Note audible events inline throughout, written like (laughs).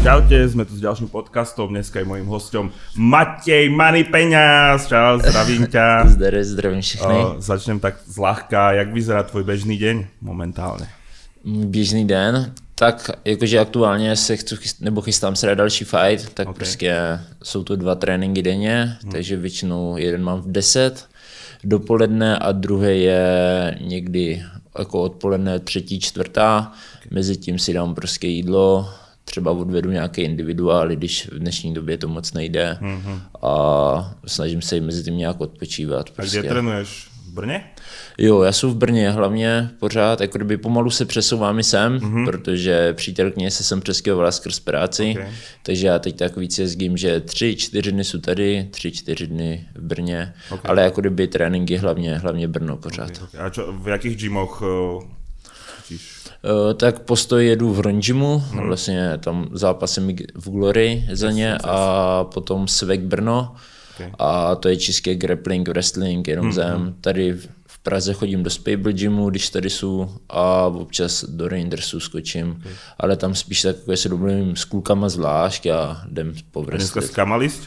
Čaute, sme tu s ďalším podcastom. Dneska je mojím hostom Matej Mani Peňaz. Čau, zdravím ťa. (laughs) Zdravím, zdravím všechny. O, začnem tak zľahka. Jak vyzerá tvoj bežný deň momentálně? Běžný den, tak jakože aktuálně se chci, nebo chystám se na další fight, tak okay. prostě jsou to dva tréninky denně, hmm. takže většinou jeden mám v 10 dopoledne a druhý je někdy jako odpoledne třetí, čtvrtá. Okay. Mezi tím si dám prostě jídlo, třeba odvedu nějaké individuály, když v dnešní době to moc nejde mm-hmm. a snažím se jim mezi tím nějak odpočívat. Prostě. A kde trénuješ? V Brně? Jo, já jsem v Brně hlavně pořád, jako kdyby pomalu se přesouvám i sem, mm-hmm. protože přítelkyně se sem přeskyhovala skrz práci, okay. takže já teď tak víc jezdím, že tři, čtyři dny jsou tady, tři, čtyři dny v Brně, okay. ale jako kdyby tréninky hlavně, hlavně Brno pořád. Okay. A čo, v jakých gymoch Uh, tak postoj jedu v Ronjimu, hmm. vlastně tam zápasem v Glory za ně a potom Svek Brno. Okay. A to je čistě grappling, wrestling, jenom hmm. zem. Hmm. Tady v Praze chodím do Spable Gymu, když tady jsou, a občas do Rangersu skočím. Okay. Ale tam spíš takové se domluvím s klukama zvlášť a jdem po Dneska zkamalist?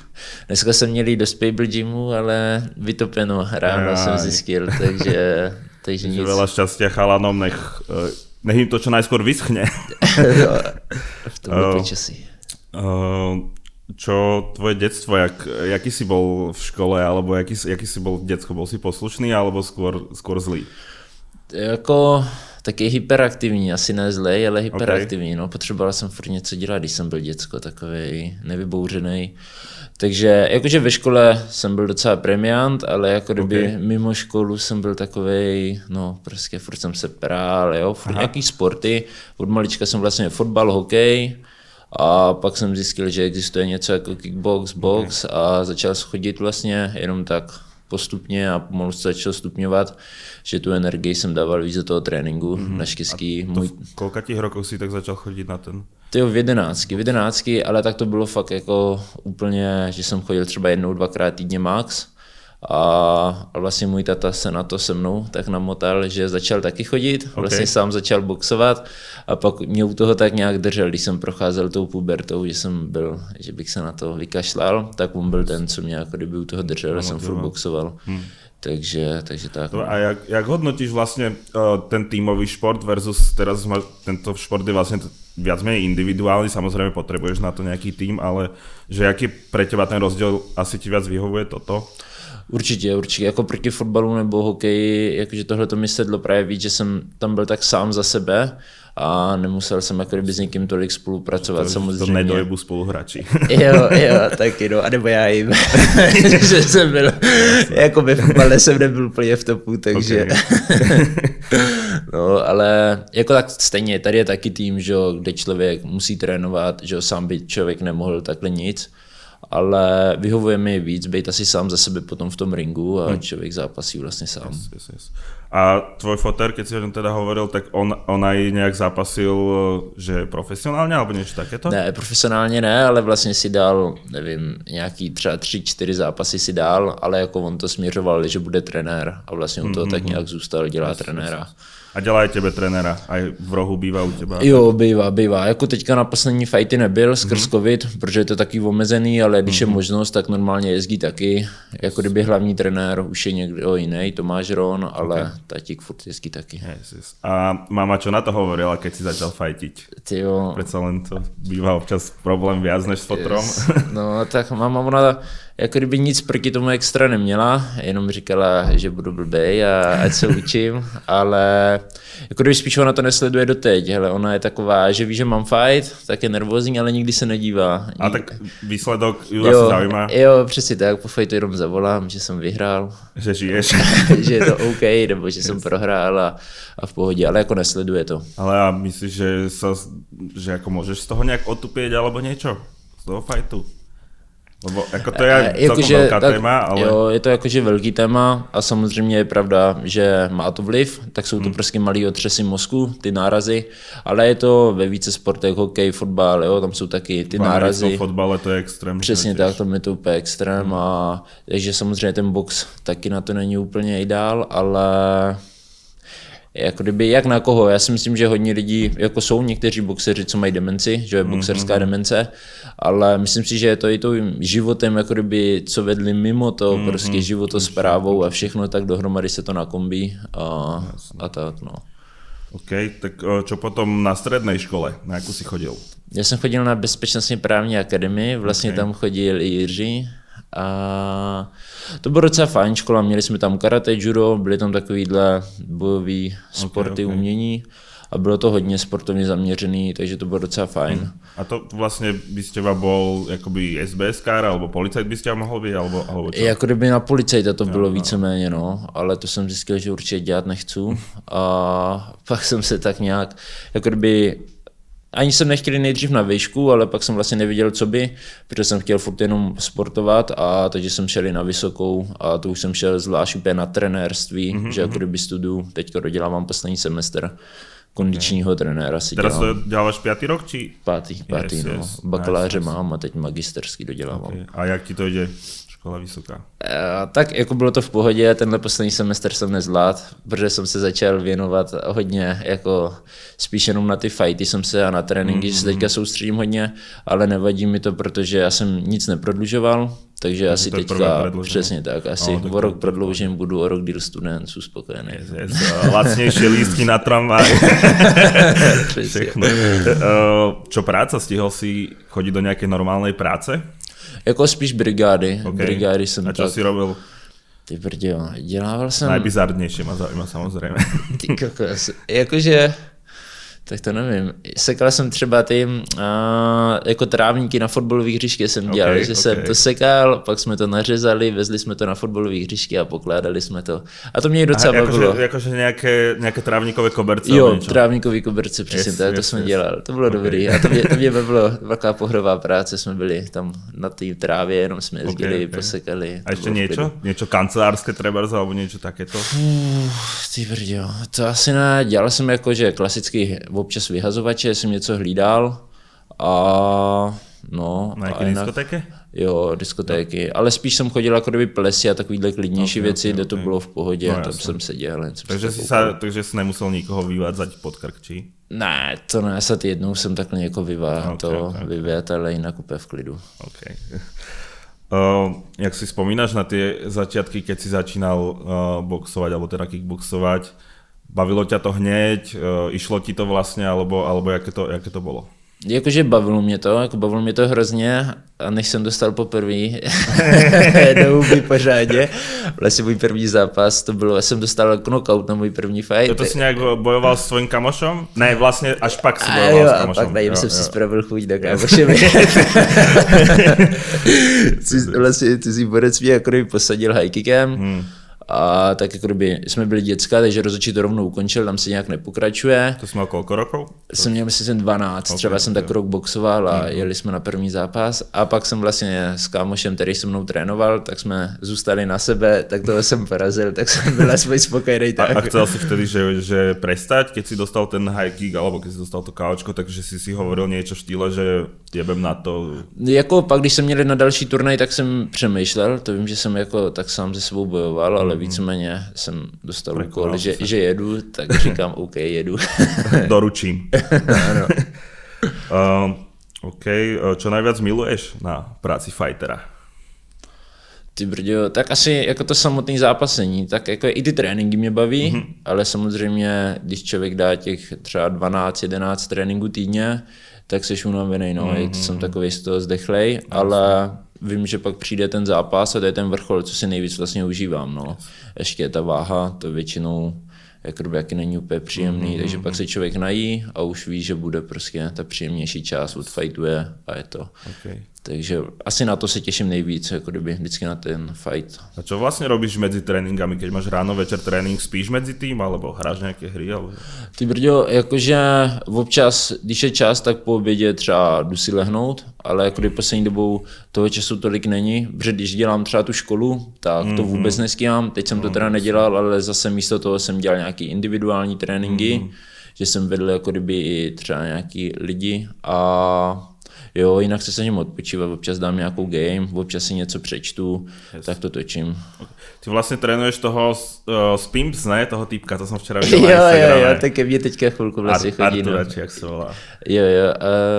Dneska jsem měl jít do Spable Gymu, ale vytopeno ráno Aj. jsem zjistil, takže, takže nic. Veľa šťastia chalanom, nech eh, nech jim to čo najskôr vyschne. v tomto uh, časy. Uh, čo tvoje detstvo, jak, jaký si bol v škole, alebo jaký, jaký si bol v detsko, bol si poslušný, alebo skôr, skôr zlý? Jako taky hyperaktivní, asi ne zlej, ale hyperaktivní. Okay. No, potřeboval jsem furt něco dělat, když jsem byl děcko, takový nevybouřený. Takže jakože ve škole jsem byl docela premiant, ale jako kdyby okay. mimo školu jsem byl takový, no prostě furt jsem se prál, jo, furt Aha. nějaký sporty. Od malička jsem vlastně fotbal, hokej, a pak jsem zjistil, že existuje něco jako kickbox, box okay. a začal chodit vlastně jenom tak postupně a pomalu se začal stupňovat, že tu energii jsem dával víc do toho tréninku. Mm-hmm. Naštěstí můj... Kolika těch rokov si tak začal chodit na ten? Ty v jedenáctky, v jedenáctky, ale tak to bylo fakt jako úplně, že jsem chodil třeba jednou, dvakrát týdně max. A vlastně můj tata se na to se mnou tak namotal, že začal taky chodit, okay. vlastně sám začal boxovat a pak mě u toho tak nějak držel, když jsem procházel tou pubertou, že jsem byl, že bych se na to vykašlal, tak on byl ten, co mě jako kdyby u toho držel, jsem furt boxoval. Hmm. Takže, takže tak. No. A jak, jak hodnotíš vlastně uh, ten týmový šport versus teraz tento šport je vlastně viac menej individuálny, samozrejme potrebuješ na to nějaký tým, ale že jaký pre teba ten rozdíl asi ti viac vyhovuje toto? Určitě, určitě. Jako proti fotbalu nebo hokeji, jakože tohle to mi sedlo právě víc, že jsem tam byl tak sám za sebe a nemusel jsem jako kdyby s někým tolik spolupracovat to, samozřejmě. To nedojebu spoluhráči. (laughs) jo, jo, taky no, a nebo já jim, (laughs) že jsem byl, jako ve fotbale jsem nebyl úplně v topu, takže. Okay. (laughs) no, ale jako tak stejně, tady je taky tým, že, kde člověk musí trénovat, že sám by člověk nemohl takhle nic ale vyhovuje mi víc být asi sám za sebe potom v tom ringu a hmm. člověk zápasí vlastně sám. Yes, yes, yes. A tvoj foter, keď si o teda hovoril, tak on, on aj nějak zápasil, že profesionálně, alebo něco takéto? Ne, profesionálně ne, ale vlastně si dal, nevím, nějaký třeba tři, čtyři zápasy si dal, ale jako on to směřoval, že bude trenér a vlastně on to mm-hmm. tak nějak zůstal, dělá yes, trenéra. Yes, yes. A dělá tebe trenéra, a v rohu bývá u těba. Jo, bývá, bývá. Jako teďka na poslední fighty nebyl skrz mm-hmm. covid, protože je to taky omezený, ale když mm-hmm. je mhm. možnost, tak normálně jezdí taky. Jako kdyby hlavní trenér už je někdo jiný, Tomáš Ron, ale okay. tatík furt jezdí taky. Yes, yes. A máma čo na to hovorila, keď si začal fajtiť? Ty jo. Přece len to bývá občas problém viac než s fotrom. Yes. No tak máma, ona jako kdyby nic proti tomu extra neměla, jenom říkala, že budu blbej a ať se učím, (laughs) ale jako když spíš ona to nesleduje doteď, hele, ona je taková, že ví, že mám fight, tak je nervózní, ale nikdy se nedívá. A tak výsledok ju jo, asi zajímá. Jo, přesně tak, po fightu jenom zavolám, že jsem vyhrál. Že žiješ. (laughs) že je to OK, nebo že yes. jsem prohrál a, a v pohodě, ale jako nesleduje to. Ale a myslíš, že, sa, že jako můžeš z toho nějak otupět alebo něco? Z toho fightu? Lebo jako to je jako, že, velká tak, téma, ale... Jo, je to jakože velký téma a samozřejmě je pravda, že má to vliv, tak jsou to hmm. prostě malý otřesy mozku, ty nárazy, ale je to ve více sportech, hokej, fotbal, jo, tam jsou taky ty v nárazy. V fotbale to je extrém. Přesně tak, tam je to úplně extrém hmm. a takže samozřejmě ten box taky na to není úplně ideál, ale jako kdyby jak na koho. Já si myslím, že hodně lidí, jako jsou někteří boxeři, co mají demenci, že je boxerská mm-hmm. demence, ale myslím si, že je to i tím životem, jako kdyby, co vedli mimo to, mm-hmm. prostě životosprávou a všechno tak dohromady se to nakombí a, a tak, no. OK, tak čo potom na střední škole? Na jakou si chodil? Já jsem chodil na Bezpečnostně právní akademii, vlastně okay. tam chodil i Jiří, a to bylo docela fajn škola, měli jsme tam karate, judo, byly tam takovýhle bojové sporty, okay, okay. umění a bylo to hodně sportovně zaměřený, takže to bylo docela fajn. Hmm. A to vlastně by z těba bol jakoby SBS kár, alebo policajt by z těba mohl být, alebo, alebo čo? Jako kdyby na policajta to bylo no, víceméně, no, ale to jsem zjistil, že určitě dělat nechci. A (laughs) pak jsem se tak nějak, jako kdyby ani jsem nechtěl nejdřív na výšku, ale pak jsem vlastně neviděl, co by, protože jsem chtěl furt jenom sportovat a takže jsem šel na vysokou a to už jsem šel zvlášť úplně na trenérství, mm-hmm. že jako mhm. kdyby studu, teďka dodělávám poslední semestr kondičního okay. trenéra si Teraz dělám. děláváš pátý rok, či? Pátý, pátý, yes, no. Yes. Bakaláře nice, mám a teď magisterský dodělávám. Okay. A jak ti to jde? Škola vysoká? Uh, tak jako bylo to v pohodě, tenhle poslední semestr jsem nezvlád, protože jsem se začal věnovat hodně, jako spíš jenom na ty fighty jsem se a na tréninky mm-hmm. se teďka soustředím hodně, ale nevadí mi to, protože já jsem nic neprodlužoval, takže asi teďka, přesně tak, asi no, o rok prodloužím, budu o rok díl student, jsem spokojený. Yes, yes, lacnější lístky na tramvaj. (laughs) Všechno. Čo práca, stihol si chodit do nějaké normální práce? Jako spíš brigády. Okay. Brigády jsem A co tak... si robil? Ty brďo, dělával jsem... Najbizarnější má zajímá samozřejmě. Ty kokos, jakože tak to nevím. Sekal jsem třeba ty uh, jako trávníky na fotbalových hřišky jsem dělal, okay, že okay. jsem to sekal, pak jsme to nařezali, vezli jsme to na fotbalové hřišky a pokládali jsme to. A to mě docela jako, bavilo. Jakože nějaké, nějaké trávníkové koberce? Jo, trávníkové koberce, přesně yes, tak, yes, to jsme yes. dělali. To bylo okay. dobrý. A to mě, to mě bavilo, velká pohrová práce, jsme byli tam na té trávě, jenom jsme jezdili, okay, okay. posekali. A ještě něco? Něco kancelářské třeba, alebo něco takéto? Uh, ty brďo, to asi ne. Dělal jsem jako, že klasický občas vyhazovače, jsem něco hlídal a no. Na jaké diskotéky? Jo, diskotéky, no. ale spíš jsem chodil jako kdyby plesy a takovýhle klidnější okay, věci, okay, kde to bylo v pohodě, no, tam jsem seděl. Takže jsi, se, takže jsi nemusel nikoho vyvádzat pod krk, či? Ne, to ne, snad jednou jsem takhle někoho vyváděl, okay, to okay. vyvět, ale jinak úplně v klidu. Okay. Uh, (laughs) jak si vzpomínáš na ty začátky, keď si začínal uh, boxovat, alebo teda kickboxovat, Bavilo ťa to hneď, uh, išlo ti to vlastně, alebo, alebo jaké, to, jaké to bylo? Jakože bavilo mě to, jako bavilo mě to hrozně a než jsem dostal poprvé do huby pořádně, vlastně můj první zápas, to bylo, já jsem dostal knockout na můj první fight. To, to jsi nějak bojoval s tvojím kamošem? Ne, vlastně až pak si bojoval jo, s kamošem. A pak nevím, jsem jo. si spravil chuť do kamošem. (laughs) (laughs) vlastně cizí borec mě jako posadil high kickem. Hmm a tak jako kdyby jsme byli děcka, takže rozhodčí to rovnou ukončil, tam se nějak nepokračuje. To jsme měl kolko rokov? Jsem měl myslím 12, okay, třeba jsem tak rok boxoval a mm. jeli jsme na první zápas a pak jsem vlastně s kámošem, který se mnou trénoval, tak jsme zůstali na sebe, tak toho jsem porazil, tak jsem byl aspoň spokojený. Tak. A, a chcel si vtedy, že, že prestať, keď si dostal ten high kick, alebo keď si dostal to káočko, takže si si hovoril něco v štýle, že jebem na to. Jako pak, když jsem měl na další turnaj, tak jsem přemýšlel, to vím, že jsem jako tak sám se sebou bojoval, ale ale mhm. víceméně jsem dostal úkol, že, že jedu, tak (laughs) říkám, OK, jedu. (laughs) Doručím. (laughs) ano. uh, OK, čo najviac miluješ na práci fightera? Ty brďo, tak asi jako to samotné zápasení, tak jako i ty tréninky mě baví, mm-hmm. ale samozřejmě, když člověk dá těch třeba 12-11 tréninků týdně, tak seš unavený, no, mm-hmm. jsem takový z toho zdechlej, ale vím, že pak přijde ten zápas a to je ten vrchol, co si nejvíc vlastně užívám. No. Ještě ta váha, to většinou jako jaký není úplně příjemný, mm-hmm. takže pak se člověk nají a už ví, že bude prostě ta příjemnější část, odfajtuje a je to. Okay. Takže asi na to se těším nejvíc, jako kdyby vždycky na ten fight. A co vlastně robíš mezi tréninkami, keď máš ráno, večer trénink, spíš mezi tým, alebo hráš nějaké hry? Alebo... Ty brďo, jakože občas, když je čas, tak po obědě třeba jdu si lehnout, ale jako kdyby poslední dobou toho času tolik není, protože když dělám třeba tu školu, tak to mhm. vůbec nestíhám. Teď jsem to teda mhm. nedělal, ale zase místo toho jsem dělal nějaký individuální tréninky, mm-hmm. že jsem vedl jako kdyby i třeba nějaký lidi a Jo, jinak se snažím odpočívat, občas dám nějakou game, občas si něco přečtu, yes. tak to točím. Ty vlastně trénuješ toho uh, Spimps, ne? Toho týpka, to jsem včera viděl Jo, jo, jo, tak ke mně teďka chvilku vlastně Ar- chodí. Artura, no. jak se volá. Jo, jo.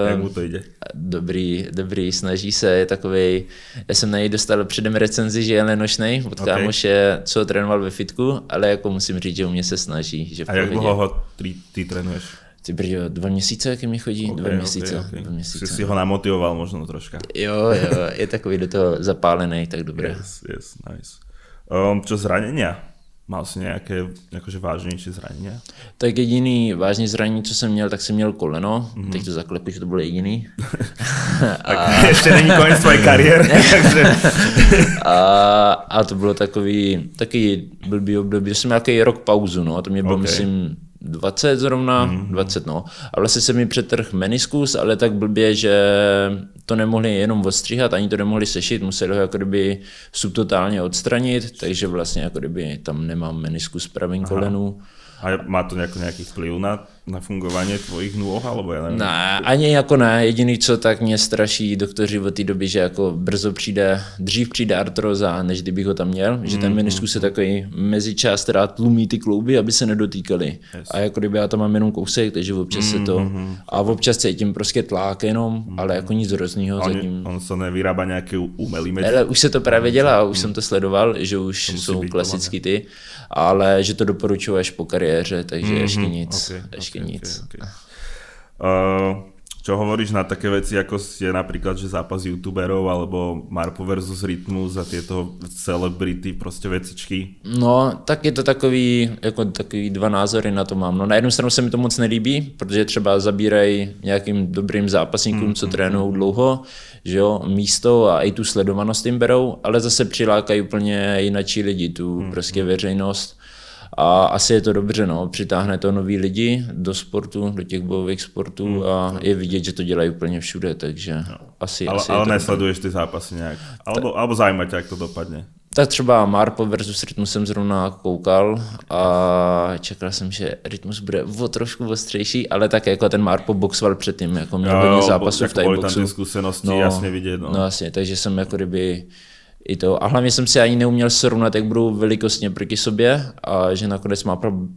Uh, jak mu to jde? Dobrý, dobrý, snaží se, je takový. já jsem na něj dostal předem recenzi, že je lenošnej, od okay. kámoše, co trénoval ve fitku, ale jako musím říct, že u mě se snaží. Že A jak dlouho ho ty, ty trénuješ? Ty brďo, dva měsíce, jak mi chodí? Okay, dva měsíce. Okay, okay. Dva měsíce. Jsi si ho namotivoval možno troška. Jo, jo, je takový do toho zapálený, tak dobré. Yes, yes, nice. Um, čo zranenia? Mal jsi nějaké jakože vážnější zranění? Tak jediný vážný zranění, co jsem měl, tak jsem měl koleno. Mm-hmm. Teď to zaklepu, že to bylo jediný. (laughs) a... ještě není konec tvoje kariéry, (laughs) takže... a, a, to bylo takový, taky blbý období, že jsem měl nějaký rok pauzu, no, a to mě bylo, okay. myslím, 20 zrovna, mm-hmm. 20 no. A vlastně se mi přetrh meniskus, ale tak blbě, že to nemohli jenom odstříhat, ani to nemohli sešit, museli ho jako kdyby subtotálně odstranit, takže vlastně jako kdyby tam nemám meniskus pravým kolenu. A má to nějaký, nějaký vplyv na na fungování tvojich nůh, alebo já nevím. Ne, ani jako ne. Jediný, co tak mě straší doktoři v té době, že jako brzo přijde, dřív přijde artroza, než kdybych ho tam měl, že ten mm, meniskus je takový mezičást, která tlumí ty klouby, aby se nedotýkaly. Yes. A jako kdyby já tam mám jenom kousek, takže občas se to, mm, a občas cítím prostě tlak jenom, ale jako nic hroznýho zatím. On se nevyrábá nějaký umelý meč. Ale už se to právě dělá, už jsem to sledoval, že už jsou klasicky ty, ale že to doporučuji až po kariéře, takže ještě nic. Okay, ještě okay, nic. Okay, okay. Uh, čo hovoríš na také veci, ako je napríklad, že zápas youtuberov alebo Marpo versus Rytmus a tieto celebrity, prostě vecičky? No, tak je to takový, jako takový dva názory na to mám. No na jednu stranu se mi to moc nelíbí, protože třeba zabírají nějakým dobrým zápasníkům, mm, co mm, trénují mm. dlouho, že jo, místo a i tu sledovanost jim berou, ale zase přilákají úplně jinačí lidi, tu mm, prostě mm. veřejnost a asi je to dobře, no, přitáhne to nový lidi do sportu, do těch bojových sportů hmm. a je vidět, že to dělají úplně všude, takže no. asi, ale, asi ale nesleduješ ty zápasy nějak, alebo, Ta... alebo zajímá tě, jak to dopadne? Tak třeba Marpo versus Rytmus jsem zrovna koukal a čekal jsem, že Rytmus bude o trošku ostřejší, ale tak jako ten Marpo boxoval předtím, jako měl hodně zápasů v tajboxu. Tam ty zkušenosti no, jasně vidět. No. no jasně, takže jsem jako kdyby i to. A hlavně jsem si ani neuměl srovnat, jak budou velikostně proti sobě a že nakonec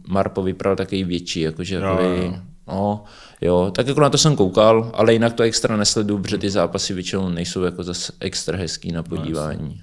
Marpo vypadal takový větší, jakože jo, takový, jo. No, jo, tak jako na to jsem koukal, ale jinak to extra nesleduju, protože ty zápasy většinou nejsou jako zase extra hezký na podívání.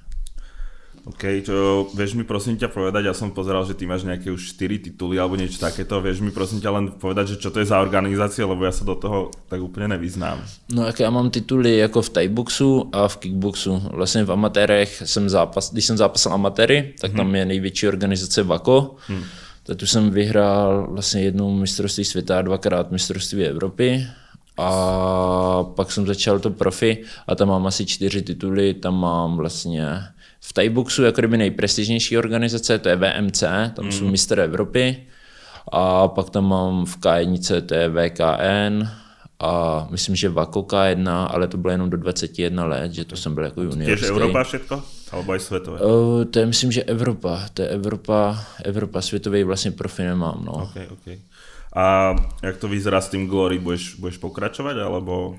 OK, čo, vieš mi prosím ťa povedať, ja som pozeral, že ty máš nejaké už 4 tituly alebo niečo takéto, vieš mi prosím ťa len povedať, že čo to je za organizácia, lebo ja sa do toho tak úplně nevyznám. No jak já mám tituly jako v Thaiboxu a v kickboxu. Vlastně v amatérech jsem zápas, když jsem zápasil amatéry, tak tam hmm. je největší organizace VAKO. Hmm. Tak tu jsem vyhrál vlastně jednou mistrovství světa, dvakrát mistrovství Evropy a pak jsem začal to profi a tam mám asi čtyři tituly, tam mám vlastně v Thaiboxu jako kdyby nejprestižnější organizace, to je VMC, tam mm. jsou mistr Evropy. A pak tam mám v K1, to je VKN, a myslím, že Vako K1, ale to bylo jenom do 21 let, že to jsem byl jako junior. Je Evropa všechno? Alebo i světové? Uh, to je myslím, že Evropa. To je Evropa, Evropa světový vlastně profi nemám. No. Okay, okay. A jak to vyzerá s tím Glory? Budeš, budeš pokračovat, alebo?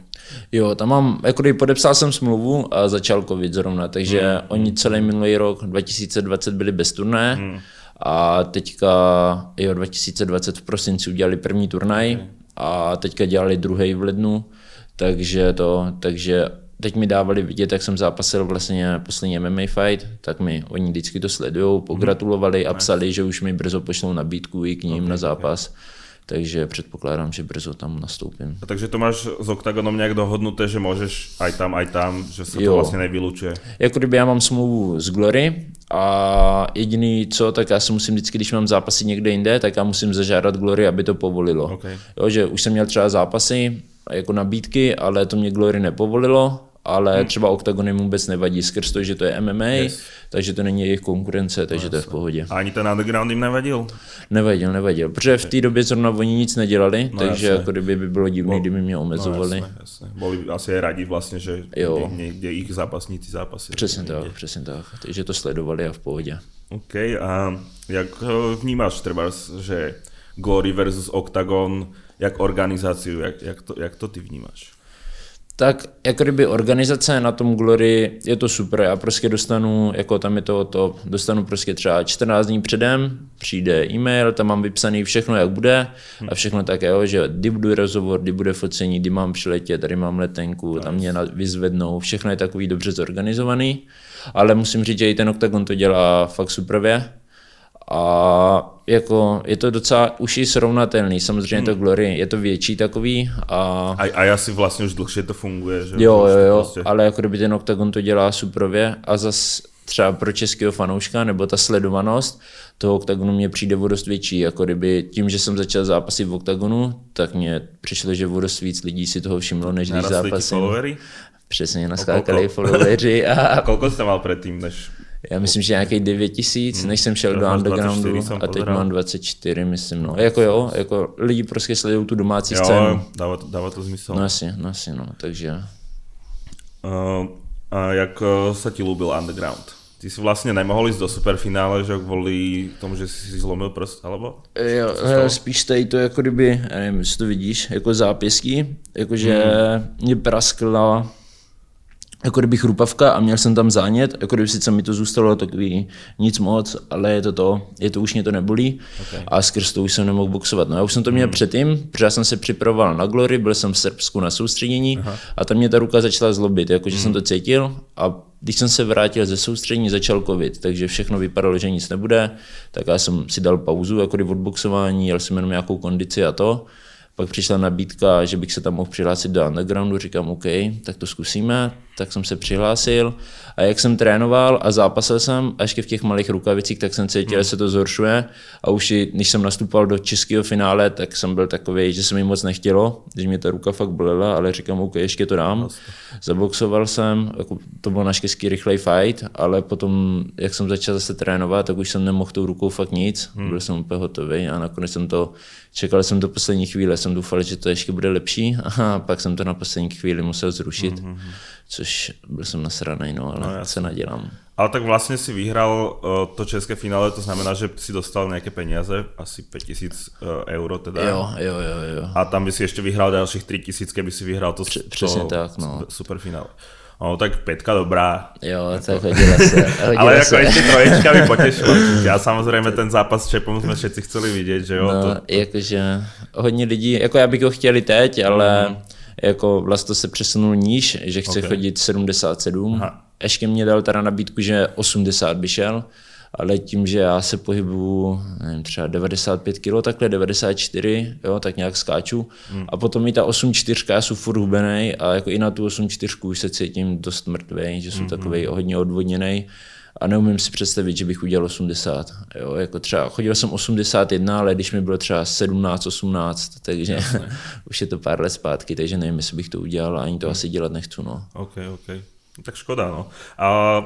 Jo, tam mám, jako podepsal jsem smlouvu a začal covid zrovna, takže hmm. oni celý minulý rok 2020 byli bez turné hmm. a teďka, jo, 2020 v prosinci udělali první turnaj hmm. a teďka dělali druhý v lednu, takže to, takže teď mi dávali vidět, jak jsem zápasil vlastně poslední MMA fight, tak mi oni vždycky to sledují, pogratulovali a psali, že už mi brzo pošlou nabídku i k ním okay, na zápas. Okay takže předpokládám, že brzo tam nastoupím. A takže to máš s OKTAGONem nějak dohodnuté, že můžeš aj tam, aj tam, že se to vlastně nevylučuje? Jako kdyby já mám smlouvu z Glory a jediný co, tak já si musím vždycky, když mám zápasy někde jinde, tak já musím zažádat Glory, aby to povolilo. Okay. Jo, že už jsem měl třeba zápasy jako nabídky, ale to mě Glory nepovolilo, ale hmm. třeba OKTAGON jim vůbec nevadí skrz to, že to je MMA, yes. takže to není jejich konkurence, takže no, to je v pohodě. A ani ten underground jim nevadil? Nevadil, nevadil, protože v té době zrovna oni nic nedělali, no, takže jasne. jako kdyby by bylo divné, kdyby mě omezovali. No, jasne, jasne. Byli asi rádi vlastně, že jo. někde jejich zápasníci zápasy. Přesně tak, někde. přesně tak, takže to sledovali a v pohodě. OK, a jak vnímáš třeba, že Glory versus Octagon, jak organizaci, jak, jak, to, jak to ty vnímáš? Tak jako kdyby organizace na tom Glory je to super, já prostě dostanu, jako tam je to to, dostanu prostě třeba 14 dní předem, přijde e-mail, tam mám vypsaný všechno, jak bude a všechno tak, jo, že kdy bude rozhovor, kdy bude focení, kdy mám přiletět, tady mám letenku, tam mě vyzvednou, všechno je takový dobře zorganizovaný, ale musím říct, že i ten Octagon to dělá fakt supervě a jako je to docela už i srovnatelný, samozřejmě hmm. to Glory, je to větší takový. A, a, a asi vlastně už dlhšie to funguje, že? Jo, jo, jo, prostě... ale jako kdyby ten Octagon to dělá superově a zas třeba pro českého fanouška, nebo ta sledovanost toho OKTAGONu mě přijde o dost větší, jako kdyby tím, že jsem začal zápasit v OKTAGONu, tak mě přišlo, že o dost víc lidí si toho všimlo, než když zápasím. Přesně, naskákali followeri. A... (laughs) a kolko jste mal předtím, než já myslím, že nějakých 9 tisíc, hmm. než jsem šel do undergroundu a teď mám 24, myslím, no. Jako jo, jako lidi prostě sledují tu domácí jo, scénu. Dává to, dává to smysl. No asi, no asi, no, takže. Uh, a jak uh, sa ti lúbil underground? Ty si vlastně nemohl jít do superfinále, že kvůli tomu, že jsi si zlomil prst, alebo? Jo, spíš tady to jako kdyby, nevím, jestli to vidíš, jako zápěstí, jakože hmm. mě praskla jako kdyby chrupavka a měl jsem tam zánět, jako kdyby sice mi to zůstalo takový nic moc, ale je to to, je to už mě to nebolí okay. a skrz to už jsem nemohl boxovat. No já už jsem to měl hmm. předtím, protože já jsem se připravoval na Glory, byl jsem v Srbsku na soustředění Aha. a tam mě ta ruka začala zlobit, jakože hmm. jsem to cítil a když jsem se vrátil ze soustředění, začal covid, takže všechno vypadalo, že nic nebude, tak já jsem si dal pauzu jako od boxování, jel jsem jenom nějakou kondici a to. Pak přišla nabídka, že bych se tam mohl přihlásit do undergroundu, říkám OK, tak to zkusíme, tak jsem se přihlásil a jak jsem trénoval a zápasil jsem, až v těch malých rukavicích, tak jsem cítil, hmm. že se to zhoršuje a už i, když jsem nastupoval do českého finále, tak jsem byl takový, že se mi moc nechtělo, když mě ta ruka fakt bolela, ale říkám OK, ještě to dám. Zaboxoval jsem, jako to byl naštěstí rychlej fight, ale potom, jak jsem začal zase trénovat, tak už jsem nemohl tou rukou fakt nic, hmm. byl jsem úplně hotový a nakonec jsem to, čekal jsem do poslední chvíle, jsem doufal, že to ještě bude lepší (laughs) a pak jsem to na poslední chvíli musel zrušit. Hmm což byl jsem nasranej, no, ale no, se nadělám. Ale tak vlastně si vyhrál uh, to české finále, to znamená, že si dostal nějaké peníze, asi 5000 uh, euro teda. Jo, jo, jo, jo. A tam by si ještě vyhrál dalších 3000, keby si vyhrál to, Přesně to tak, no. superfinále. No, tak pětka dobrá. Jo, jako. tak hodila se. (laughs) Hodila ale jako se. ještě troječka mi potěšila. (laughs) Já samozřejmě ten zápas s Čepom jsme všichni chceli vidět, že jo. No, to, jakože hodně lidí, jako já bych ho chtěli teď, ale mm jako vlastně se přesunul níž, že chce okay. chodit 77. Aha. Ještě mě dal teda nabídku, že 80 by šel, ale tím, že já se pohybuju nevím, třeba 95 kg, takhle 94, jo, tak nějak skáču. Hmm. A potom i ta 8-4, já jsem furt hubenej a jako i na tu 8-4 už se cítím dost mrtvý, že jsem hmm. takový hodně odvodněný a neumím si představit, že bych udělal 80. Jo, jako třeba chodil jsem 81, ale když mi bylo třeba 17, 18, takže (laughs) už je to pár let zpátky, takže nevím, jestli bych to udělal, ani to hmm. asi dělat nechci. No. OK, OK. No, tak škoda, no. A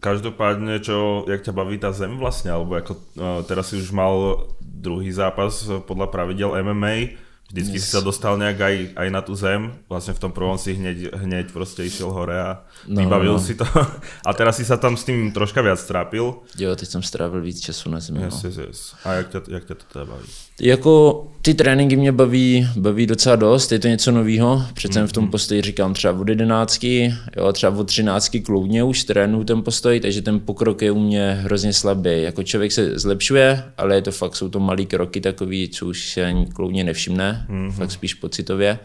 každopádně, čo, jak tě baví ta zem vlastně, alebo jako teraz si už mal druhý zápas podle pravidel MMA, Vždycky yes. si sa dostal nejak aj, aj na tú zem, vlastne v tom prvom si hneď, hneď proste išiel hore a no, vybavil no. si to. (laughs) A teraz si sa tam s tým troška viac strápil. Jo, teď jsem strávil víc času na zemi. Yes, no. yes, yes. A jak tě, jak tě to teda baví? Jako ty tréninky mě baví, baví docela dost, je to něco nového. Přece mm-hmm. v tom mhm. postoji říkám třeba od jedenáctky, jo, třeba od třináctky kloudně už trénuju ten postoj, takže ten pokrok je u mě hrozně slabý. Jako člověk se zlepšuje, ale je to fakt, jsou to malý kroky takový, co už se ani kloudně nevšimne, mm-hmm. fakt spíš pocitově.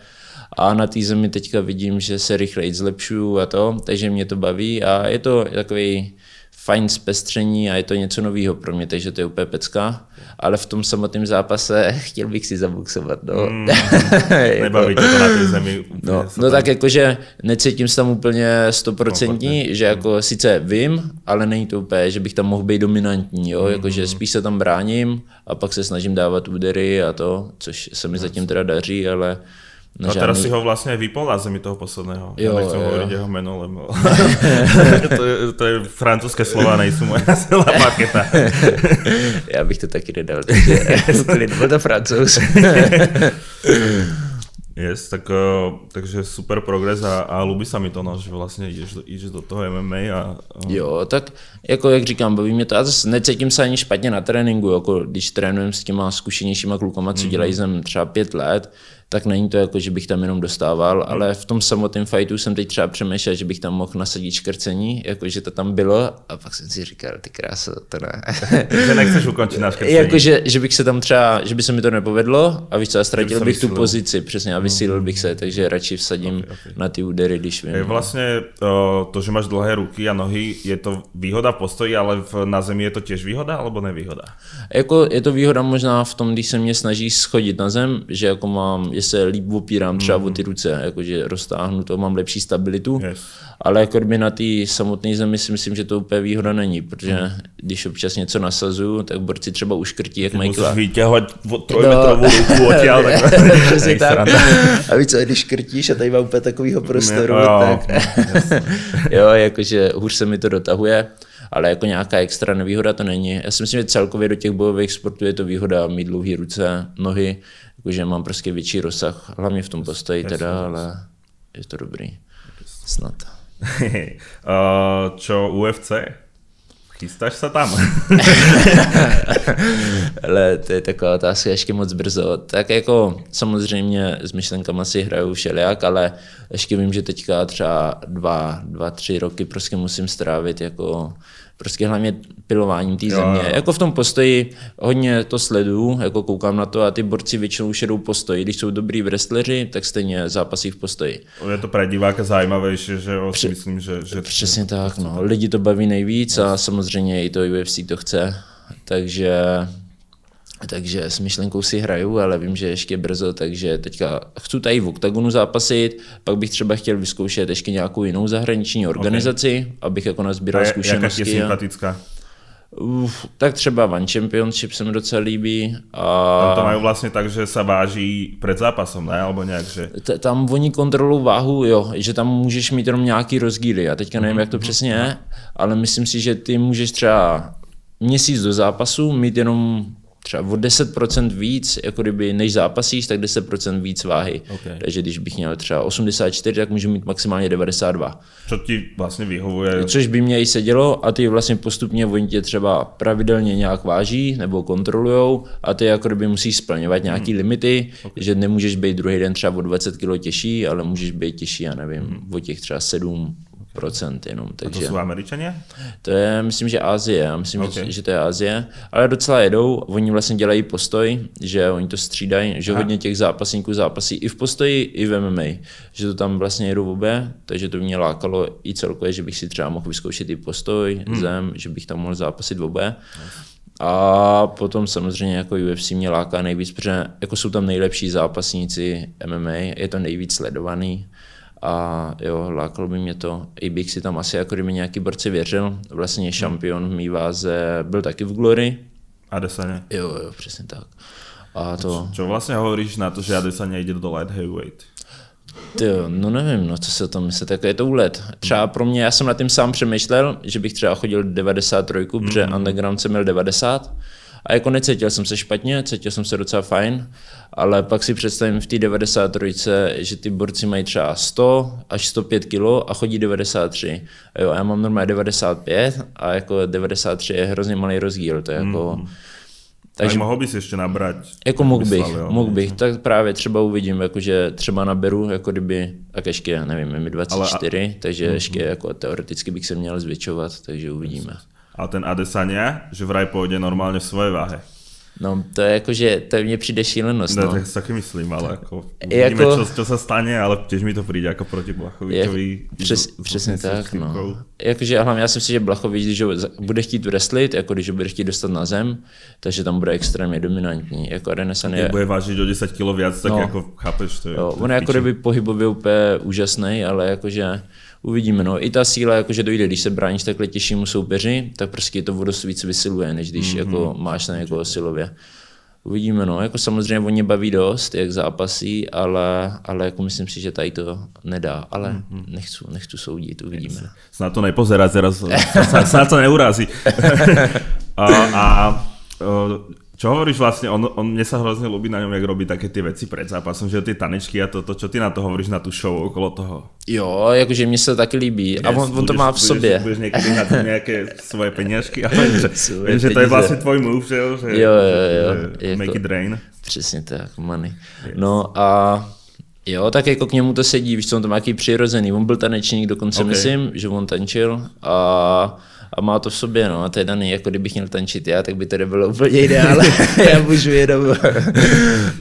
A na té zemi teďka vidím, že se rychleji zlepšuju a to, takže mě to baví a je to takový fajn zpestření a je to něco nového pro mě, takže to je úplně pecka. Ale v tom samotném zápase chtěl bych si zabuxovat. No. Mm, (laughs) nebaví to na té zemi. No, no tak jakože necítím se tam úplně stoprocentní, že jako sice vím, ale není to úplně, že bych tam mohl být dominantní, jo? Mm, jakože mm. spíš se tam bráním a pak se snažím dávat údery a to, což se mi zatím teda daří, ale No a teraz si ho vlastne vypol na zemi toho posledného. Jo, ja nechcem jo, hovoriť jo. jeho meno, lebo (laughs) (laughs) to, je, to je francúzske slova, nejsou moja silná parketa. Já bych to taky nedal, takže (laughs) byl to francouz. Yes, tak, uh, takže super progres a, a ľubí sa mi to, no, že vlastně jdeš, jdeš do toho MMA a, a... Jo, tak jako jak říkám, baví mě to, a zase necítím se ani špatně na tréninku, jako když trénujem s těma zkušenějšíma klukama, co mm-hmm. dělají zem třeba pět let, tak není to jako, že bych tam jenom dostával, hmm. ale v tom samotném fightu jsem teď třeba přemýšlel, že bych tam mohl nasadit škrcení, jako že to tam bylo a pak jsem si říkal, ty krása, to ne. (laughs) že nechceš ukončit na (laughs) škrcení. Jako, že, že, bych se tam třeba, že by se mi to nepovedlo a víš co, a ztratil bych vysílil. tu pozici, přesně a vysílil bych se, takže radši vsadím okay, okay. na ty údery, když vím. Je vlastně to, že máš dlhé ruky a nohy, je to výhoda v postoji, ale v, na zemi je to těž výhoda alebo nevýhoda? Jako je to výhoda možná v tom, když se mě snaží schodit na zem, že jako mám, se líp opírám třeba mm. o ty ruce, jakože roztáhnu to, mám lepší stabilitu, yes. ale jako by na té samotné zemi si myslím, že to úplně výhoda není, protože mm. když občas něco nasazu, tak borci třeba uškrtí, jak mají Musíš vytěhovat trojmetrovou no. ruku odtěl, tak, (laughs) (laughs) tak. (laughs) A víš co, když krtíš a tady mám úplně takovýho prostoru, jo, tak jo, jakože hůř se mi to dotahuje ale jako nějaká extra nevýhoda to není. Já si myslím, že celkově do těch bojových sportů je to výhoda mít dlouhé ruce, nohy, jakože mám prostě větší rozsah, hlavně v tom postoji teda, ale je to dobrý. Snad. uh, (laughs) čo UFC? Chystáš se tam? (laughs) Ale to je taková otázka ještě moc brzo. Tak jako samozřejmě s myšlenkama si hraju všelijak, ale ještě vím, že teďka třeba dva, dva, tři roky prostě musím strávit jako prostě hlavně pilováním té země. Jo, jo. Jako v tom postoji hodně to sleduju, jako koukám na to a ty borci většinou šedou postoji. Když jsou dobrý wrestleri, tak stejně zápasí v postoji. Je to pro diváka zajímavější, že jo, Pře- myslím, že, že... Přesně tak, no. Lidi to baví nejvíc a samozřejmě i to UFC to chce. Takže takže s myšlenkou si hraju, ale vím, že ještě brzo, takže teďka chci tady v OKTAGONu zápasit, pak bych třeba chtěl vyzkoušet ještě nějakou jinou zahraniční organizaci, okay. abych jako nazbíral zkušenosti. Jaká je sympatická? Uf, tak třeba One Championship se mi docela líbí. A... Tam to mají vlastně tak, že se váží před zápasem, ne? Alebo nějak, že... T- tam oni kontrolují váhu, jo, že tam můžeš mít jenom nějaký rozdíly. Já teďka nevím, mm-hmm. jak to mhm, přesně je, ale myslím si, že ty můžeš třeba měsíc do zápasu mít jenom třeba o 10% víc, jako kdyby než zápasíš, tak 10% víc váhy. Okay. Takže když bych měl třeba 84, tak můžu mít maximálně 92. Co ti vlastně vyhovuje? Což by mě i sedělo a ty vlastně postupně oni tě třeba pravidelně nějak váží nebo kontrolujou a ty jako kdyby musíš splňovat nějaký hmm. limity, okay. že nemůžeš být druhý den třeba o 20 kg těžší, ale můžeš být těžší, já nevím, hmm. o těch třeba 7, procent jenom. Takže, a to jsou američané? To je, myslím, že Asie, já myslím, okay. že, že to je Asie, ale docela jedou, oni vlastně dělají postoj, že oni to střídají, že Aha. hodně těch zápasníků zápasí i v postoji, i v MMA, že to tam vlastně jedou obě, takže to mě lákalo i celkově, že bych si třeba mohl vyzkoušet i postoj, hmm. zem, že bych tam mohl zápasit v obě. A potom samozřejmě jako UFC mě láká nejvíc, protože jako jsou tam nejlepší zápasníci MMA, je to nejvíc sledovaný a jo, lákalo by mě to. I bych si tam asi jako kdyby nějaký borci věřil. Vlastně hmm. šampion v mý váze byl taky v Glory. Adesanya. Jo, jo, přesně tak. A to... Čo vlastně hovoríš na to, že Adesanya jde do light heavyweight? Ty jo, no nevím, no co se o tom myslí, tak je to úlet. Třeba pro mě, já jsem nad tím sám přemýšlel, že bych třeba chodil 93, mm-hmm. protože hmm. underground jsem měl 90 a jako necítil jsem se špatně, cítil jsem se docela fajn, ale pak si představím v té 93, že ty borci mají třeba 100 až 105 kg a chodí 93. A jo, já mám normálně 95 a jako 93 je hrozně malý rozdíl, to je jako... Mm. Takže mohl bys ještě nabrat. Jako mohl bych, mohl bych, tak právě třeba uvidím, jakože třeba naberu, jako kdyby, tak ještě, nevím, mi 24, Ale a... takže ještě jako teoreticky bych se měl zvětšovat, takže uvidíme. A ten Adesanya, že vraj půjde normálně v své váhe. No, to je jako, že to mně přijde šílenost. No, no. tak si taky myslím, ale jako, uvidíme, jako, čo, čo se stane, ale těž mi to přijde jako proti Blachovičovi. Přes, přesně tak, no. Jakože hlavně já si myslím, že Blachovič, když ho bude chtít wrestlit, jako když ho bude chtít dostat na zem, takže tam bude extrémně dominantní. Jako Renesan je... bude vážit o 10 kg víc, tak no, jako chápeš, to je... Jo, on je jako kdyby pohybově úplně úžasný, ale jakože uvidíme. No. I ta síla, jakože dojde, když se bráníš takhle těžšímu soupeři, tak prostě to o dost víc vysiluje, než když mm-hmm. jako máš na někoho silově. Uvidíme, no, jako samozřejmě oni baví dost, jak zápasí, ale, ale jako myslím si, že tady to nedá, ale mm-hmm. nechci, nechci soudit, uvidíme. Snad to nepozerat, teraz, snad to neurazí. (laughs) (laughs) a, a Čo hovoríš vlastne, on, on mne sa hrozne ľúbi na ňom, jak robí také tie veci pred zápasom, že tie tanečky a toto, čo ty na to hovoríš na tú show okolo toho? Jo, jakože mně se to taky líbí. Yes, a on, on to má v budeš, sobě. Budeš někdy na to nějaké svoje peněžky, ale že, vím, že to je vlastně tvoj move, že jo? Že, Jo, jo, jo. Že Jako- make it rain. Přesně tak, money. No a jo, tak jako k němu to sedí, víš co, on to má jaký přirozený. On byl tanečník, dokonce Ok. okay. myslím, že on tančil a, a má to v sobě, no a to je daný, jako kdybych měl tančit já, tak by to nebylo úplně (laughs) ideál. (laughs) já můžu jenom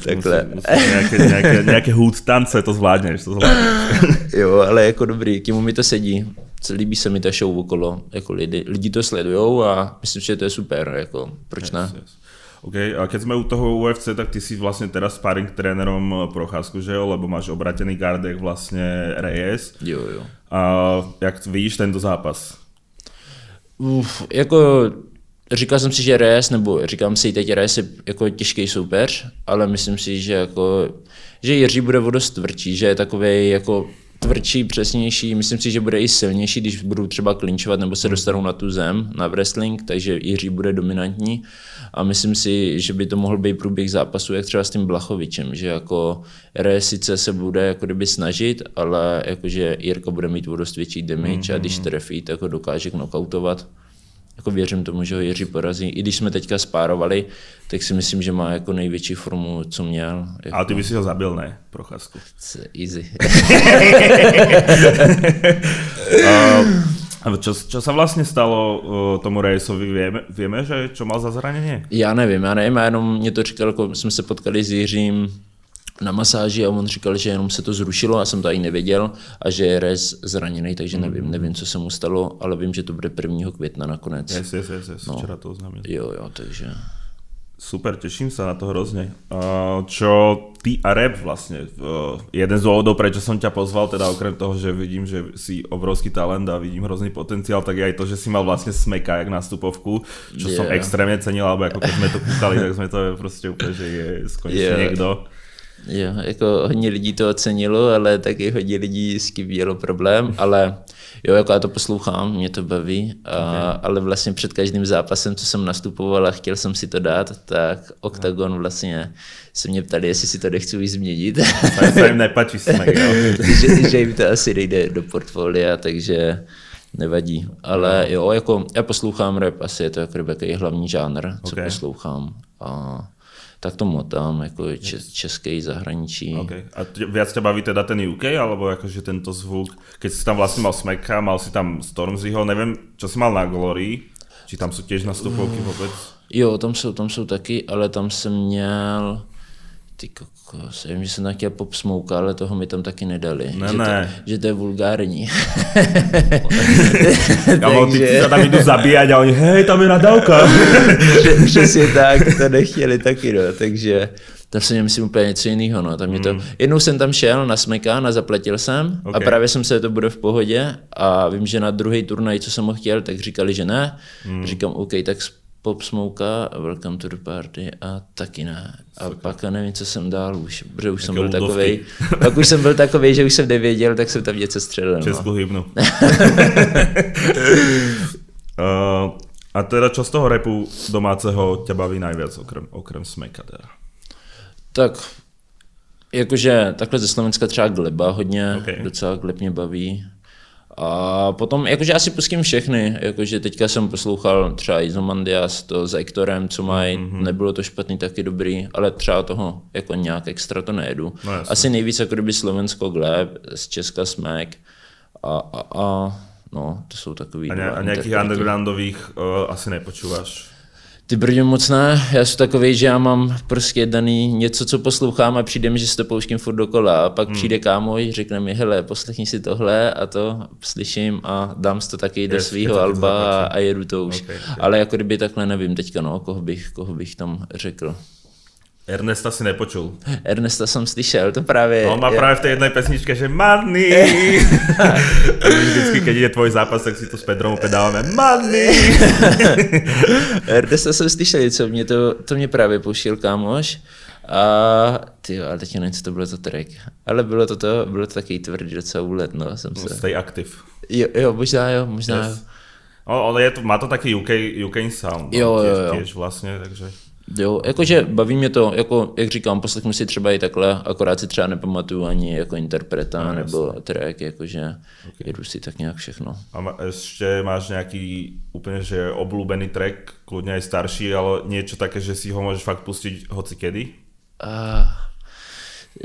takhle. Musíš nějaké, nějaké, nějaké hůd tance, to zvládneš, to zvládneš. (laughs) Jo, ale jako dobrý, k mi to sedí. Líbí se mi ta show okolo, jako lidi, lidi to sledujou a myslím, že to je super, jako proč ne? Yes, yes. OK, a keď sme u toho UFC, tak ty si vlastne teraz sparring trénerom Procházku, že jo? Lebo máš obratený gard jak vlastne Reyes. Jo, jo. A jak vidíš tento zápas? Uf, jako říkal jsem si, že Reyes, nebo říkám si teď Reyes je jako těžký soupeř, ale myslím si, že jako, že Jiří bude o dost tvrdší, že je takový jako tvrdší, přesnější, myslím si, že bude i silnější, když budou třeba klinčovat nebo se dostanou na tu zem, na wrestling, takže Jiří bude dominantní. A myslím si, že by to mohl být průběh zápasu, jak třeba s tím Blachovičem, že jako Reyes sice se bude jako kdyby snažit, ale jakože Jirka bude mít o dost větší damage a když trefí, tak ho dokáže knockoutovat jako věřím tomu, že ho Jiří porazí. I když jsme teďka spárovali, tak si myslím, že má jako největší formu, co měl. Jako, Ale ty by si ho zabil, ne? Procházku. (laughs) Easy. (laughs) A čo, čo sa vlastne stalo uh, tomu Reyesovi? Vieme, vieme, že čo mal za zranenie? já nevím, já nevím, já jenom mě to říkal, jako jsme se potkali s Jiřím na masáži a on říkal, že jenom se to zrušilo, já jsem to ani nevěděl a že je Rez zraněný, takže nevím, nevím, co se mu stalo, ale vím, že to bude 1. května nakonec. Yes, yes, yes, yes. No. včera to oznámil. Jo, jo, takže... Super, teším sa na to hrozne. Uh, čo ty a rap vlastne, jeden z dôvodov, prečo som ťa pozval, teda okrem toho, že vidím, že si obrovský talent a vidím hrozný potenciál, tak je aj to, že si mal vlastne smeka jak nástupovku, čo yeah. som extrémne cenil, alebo ako keď sme to kúkali, tak sme to proste úplne, že je konečne Yeah. niekto. Jo, jako hodně lidí to ocenilo, ale taky hodně lidí s tím mělo problém, ale jo, jako já to poslouchám, mě to baví, a, okay. ale vlastně před každým zápasem, co jsem nastupoval a chtěl jsem si to dát, tak Octagon vlastně se mě ptali, jestli si to nechci už změnit, Sa, sa im nepačí smek, (laughs) že, že jim to asi nejde do portfolia, takže nevadí. Ale jo, jako já poslouchám rap, asi je to jako hlavní žánr, co Ok. poslouchám. A tak to motám, jako čes, český zahraničí. Okay. A viac ťa baví teda ten UK, alebo akože tento zvuk, keď si tam vlastne mal Smeka, mal si tam Stormzyho, neviem, čo si mal na Glory, či tam sú tiež nastupovky vôbec? Jo, tam jsou, tam jsou taky, ale tam jsem měl, ty kokos, já vím, že jsem tam chtěl Pop Smoke, ale toho mi tam taky nedali. Ne, že, ne. To, že to je vulgární. (laughs) Kamo, ty Takže- sa tam idú zabíjať a oni, hej, tam je nadávka. Pře- (laughs) Přesně tak, to nechtěli taky, no, takže jsem měl myslím úplně něco jiného, no, tam mě to, jednou jsem tam šel na Smekán a zaplatil jsem Ok. a právě jsem se, to bude v pohodě a vím, že na druhý turnaj, co jsem ho chtěl, tak říkali, že ne, říkám, OK, tak Pop Smoka, Welcome to the Party a taky ne. A pak nevím, co jsem dál už, protože už jsem Jaké byl ludovky. takovej, pak už jsem byl takovej, že už jsem nevěděl, tak jsem tam něco střelil. No. Českú hymnu. uh, a teda čo z toho repu domáceho ťa baví najviac, okrem, okrem Smeka teda? Tak, jakože takhle ze Slovenska třeba Gleba hodně, Ok. okay. docela Gleb mě baví. A potom, jakože asi pustím všechny, jakože teďka jsem poslouchal třeba Izomandias, to s Ektorem, co mají, Mhm. mm-hmm. nebylo to špatný, taky dobrý, ale třeba toho jako nějak extra to nejedu. No asi nejvíc jako kdyby Slovensko Gleb, z Česka Smek a, a, a no, to jsou takový A, dva a interpreti. undergroundových uh, asi nepočúvaš? Ty brdě moc ne, já jsem takový, že já mám prostě daný něco, co poslouchám a přijde mi, že si to pouštím furt dokola a pak hmm. přijde kámoš, řekne mi, hele, poslechni si tohle a to slyším a dám si to taky do Yes, svého alba a, a jedu to už. Okay. okay. Ale jako kdyby takhle nevím teďka, no, koho bych, koho bych tam řekl. Ernesta si nepočul. Ernesta jsem slyšel, to právě... No, on má je- práve v tej jednej pesničke, že money. (laughs) Vždycky, keď ide tvoj zápas, tak si to s Pedrom opäť dávame money. (laughs) Ernesta jsem slyšel něco, mě to, to mě právě pouštěl kámoš. A ty ale teď nevím, co to bylo to track. Ale bylo to to, bylo to takový tvrdý docela úlet, no, jsem se... Stay active. Jo, jo, možná jo, možná yes. jo. O, ale je to, má to taký UK, UK sound. no, Jo, tiež, jo, jo. Tiež vlastne, takže... Jo, jakože baví mě to, jako, jak říkám, poslechnu si třeba i takhle, akorát si třeba nepamatuju ani jako interpreta no, nebo track, jakože okay. jedu si tak nějak všechno. A ještě máš nějaký úplně že oblúbený track, kludně i starší, ale něco také, že si ho můžeš fakt pustit hoci kedy? Uh,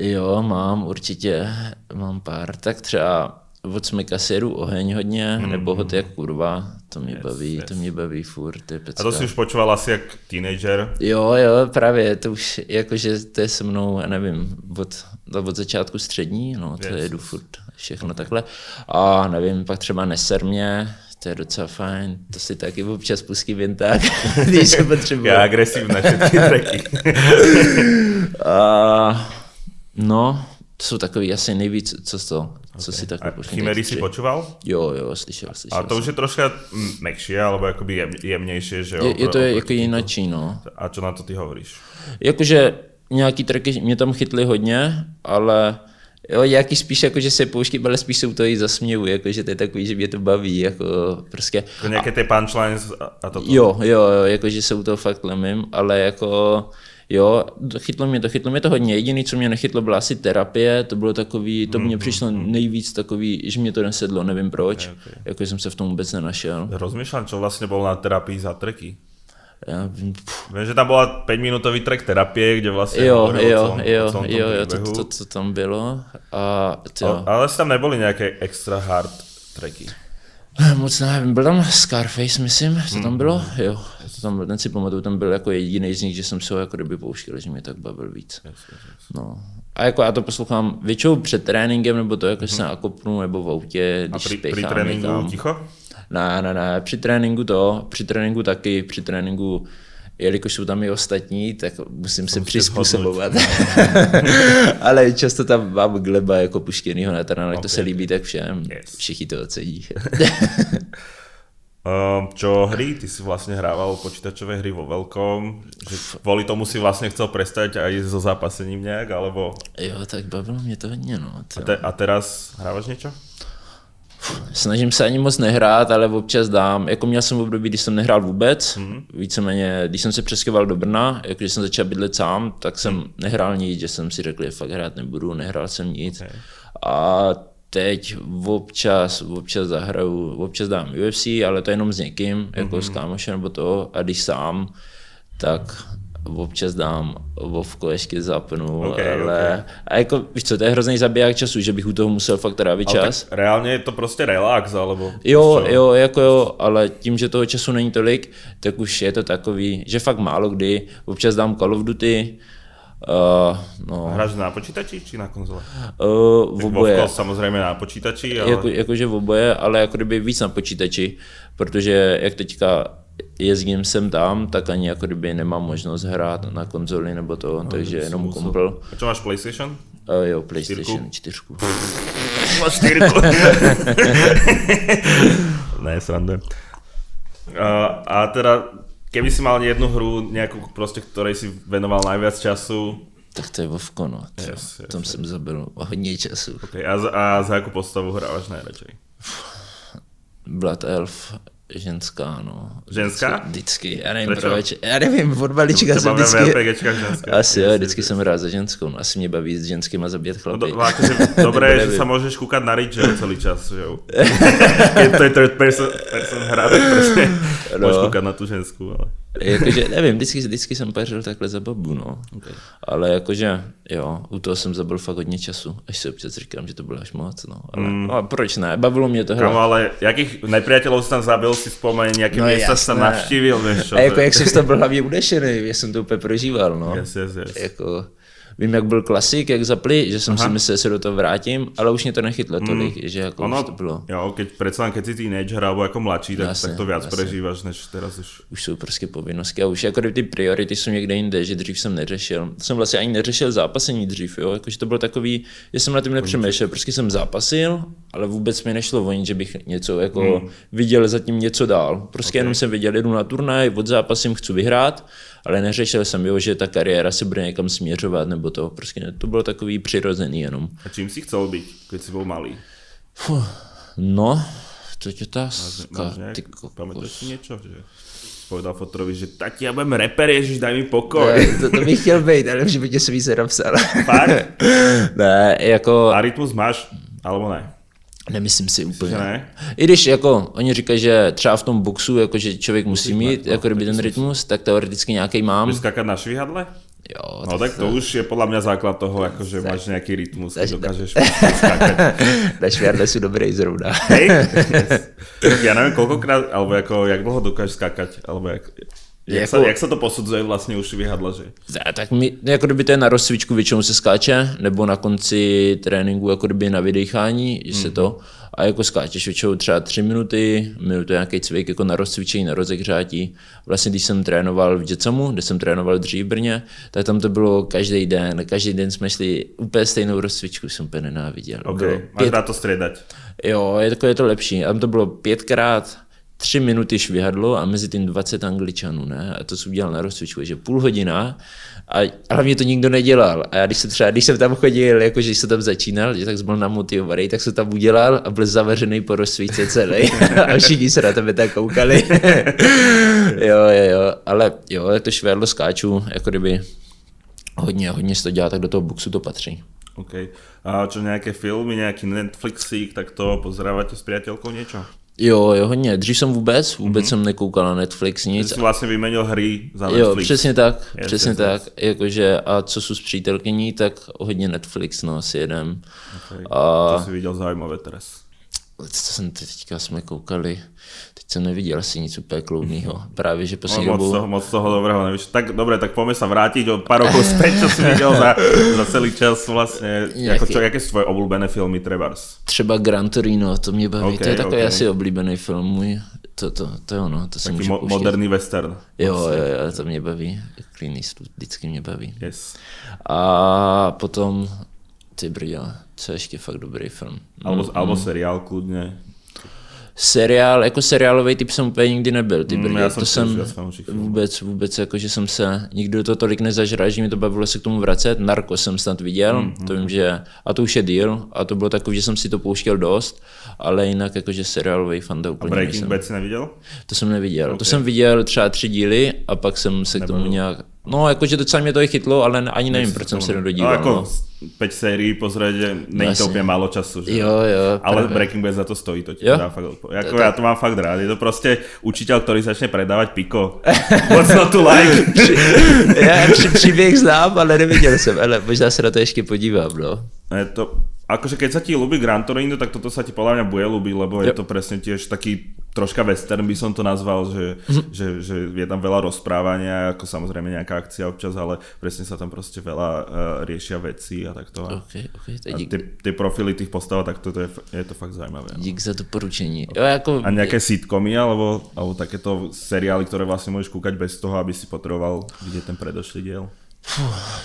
jo, mám určitě, mám pár, tak třeba od Smeka seru oheň hodně, mm, nebo hot jak kurva, to mě yes, baví, yes. to mě baví furt. Je A to si už počúval asi jak teenager? Jo, jo, právě, to už jakože to je se mnou, nevím, od, od začátku střední, no, to yes, jedu furt všechno okay. takhle. A nevím, pak třeba Neser mě, to je docela fajn, to si taky občas pustím jen tak, (laughs) když se potřebuji. Já agresivní všechny (laughs) tracky. A, no, to jsou takový asi nejvíc, co to, co okay. si pošli. Chimery si počúval? Jo, jo, slyšel, slyšel. A to už je troška mekšie, alebo jakoby jem, jemnější, že jo? Je, je to je jako jinačí, no. A co na to ty hovoríš? Jakože nějaký tracky mě tam chytly hodně, ale Jo, nějaký spíš jako, že se pouští, ale spíš jsou to i zasměvu, jako, že to je takový, že mě to baví, jako prostě. Jako nějaké ty punchlines a to. Jo, jo, jo, jako, že jsou to fakt lemím, ale jako Jo, chytlo mě to, chytlo mě to hodně. Jediný, co mě nechytlo, byla asi terapie, to bylo takový, to mě mm-hmm. přišlo nejvíc takový, že mě to nesedlo, nevím proč, okay, okay. jako jsem se v tom vůbec nenašel. Rozmýšlám, co vlastně bylo na terapii za treky. Já, vím, že tam byla 5 minutový track terapie, kde vlastně jo, jo, tom, jo, tom jo, jo, to, to, to, tam bylo. A, ale, ale tam nebyly nějaké extra hard tracky. (laughs) Moc nevím, byl tam Scarface, myslím, co tam bylo, hmm. jo, to tam ten si pamatuju, tam byl jako jediný z nich, že jsem se ho jako kdyby pouštěl, že mě tak bavil víc. Yes, yes, yes. No. A jako já to poslouchám většinou před tréninkem, nebo to jako mm-hmm. se nakopnu, nebo v autě, když A při, při tréninku někam. ticho? Ne, ne, ne, při tréninku to, při tréninku taky, při tréninku jelikož jsou tam i ostatní, tak musím se přizpůsobovat. (laughs) Ale často tam mám gleba jako puštěnýho na okay. to se líbí tak všem. Yes. Všichni to ocení. (laughs) (laughs) Um, čo hry? Ty si vlastne hrával počítačové hry vo veľkom, že kvôli tomu si vlastne chcel prestať aj so zápasením nejak, alebo... Jo, tak bavilo mě to hodně, no. A, te, a teraz hráváš něco? Snažím se ani moc nehrát, ale občas dám. Jako měl jsem období, kdy jsem nehrál vůbec. Mm. Víceméně, když jsem se přeskyval do Brna, jako když jsem začal bydlet sám, tak jsem mm. nehrál nic, že jsem si řekl, že fakt hrát nebudu, nehrál jsem nic. Okay. A teď občas, občas zahraju, občas dám UFC, ale to jenom s někým, mm-hmm. jako s mhm. kámošem nebo to, a když sám, tak občas dám Vovko ještě zapnu, okay, ale okay. a jako, víš co, to je hrozný zabiják času, že bych u toho musel fakt trávit čas. Tak reálně je to prostě relax, alebo... Jo, co? jo, jako jo, ale tím, že toho času není tolik, tak už je to takový, že fakt málo kdy, občas dám Call of Duty, Uh, no. Hráš na počítači či na konzole? Uh, v oboje. samozřejmě na počítači, ale... Jako, jakože v oboje, ale jako kdyby víc na počítači, protože jak teďka jezdím sem tam, tak ani jako kdyby nemám možnost hrát na konzoli nebo to, no, takže jenom musel. kompl. A co máš PlayStation? Uh, jo, PlayStation 4. (laughs) Máš 4. (laughs) ne, srandujem. Uh, a teda Keby si mal jednu hru, nějakou prostě, ktorej si venoval najviac času, tak to je Vovko, no. Yes, yes, Tam yes. jsem zabil hodně času. Okay, a, za, a za jakou postavu hráváš nejradšej? Blood Elf ženská, no. Ženská? Vždycky, já nevím Prečo? proč, já nevím, od malička jsem vždycky... Asi jo, vždycky jsem rád za ženskou, no, asi mě baví s ženskýma zabíjet chlapy. No, do, akože, (laughs) dobré je, že se můžeš koukat na Rachel celý čas, že jo. (laughs) to je third person, person hra, tak prostě no. můžeš koukat na tu ženskou, ale jakože, nevím, vždycky, vždycky jsem pařil takhle za babu, no. Okay. Ale jakože, jo, u toho jsem zabil fakt hodně času, až se občas říkám, že to bylo až moc, no. Ale, mm. no, proč ne, bavilo mě to hrát. Kamo, ale jakých nepriateľov jsi tam zabil, si vzpomeň, nějaké no, města jsi tam navštívil, víš A jako jak jsem tam byl hlavně udešený, já jsem to úplně prožíval, no. Yes, yes, yes. Jako, vím, jak byl klasik, jak zapli, že jsem Aha. si myslel, že se do toho vrátím, ale už mě to nechytlo tolik, mm. že jako ono, už to bylo. Jo, keď predsa keď si teenager alebo jako mladší, tak, jasne, tak to víc prežíváš, než teraz už. Už jsou prostě povinnosti a už jako ty priority jsou někde jinde, že dřív jsem neřešil. Jsem vlastně ani neřešil zápasení dřív, jo, jakože to bylo takový, že jsem na tím nepřemýšlel, prostě jsem zápasil, ale vůbec mi nešlo o že bych něco jako mm. viděl zatím něco dál. Prostě okay. jenom jsem viděl, jedu na turnaj, od zápasím chci vyhrát ale neřešil jsem, jo, že ta kariéra se bude někam směřovat, nebo to prostě to bylo takový přirozený jenom. A čím jsi chcel být, když jsi byl malý? Fuh, no, to je otázka. Ty pamätáš si niečo? Že povedal fotorovi, že tati, ja budem reper, ježiš, daj mi pokoj. Ne, to, to bych chtěl být, ale v životě jsem víc nenapsal. Fakt? (laughs) ne, jako... A rytmus máš, alebo ne? Nemyslím si úplně. Ne? I když jako oni říkají, že třeba v tom boxu, jako, že člověk musí mít no, jako kdyby ten rytmus, tak teoreticky nějaký mám. Budeš skákať na švihadle? Jo, No tak to už je podľa mňa základ toho, ako že máš nejaký rytmus, Takže- dokážeš skákať. (laughs) na šviadle sú dobrý zrovna. Hej? (laughs) Ja neviem koľkokrát, alebo ako, jak dlho dokážeš skákať, alebo jak, jak, Jako- jak sa to posudzuje vlastne u švihadla, že? Ne, tak mi, jako kdyby to je na rozcvičku, většinou se skáče, nebo na konci tréninku jako kdyby na vydechání, že se to, a jako skáčeš většinou třeba tři minuty, minutu nějaký cvik jako na rozcvičení, na rozehřátí. Vlastně když jsem trénoval v Jetsamu, kde jsem trénoval dřív v Brně, tak tam to bylo každý den, každý den jsme šli úplně stejnou rozcvičku, jsem úplně nenáviděl. OK, Bylo máš rád to striedať. Jo, je to, je to lepší. A tam to bylo pětkrát tři minuty švihadlo a mezi tím 20 angličanů, ne? A to jsem udělal na rozcvičku, že půl hodina a hlavně to nikdo nedělal. A já když jsem třeba, když jsem tam chodil, jakože jsem tam začínal, že tak jsem byl namotivovaný, tak jsem tam udělal a byl zavřený po rozcvičce celý. (laughs) a všichni se na tebe tak koukali. (laughs) jo, jo, jo. Ale jo, jak to švihadlo skáču, jako kdyby hodně, hodně se to dělá, tak do toho boxu to patří. OK. A čo nejaké filmy, nejaký Netflixík, tak to pozerávate s priateľkou niečo? Jo, jo, hodně. Dřív jsem vůbec, vůbec mm-hmm. jsem nekoukal na Netflix, Ty nic. si vlastne vymenil hry za Jo, Netflix. přesně tak, Yes, přesně yes, tak. Jakože, a co jsou s přítelkyní, tak hodně Netflix, no, si jedem. Okay. A- To si videl zaujímavé teraz. Co jsem teďka jsme koukali, jsem neviděl asi nic úplně kloudného. Právě, že No, poslední moc, dobu... toho, moc toho dobrého nevíš. Tak dobre, tak poďme sa vrátiť o pár rokov späť, čo si videl za, za celý čas vlastne. Ako, čo, jaké sú tvoje obľúbené filmy Trebars? Třeba Gran Torino, to mě baví, Ok, to je takový ok. asi oblíbený film můj. To, to, to je ono, to si Taký mo- moderný western. Jo, jo, jo, to mě baví. Clint Eastwood vždycky mě baví. Yes. A potom, ty brďo, co je ještě fakt dobrý film. Alebo, mm, alebo seriál kľudne. Seriál, jako seriálový typ jsem úplně nikdy nebyl, ty Mm, brďo, já jsem to jsem vůbec, vůbec, jako že jsem se nikdy do toho tolik nezažral, že mi to bavilo se k tomu vracet. Narko jsem snad viděl, Mm, to vím, že, a to už je deal, a to bylo takový, že jsem si to pouštěl dost, ale jinak jakože seriálový fanda A úplně Breaking nejsem. Bad si nevidel? To jsem neviděl. Ok. To jsem viděl třeba tři díly a pak jsem se k tomu nějak... No, jakože docela mě to i chytlo, ale ani nevím, proč jsem se ne- nedodíval. No, ako No. 5 sérií pozrieť, že není to úplne málo času. Že? Jo, jo. Ale právě. Breaking Bad za to stojí, to ti Jo? dá fakt odpoveď. Ako To- to- ja to mám fakt rád, je to proste učiteľ, ktorý začne predávať piko. What's (laughs) not to like? (laughs) Já příběh znám, ale neviděl jsem, ale možná se na to ještě podívám, no. Je to, akože keď sa ti ľúbi Gran Torino, tak toto sa ti podľa mňa bude ľúbiť, lebo je Jo. to presne tiež taký troška western by som to nazval, že, Mhm. že, že je tam veľa rozprávania, ako samozrejme nejaká akcia občas, ale presne sa tam proste veľa uh, riešia veci a takto. A, Ok, ok, tak a tie, tie profily tých postav, tak toto je, je to fakt zaujímavé. no. dík za doporučení. Jo, jako, A nejaké sitcomy alebo, alebo takéto seriály, ktoré vlastne môžeš kúkať bez toho, aby si potreboval vidieť ten predošlý diel.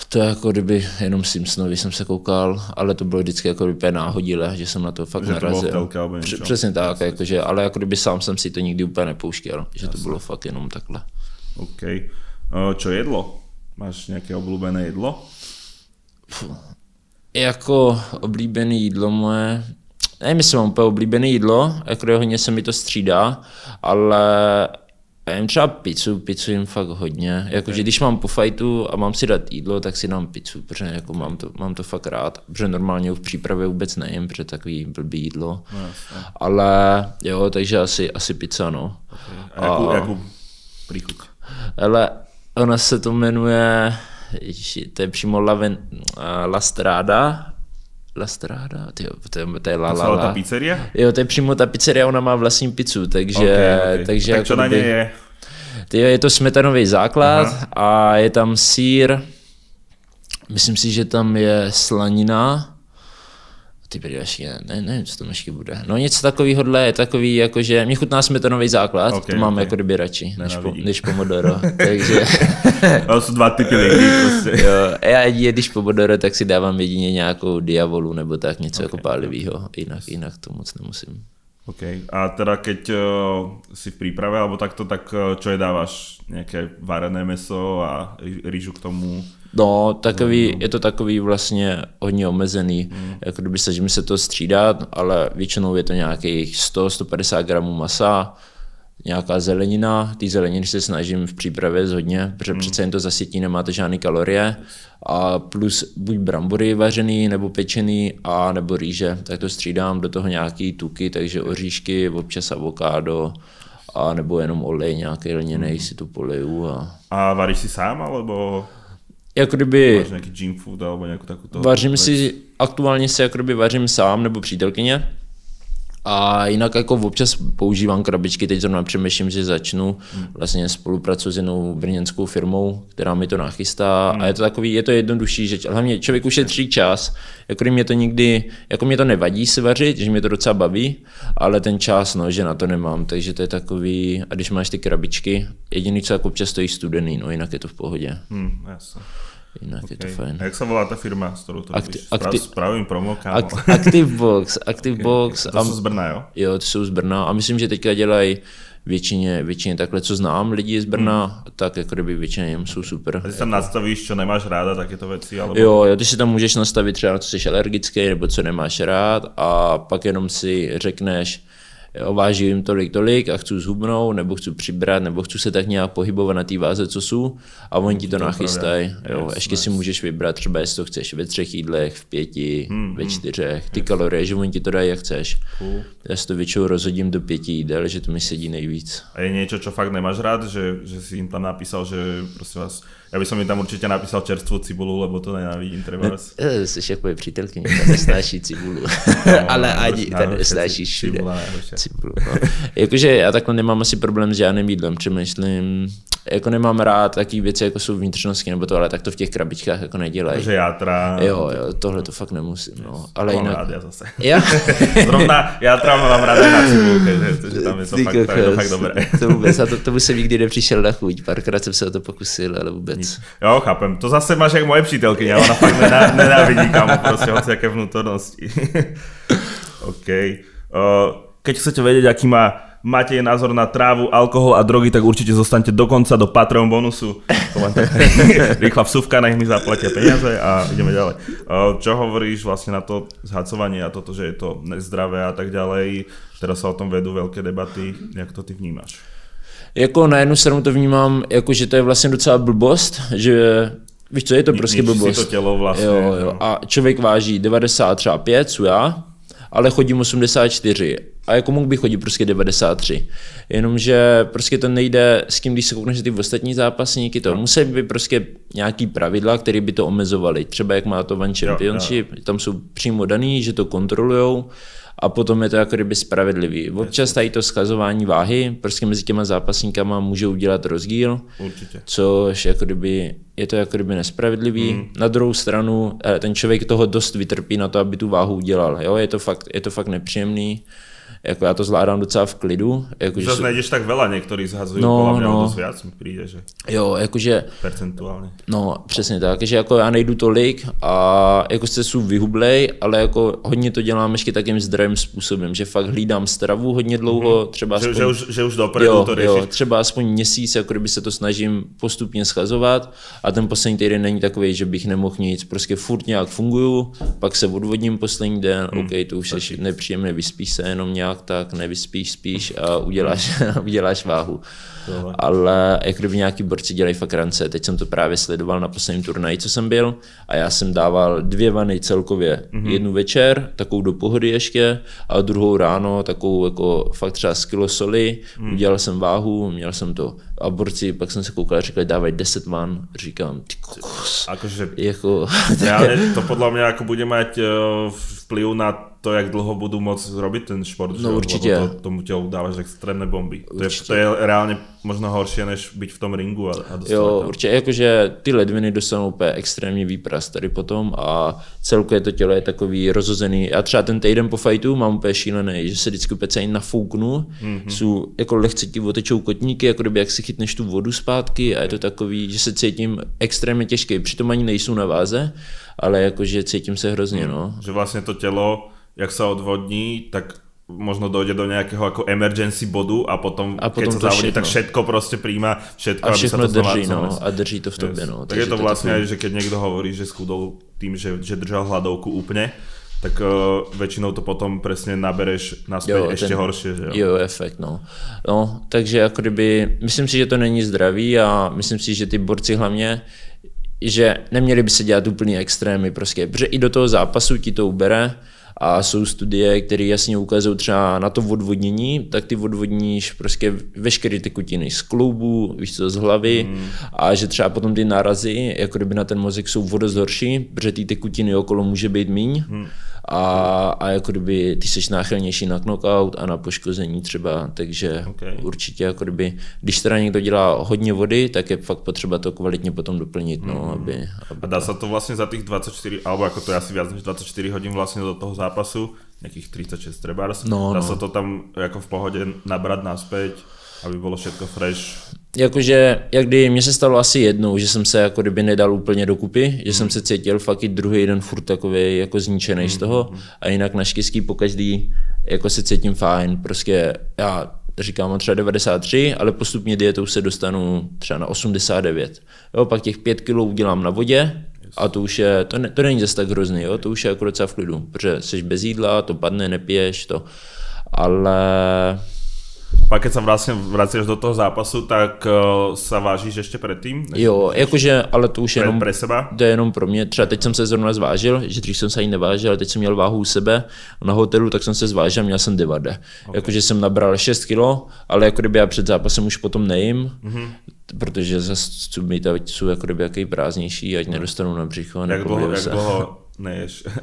To je jako kdyby jenom Simpsonovi jsem se koukal, ale to bylo vždycky jako kdyby náhodile, že jsem na to fakt Že to bylo v narazil. Pře-. Přesně tak, jakože, ale jako kdyby sám jsem si to nikdy úplně nepouštěl, že to bylo fakt jenom takhle. OK. Uh, čo jedlo? Máš nejaké obľúbené jedlo? Jako oblíbené jídlo moje, nevím, jestli mám úplně oblíbené jídlo, jako hodně se mi to střídá, ale já jim třeba pizzu, pizzu jim fakt hodně. Jakože když mám po fajtu a mám si dát jídlo, tak si dám pizzu, protože jako mám, to, mám to fakt rád. Protože normálně v přípravě vůbec nejím, protože takový blbý jídlo. No. Ale jo, takže asi, asi pizza, no. A jakú, A- jakú príchuť? Ale ona se to jmenuje, to je přímo La, Ven, uh, La Strada, La Strada, tyjo, to, je, to je La La La. pizzeria? Jo, to je přímo ta pizzeria, ona má vlastní pizzu, takže, OK, OK. takže tak čo jako na nej je? Tyjo, je to smetanový základ Aha. a je tam sír, myslím si, že tam je slanina, ty brýle, ještě, ne, nevím, co tam ještě bude. No něco takového je takový, jakože mě chutná smetanový základ, Ok, to mám ok. jako kdyby radši, než, po, než pomodoro. (laughs) takže To sú dva typy lidí proste. jo, já jedině, když pomodoro, tak si dávám jedině nějakou diavolu nebo tak, něco okay, jako pálivýho, jinak, jinak to moc nemusím. OK. A teda keď uh, si v príprave alebo takto, tak uh, čo je dávaš? Nějaké varené meso a rýžu k tomu? No, takový, je to takový vlastně hodně omezený. Mm. Jako kdyby snažíme se to střídat, ale většinou je to nějakých 100-150 gramů masa, nějaká zelenina, ty zeleniny se snažím v přípravě zhodně, protože mm. přece jen to zasytí, nemáte žádné kalorie a plus buď brambory vařený nebo pečený a nebo rýže, tak to střídám do toho nějaký tuky, takže oříšky, občas avokádo a nebo jenom olej nějaký lněný mm. si to poleju. A... a varíš si sám alebo jako kdyby... Máš nějaký gym food alebo nějakou takovou Vařím věc? si, aktuálně si jako kdyby vařím sám nebo přítelkyně, a jinak jako občas používám krabičky, teď zrovna přemýšlím, že začnu vlastně spolupracuji s jednou brněnskou firmou, která mi to nachystá hmm. a je to takový, je to jednodušší, že hlavně člověk ušetří čas, jako mě to nikdy, jako mě to nevadí se vařit, že mě to docela baví, ale ten čas, no, že na to nemám, takže to je takový, a když máš ty krabičky, jediný, co jako občas stojí studený, no jinak je to v pohodě. Hmm, jasně. Jinak okay. je to fajn. A jak se volá ta firma, s kterou to Akti- Akti- Spravím promo, kámo. Ak- Activebox, Activebox. Okay. To jsou z Brna, jo? Jo, to jsou z Brna a myslím, že teďka dělají většině, většině takhle, co znám lidi z Brna, hmm. tak jako kdyby většině jim jsou super. A ty tam nastavíš, co nemáš ráda, tak je to věci, alebo... Jo, jo, ty si tam můžeš nastavit třeba, co jsi alergický, nebo co nemáš rád a pak jenom si řekneš, jo, vážím tolik, tolik a chci zhubnout, nebo chci přibrat, nebo chci se tak nějak pohybovat na té váze, co jsou a oni ti to, to nachystají. Jo, yes, ještě nice. si můžeš vybrat, třeba jestli to chceš ve třech jídlech, v pěti, hmm, ve hmm. čtyřech, ty yes. kalorie, že oni ti to dají, jak chceš. Cool. Já si to většinou rozhodím do pěti jídel, že to mi sedí nejvíc. A je něco, co fakt nemáš rád, že, že si jim tam napísal, že prostě vás já bych mi tam určitě napísal čerstvou cibulu, lebo to nenávidím třeba. Ne, jsi jako je přítelkyně, ta nesnáší cibulu. No, (laughs) Ale ani ta nesnáší všude. Cibulu, no. Jakože já takhle nemám asi problém s žádným jídlem, přemýšlím, jako nemám rád takové věci, jako jsou vnitřnosti nebo to, ale tak to v těch krabičkách jako nedělají. Takže játra. Jo, jo, tohle to fakt nemusím, no. Ale jinak... rád já zase. Já? (laughs) Zrovna játra mám rád na cibulke, že, že tam je to, fakt, to, je to fakt dobré. to vůbec, a to, to by se nikdy nepřišel na chuť, párkrát jsem se o to pokusil, ale vůbec nic. Jo, chápem. To zase máš jak moje přítelkyně, ona fakt nenávidí kámo, prostě hoci jaké vnútornosti. (laughs) OK. Uh, keď chcete vedieť, aký má máte názor na trávu, alkohol a drogy, tak určite zostanete dokonca do Patreon bonusu. To len tak (laughs) rýchla vsuvka, nech mi zaplatia peniaze a ideme ďalej. Čo hovoríš vlastne na to zhacovanie a toto, že je to nezdravé a tak ďalej? Teraz sa o tom vedú veľké debaty. Jak to ty vnímáš? jako na jednu stranu to vnímám, jako že to je vlastně docela blbost, že víš co, je to prostě blbost. to tělo vlastně. Jo, jo. A člověk váží 90 třeba 5, co já, ale chodím 84 a jako mohl bych chodit prostě 93. Jenomže prostě to nejde s tím, když se koukneš ty ostatní zápasníky, to musí být prostě nějaký pravidla, které by to omezovaly. Třeba jak má to One Championship, jo, jo. tam jsou přímo daný, že to kontrolujou a potom je to jako kdyby spravedlivý. Občas tady to skazování váhy, prostě mezi těma zápasníkama může udělat rozdíl, Určitě. což jako kdyby, je to jako kdyby nespravedlivý. Mm. Na druhou stranu eh, ten člověk toho dost vytrpí na to, aby tu váhu udělal. Jo? Je, to fakt, je to fakt nepříjemný jako já to zvládám docela v klidu. Jako, že Zase nejdeš tak veľa, některý zhazují no, podle mě no. dost viac, mi přijde, že... Jo, jakože... Percentuálně. No, přesně tak, že jako já nejdu tolik a jako se jsou vyhublej, ale jako hodně to dělám ještě takým zdravým způsobem, že fakt hlídám stravu hodně dlouho, mm-hmm. třeba aspoň... Že, že, už, že už dopredu jo, to řešíš. Jo, třeba aspoň měsíc, jako kdyby se to snažím postupně schazovat a ten poslední týden není takový, že bych nemohl nic, prostě furt nějak funguju, pak se odvodním poslední den, mm, OK, to už je nepříjemné, vyspíš se jenom nějak tak nevyspíš, spíš a uděláš, (laughs) uděláš váhu. Tohle. Ale jak kdyby nějaký borci dělají fakt rance. Teď jsem to právě sledoval na posledním turnaji, co jsem byl a já jsem dával dvě vany celkově. Mm-hmm. Jednu večer, takovou do pohody ještě a druhou ráno, takovou jako fakt třeba z kilo soli. Mm. Udělal jsem váhu, měl jsem to. A borci, pak jsem se koukal a říkali, dávaj 10 van. Říkám, ty kokos. Akože, jako, (laughs) to podle mě jako bude mít eh, vplyv na to, jak dlouho budu moc robiť ten šport, no, že? určitě. To, tomu tělu dáváš extrémné bomby. To je, to je reálně možná horší, než být v tom ringu a, a Jo, tam. určitě, jakože ty ledviny dostanou úplně extrémní výpras tady potom a celkově to tělo je takový rozhozený. Já třeba ten týden po fajtu mám úplně šílený, že se vždycky úplně celý nafouknu, mm-hmm. jsou jako lehce ti otečou kotníky, jako kdyby jak si chytneš tu vodu zpátky a je to takový, že se cítím extrémně těžký, přitom ani nejsou na váze, ale jakože cítím se hrozně, mm. no. Že vlastně to tělo jak sa odvodní, tak možno dojde do nejakého ako emergency bodu a potom, A potom keď sa závodí, tak všetko proste príjma, všetko, A aby sa to drží, no, a drží to v tobě, no. tak takže je to vlastne takový- že keď niekto hovorí, že schudol tým, že, že držal hladovku úplne, tak uh, väčšinou to potom presne nabereš naspäť Jo, ešte ten- horšie. Že jo? Jo, efekt, no. no. takže jako kdyby, myslím si, že to není zdravý a myslím si, že ty borci hlavně, že neměli by se dělat úplný extrémy prostě, protože i do toho zápasu ti to ubere a jsou studie, které jasně ukazují třeba na to odvodnění, tak ty odvodníš prostě veškeré tekutiny z kloubu, víš co, z hlavy mm. a že třeba potom ty nárazy, jako kdyby na ten mozek jsou o dost horší, protože ty tekutiny okolo může být míň mm. A, a jako kdyby ty seš náchylnější na knockout a na poškození třeba, takže Okay. určitě jako kdyby, když teda někdo dělá hodně vody, tak je fakt potřeba to kvalitně potom doplnit, no, aby, aby A dá sa to vlastne za tých 24, alebo ako to je asi viac než 24 hodín vlastne do toho zápasu, nejakých 36 trebárs, No, dá no. sa to tam ako v pohode nabrať naspäť, aby bolo všetko fresh. Jakože, jak kdy mně se stalo asi jednou, že jsem se jako kdyby nedal úplně dokupy, že jsem se cítil fakt i druhý den furt takový jako zničený z toho a jinak naštěstí po každý jako se cítím fajn, prostě já říkám mám třeba 93, ale postupně dietou se dostanu třeba na 89. Jo, pak těch 5 kg udělám na vodě a to už je, to, ne, to není zase tak hrozný, jo, to už je jako docela v klidu, protože jsi bez jídla, to padne, nepiješ to, ale Pak keď sa vlastne vraciaš do toho zápasu, tak uh, sa vážiš ešte predtým? Než- jo, jakože, ale to už pre, jenom pre seba? To je jenom pro mě. Třeba teď jsem se zrovna zvážil, že dřív jsem se ani nevážil, ale teď jsem měl váhu u sebe na hotelu, tak jsem se zvážil a měl jsem devade. Okay. Jakože jsem nabral 6 kilo, ale jako kdyby já před zápasem už potom nejím, mm-hmm. protože zase cuby teď jsou jako kdyby jaký prázdnější, ať nedostanu na břicho. Jak neprobiju jak dlho neješ? Uh,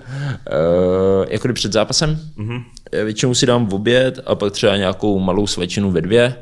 (laughs) jako kdyby před zápasem? Mm-hmm. Většinou si dám v oběd a pak třeba nějakou malou svečinu ve dvě.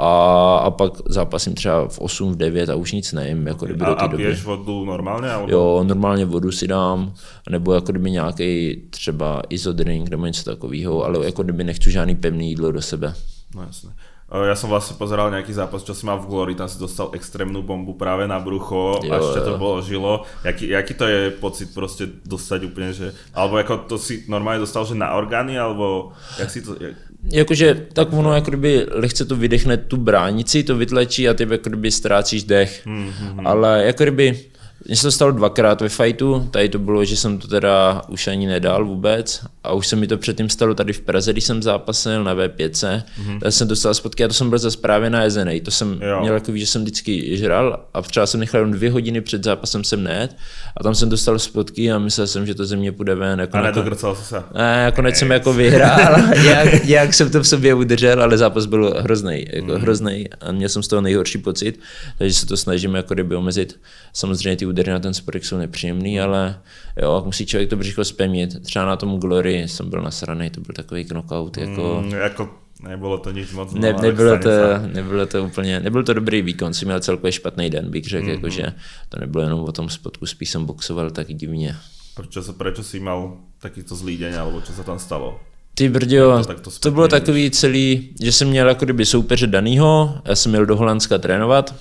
A, a pak zápasím třeba v 8, v 9 a už nic nejím, jako kdyby A, do té a doby. piješ vodu normálne? Alebo... Jo, normálně vodu si dám, nebo jako kdyby nějaký třeba izodrink nebo něco takového, ale jako kdyby nechci žádný pevný jídlo do sebe. No jasné. E, Ja som vlastne pozeral nejaký zápas, čo si mal v Glory, tam si dostal extrémnu bombu práve na brucho, Jo, až ťa to jo. bolo žilo. Jaký, jaký to je pocit proste dostať úplne, že... Alebo ako to si normálne dostal, že na orgány, alebo jak si to... Jak... Jakože tak ono jako kdyby lehce to vydechne tu bránici, to vytlečí a ty jako kdyby ztrácíš dech. Hmm, Ale jako kdyby mně se to stalo dvakrát ve fightu, tady to bylo, že jsem to teda už ani nedal vůbec a už se mi to předtím stalo tady v Praze, když jsem zápasil na V5, mm-hmm. tak jsem dostal spotky a to jsem byl zase právě najezený. To jsem Jo. měl takový, že jsem vždycky žral a třeba jsem nechal jenom dvě hodiny před zápasem jsem nejet a tam jsem dostal spotky a myslel jsem, že to ze mě půjde ven. Jako A na- nedogrcal si sa? ne, nakonec jsem jako vyhrál, (laughs) jak, jak jsem to v sobě udržel, ale zápas byl hrozný, jako mm. hrozný a měl jsem z toho nejhorší pocit, takže se to snažím jako kdyby omezit. Samozřejmě ty údery na ten spodek jsou nepříjemný, ale jo, musí člověk to břicho spevnit. Třeba na tom Glory jsem byl nasraný, to byl takový knockout, jako... Mm, ako nebolo to nič moc. Ne, nebylo, to, nebylo to úplně, nebyl to dobrý výkon, jsem měl celkově špatný den, bych řekl, Mhm. mm-hmm. jakože to nebylo jenom o tom spodku, spíš jsem boxoval tak divně. Prečo, sa, prečo si mal takýto zlý deň, alebo čo sa tam stalo? Ty brďo, to takto to bylo takový celý, že jsem měl jako kdyby soupeře danýho, já jsem měl do Holandska trénovat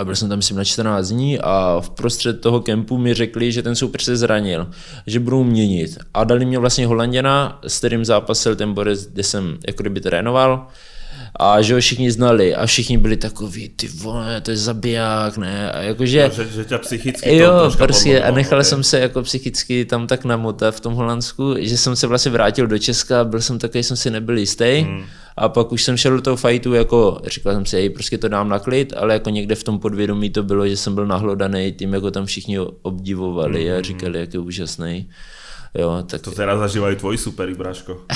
a byl jsem tam myslím na 14 dní a v prostřed toho kempu mi řekli, že ten soupeř se zranil, že budou měnit. A dali mě vlastně Holanděna, s kterým zápasil ten borec, kde jsem jako kdyby trénoval a že ho všichni znali a všichni byli takový, ty vole, to je zabiják, ne, a jakože... Že, že ťa psychicky Jo, prostě a podlomilo, nechal ok. jsem se jako psychicky tam tak namotat v tom Holandsku, že jsem se vlastně vrátil do Česka, byl jsem takový, jsem si nebyl jistý. Hmm. A pak už jsem šel do toho fightu, jako říkal jsem si, hej, prostě to dám na klid, ale jako někde v tom podvědomí to bylo, že jsem byl nahlodaný tím, jako tam všichni obdivovali a říkali, jak je úžasný. Jo, tak To teraz zažívajú tvoji superi, Braško. (laughs)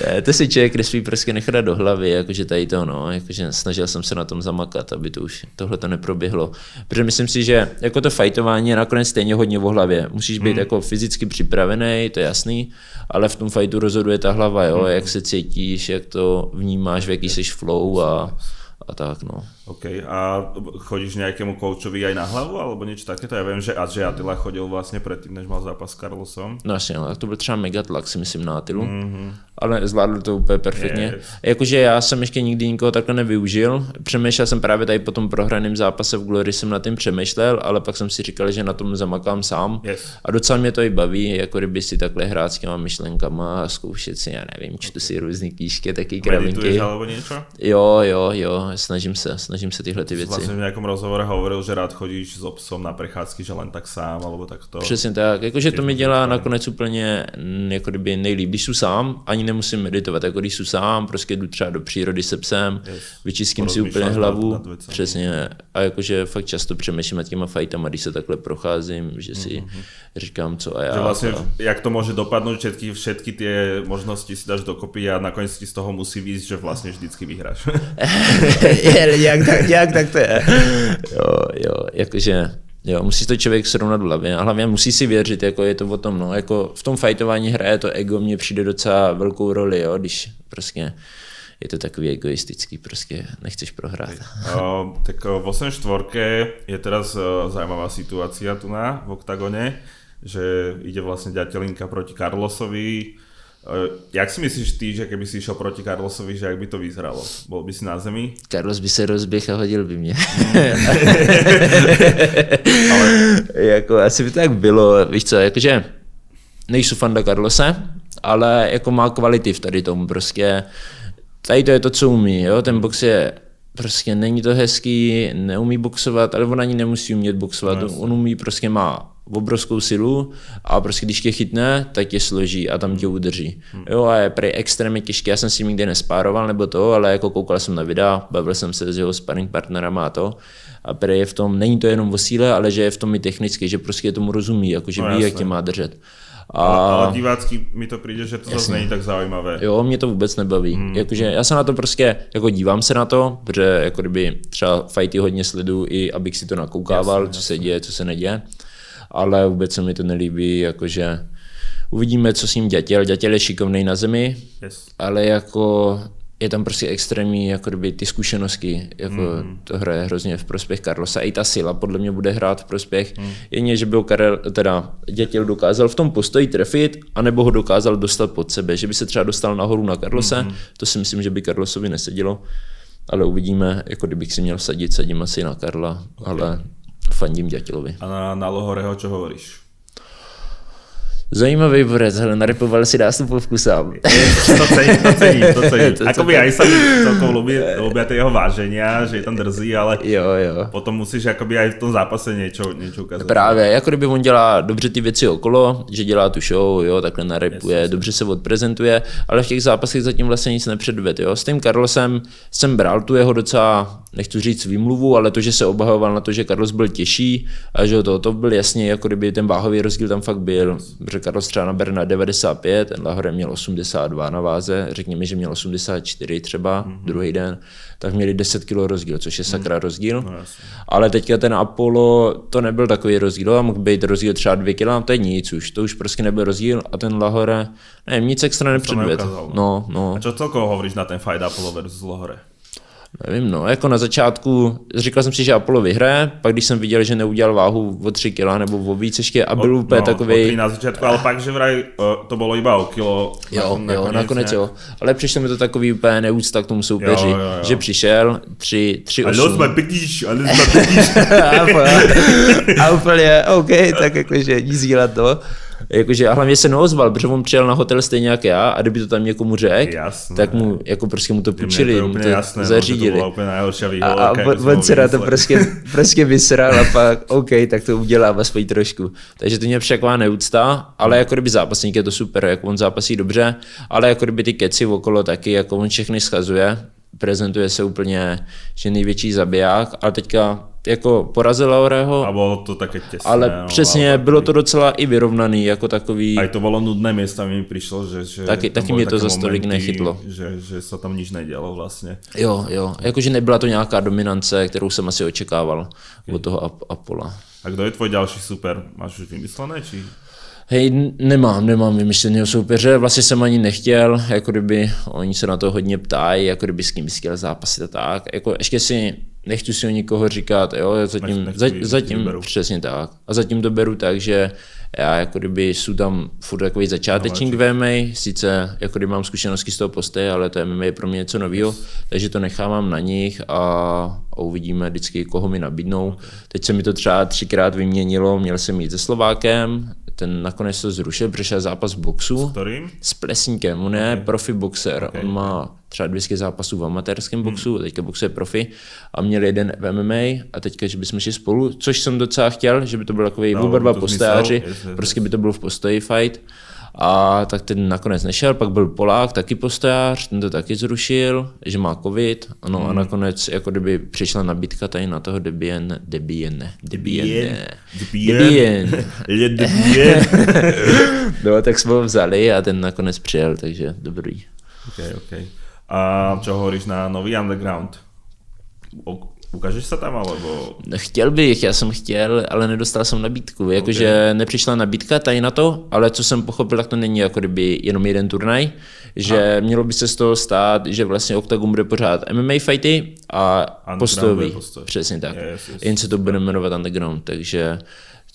Eh, to si člověk nesmí prostě nechat do hlavy, jakože tady to, no, jakože snažil jsem se na tom zamakat, aby to už tohle to neproběhlo. Protože myslím si, že jako to fajtování je nakonec stejně hodně o hlavě. Musíš být hmm. jako fyzicky připravený, to je jasný, ale v tom fajtu rozhoduje ta hlava, jo, jak se cítíš, jak to vnímáš, v jaký jsi flow a, a tak, no. OK. A chodíš nejakému koučovi aj na hlavu, alebo niečo takéto? Ja viem, že, a že Atila chodil vlastně predtým, než mal zápas s Carlosom. No jasně, no, to byl třeba megatlak, si myslím, na Atilu. Mm-hmm. Ale zvládl to úplně perfektně. Yes. Jakože já jsem ještě nikdy nikoho takhle nevyužil. Přemýšlel jsem právě tady po tom prohraném zápase v Glory, jsem nad tím přemýšlel, ale pak jsem si říkal, že na tom zamakám sám. Yes. A docela mě to i baví, jako kdyby si takhle hrát s těma myšlenkama a zkoušet si, já nevím, čtu si různé knížky, taky kravinky. Jo, jo, jo, snažím se, snažím se tyhle ty věci. Vlastně v nějakém rozhovoru hovoril, že rád chodíš s obsom na prechádzky, že len tak sám, alebo tak to. Přesně tak, jakože to mi dělá nakonec úplně jako kdyby nejlíp, když jsou sám, ani nemusím meditovat, jako když jsou sám, prostě jdu třeba do přírody se psem, yes. vyčistím si úplně hlavu, nad, nad přesně, a jakože fakt často přemýšlím nad těma fajtama, když se takhle procházím, že si mm-hmm. říkám co a já. Že vlastně, a... jak to může dopadnout, všetky, všetky ty možnosti si dáš dokopy a nakonec ti z toho musí víc, že vlastně vždycky vyhráš. (laughs) (laughs) jak, tak, (laughs) jak tak to je. (laughs) Jo, jo, jakože Jo, musí to člověk srovnat v hlavě a hlavně musí si věřit, jako je to o tom, no, jako v tom fajtování hraje to ego, mně přijde docela velkou roli, jo, když prostě je to takový egoistický, prostě nechceš prohrát. Uh, tak v 8 čtvorke je teraz uh, zajímavá situácia tu na v oktagone, že ide vlastně ďatelinka proti Carlosovi, jak si myslíš ty, že kdyby si šel proti Carlosovi, že jak by to vyzeralo? Byl by si na zemi? Carlos by se rozběh a hodil by mě. (laughs) Ale... jako asi by to tak bylo, víš co, jakože nejsou fanda Carlose, ale jako má kvality v tady tomu, prostě tady to je to, co umí, jo, ten box je prostě není to hezký, neumí boxovat, ale on ani nemusí umět boxovat, no, on umí, prostě má obrovskou silu a prostě když tě chytne, tak tě složí a tam tě udrží. Jo a je prý extrémně těžké, já jsem s tím nikdy nespároval nebo to, ale jako koukal jsem na videa, bavil jsem se s jeho sparring partnerama a to a prý je v tom, není to jenom o síle, ale že je v tom i technicky, že prostě tomu rozumí, jako že no, ví, jak tě má držet. A... Ale, divácky mi to přijde, že to zase není tak zajímavé. Jo, mě to vůbec nebaví. Hmm. Jakože já se na to prostě, jako dívám se na to, protože jako kdyby třeba fighty hodně sleduju i abych si to nakoukával, jasně, co jasně. se děje, co se neděje ale vůbec se mi to nelíbí, jakože uvidíme, co s ním dětěl. Dětěl je šikovný na zemi, yes. ale jako je tam prostě extrémní jako kdyby ty zkušenosti, jako mm. to hraje hrozně v prospěch Carlosa. I ta síla podle mě bude hrát v prospěch. Mm. Jedině, že by ho Karel, teda dětěl dokázal v tom postoji trefit, anebo ho dokázal dostat pod sebe, že by se třeba dostal nahoru na Carlose, mm. to si myslím, že by Carlosovi nesedělo. Ale uvidíme, jako kdybych si měl sadit, sadím asi na Karla, okay. ale fandím Ďatilovi. A na, na Lohoreho čo hovoríš? Zajímavý borec, hele, narypoval si nástupovku (laughs) sám. to cením, to cením, to cením. to, Akoby aj sa mi celkom ľubí, ľubia tie jeho váženia, že je tam drzí, ale jo, jo. potom musíš jakoby aj v tom zápase něco, něco ukázat. Právě, jako kdyby on dělá dobře ty věci okolo, že dělá tu show, jo, takhle yes. dobře se odprezentuje, ale v těch zápasech zatím vlastně nic nepředved, jo. S tím Carlosem jsem bral tu jeho docela, nechci říct výmluvu, ale to, že se obhajoval na to, že Carlos byl těžší a že to, to byl jasně, jako kdyby ten váhový rozdíl tam fakt byl, Carlos třeba nabere na 95, ten Lahore měl 82 na váze, řekněme, že měl 84 třeba mm-hmm. druhý den, tak měli 10 kg rozdíl, což je sakra mm. rozdíl. No, Ale teďka ten Apollo, to nebyl takový rozdíl, a mohl být rozdíl třeba 2 kg, to je nic už, to už prostě nebyl rozdíl a ten Lahore, nevím, nic extra nepředvěd. No. no, no. A co celkovo hovoríš na ten fight Apollo versus Lahore? Nevím, no, jako na začátku říkal jsem si, že Apollo vyhraje, pak když jsem viděl, že neudělal váhu o 3 kg nebo o víc ještě a byl úplně no, takový. na začátku, ale pak, že vraj, to bylo iba o kilo. Jo, nakonec, jo, nakonec jo. Ale přišlo mi to takový úplně neúcta k tomu soupeři, jo, jo, jo. že přišel 3, 3 8. Ale jsme pekýš, ale jsme pekýš. (laughs) a úplně, OK, tak jakože nic dělat to. Jakože a hlavně se neozval, protože on přijel na hotel stejně jak já a kdyby to tam někomu řekl, tak mu jako prostě mu to půjčili, mu to jasné, zařídili. No, to a, a on se na to prostě, (laughs) prostě vysral a pak OK, tak to udělá aspoň trošku. Takže to mě překvá neúcta, ale jako kdyby zápasník je to super, jako on zápasí dobře, ale jako kdyby ty keci okolo taky, jako on všechny schazuje, prezentuje se úplně, že největší zabiják, ale teďka jako porazil Laureho. A bylo to také těsné. Ale no, přesně, ale bylo to docela i vyrovnaný, jako takový. A to bylo nudné město, mi přišlo, že, že taky, taky mě to za stolik nechytlo. Že, že se tam nič nedělo vlastně. Jo, jo, jakože nebyla to nějaká dominance, kterou jsem asi očekával okay. od toho Apola. A kdo je tvůj další super? Máš už vymyslené, či? Hej, nemám, nemám vymyšleného soupeře, vlastně jsem ani nechtěl, jako kdyby oni se na to hodně ptají, jako kdyby s kým chtěl zápasit a tak. Jako ještě si nechci si o nikoho říkat, jo, zatím, Nech- za, nechci- zatím nechci beru. přesně tak. A zatím to beru tak, že já jako kdyby jsou tam furt takový začátečník v MMA, sice jako kdyby mám zkušenosti z toho postoje, ale to MMA je pro mě něco nového, takže to nechávám na nich a, a uvidíme vždycky, koho mi nabídnou. Teď se mi to třeba třikrát vyměnilo, měl jsem jít se Slovákem, ten nakonec to zrušil, přišel zápas boxu Ktorým? s Plesníkem, on je profi boxer, Okay. on má třeba 200 zápasů v amatérském boxu, teďka boxuje profi a měl jeden v MMA a teďka, že bychom šli spolu, což jsem docela chtěl, že by to byl takový No, oba dva to postojáři, prostě by to bylo v postoji fight. A tak ten nakonec nešel, pak byl Polák, taky postojář, ten to taky zrušil, že má covid, no Hmm. a nakonec jako kdyby přišla nabídka tady na toho Debien, Debien, Debien, Debien. (laughs) Je Debien. (laughs) No, tak jsme ho vzali a ten nakonec přijel, takže dobrý. OK, OK. A čo hovoríš na nový underground? Ukážeš sa tam, alebo... Chtěl bych, já jsem chtěl, ale nedostal jsem nabídku. Jakože nepřišla nabídka tady na to, ale co jsem pochopil, tak to není jako kdyby jenom jeden turnaj, že a. mělo by se z toho stát, že vlastně Octagon bude pořád MMA fighty a postojový. postoj. Přesně tak. Yes, yes. Jen se to bude jmenovat Underground, takže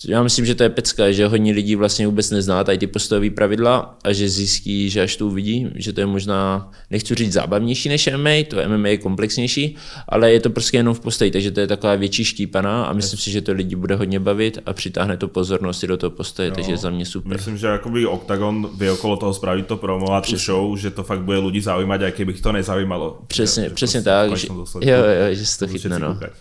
já myslím, že to je pecka, že hodně lidí vlastně vůbec nezná tady ty postojové pravidla a že zjistí, že až to uvidí, že to je možná, nechci říct zábavnější než MMA, to MMA je komplexnější, ale je to prostě jenom v postoji, takže to je taková větší štípaná a myslím si, že to lidi bude hodně bavit a přitáhne to pozornost i do toho postoje, takže za mě super. Myslím, že akoby Octagon vie okolo toho spraviť to promo a show, že to fakt bude ľudí zaujímať, aj keby ich to nezaujímalo. Přesně, Že- že přesně proste tak, v že, konečnom dôsledku jo, jo, že se to chytne, no. kúkať.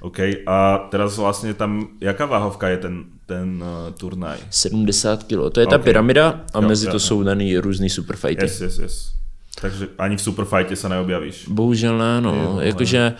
OK, a teraz vlastne tam, jaká váhovka je ten, ten uh, turnaj? 70 kg, to je ta Ok. pyramida a Jo, mezi to jo. jsou daný různý superfighty. Yes, yes, yes. Takže ani v Superfighte sa neobjavíš. Bohužel ne, no. Jo, jakože,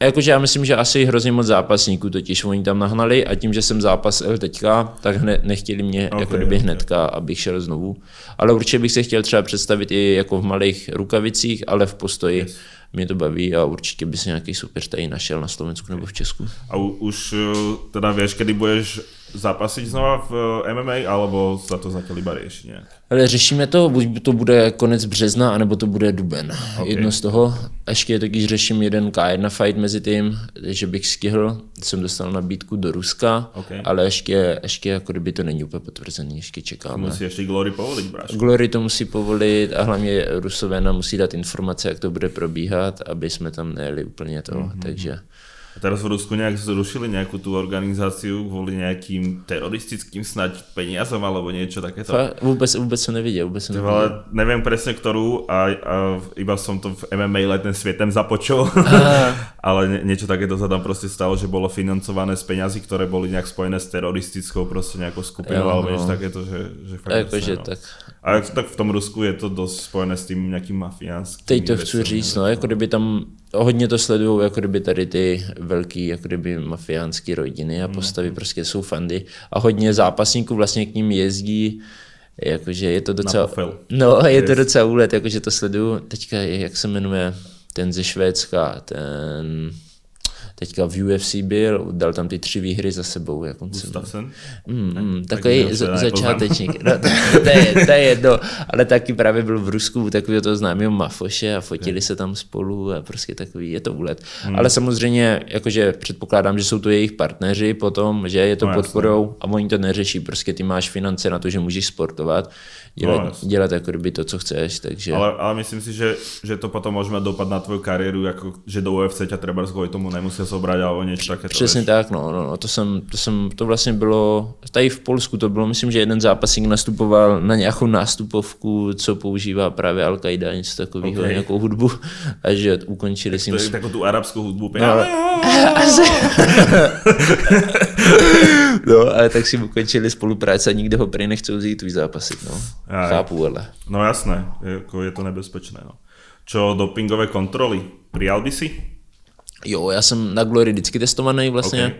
jakože já myslím, že asi hrozně moc zápasníků totiž oni tam nahnali a tím, že jsem zápasil teďka, tak hned, nechtěli mě Ok, okay, jako kdyby hnedka, abych šel znovu. Ale určitě bych se chtěl třeba představit i jako v malých rukavicích, ale v postoji. Yes. Mě to baví a určitě by se nějaký super tady našel na Slovensku nebo v Česku. A u, už uh, teda vieš, kedy budeš zápasiť znova v uh, MMA, alebo sa to zatiaľ iba rieši nejak? Ale řešíme to, buď to bude konec března, anebo to bude duben. Ok. Okay. Jedno z toho. Ještě taky řeším jeden K1 fight mezi tím, že bych stihl. Jsem dostal nabídku do Ruska, Ok. ale ještě, ještě jako kdyby to není úplně potvrzený, ještě čekáme. Musí ešte Glory povoliť, bráško. Glory to musí povolit a hlavně Rusové nám musí dát informace, jak to bude probíhat, aby jsme tam nejeli úplně to. Mm-hmm. Takže A teraz v Rusku nejak zrušili nejakú tú organizáciu kvôli nejakým teroristickým snať peniazom alebo niečo takéto. fakt, vůbec, vůbec jsem neviděl, vůbec jsem Ty neviděl. vole, neviem presne ktorú a, a iba som to v MMA letným svietem započul, (laughs) ale nie, niečo takéto sa tam proste stalo, že bolo financované z peňazí, ktoré boli nejak spojené s teroristickou proste nejakou skupinou Jo, alebo no. niečo takéto, že, že fakt Jakože jasné, no. tak. A jak- tak v tom Rusku je to dosť spojené s tým nejakým mafiánským. Teď to chci říct, no, jako kdyby tam hodně to sledují, jako kdyby tady ty velký, jako kdyby mafiánský rodiny a postavy Mm. prostě jsou fandy. A hodně zápasníků vlastně k ním jezdí, jakože je to docela, no je to docela úlet, jakože to sleduju, teďka jak se jmenuje ten ze Švédska, ten teďka v UFC byl, dal tam ty tři výhry za sebou, jak on se jmenuje. Gustafsson? Mm, mm, Tak takový se za, začátečník. (laughs) No, to, to, je, to je jedno, ale taky právě byl v Rusku u takového toho známého mafoše a fotili se tam spolu a prostě takový, je to úlet. Hmm. Ale samozřejmě, jakože předpokládám, že jsou to jejich partneři potom, že je to No, podporou a oni to neřeší, prostě ty máš finance na to, že můžeš sportovat, dělat, No, dělat jako kdyby to, co chceš, takže... Ale, ale myslím si, že, že to potom mať dopad na tvoju kariéru, ako, že do UFC ťa treba kvôli tomu nemusia zobrať alebo niečo takéto. Přesně vieš. tak, no, no, no to, jsem, to jsem, to vlastně bylo, tady v Polsku to bylo, myslím, že jeden zápasník nastupoval na nějakou nástupovku, co používá právě Al-Qaida, něco takového, Ok. okay. nějakou hudbu, a že ukončili s To ním... je takú tú arabskú hudbu. No, ale- (laughs) no, ale tak si ukončili spolupráce a nikdo ho prý nechce vzít už zápasit, no. Chápu, ale. No jasné, je, ako je to nebezpečné. No. Čo dopingové kontroly? Prijal by si? Jo, já jsem na Glory vždycky testovaný vlastně. Ok.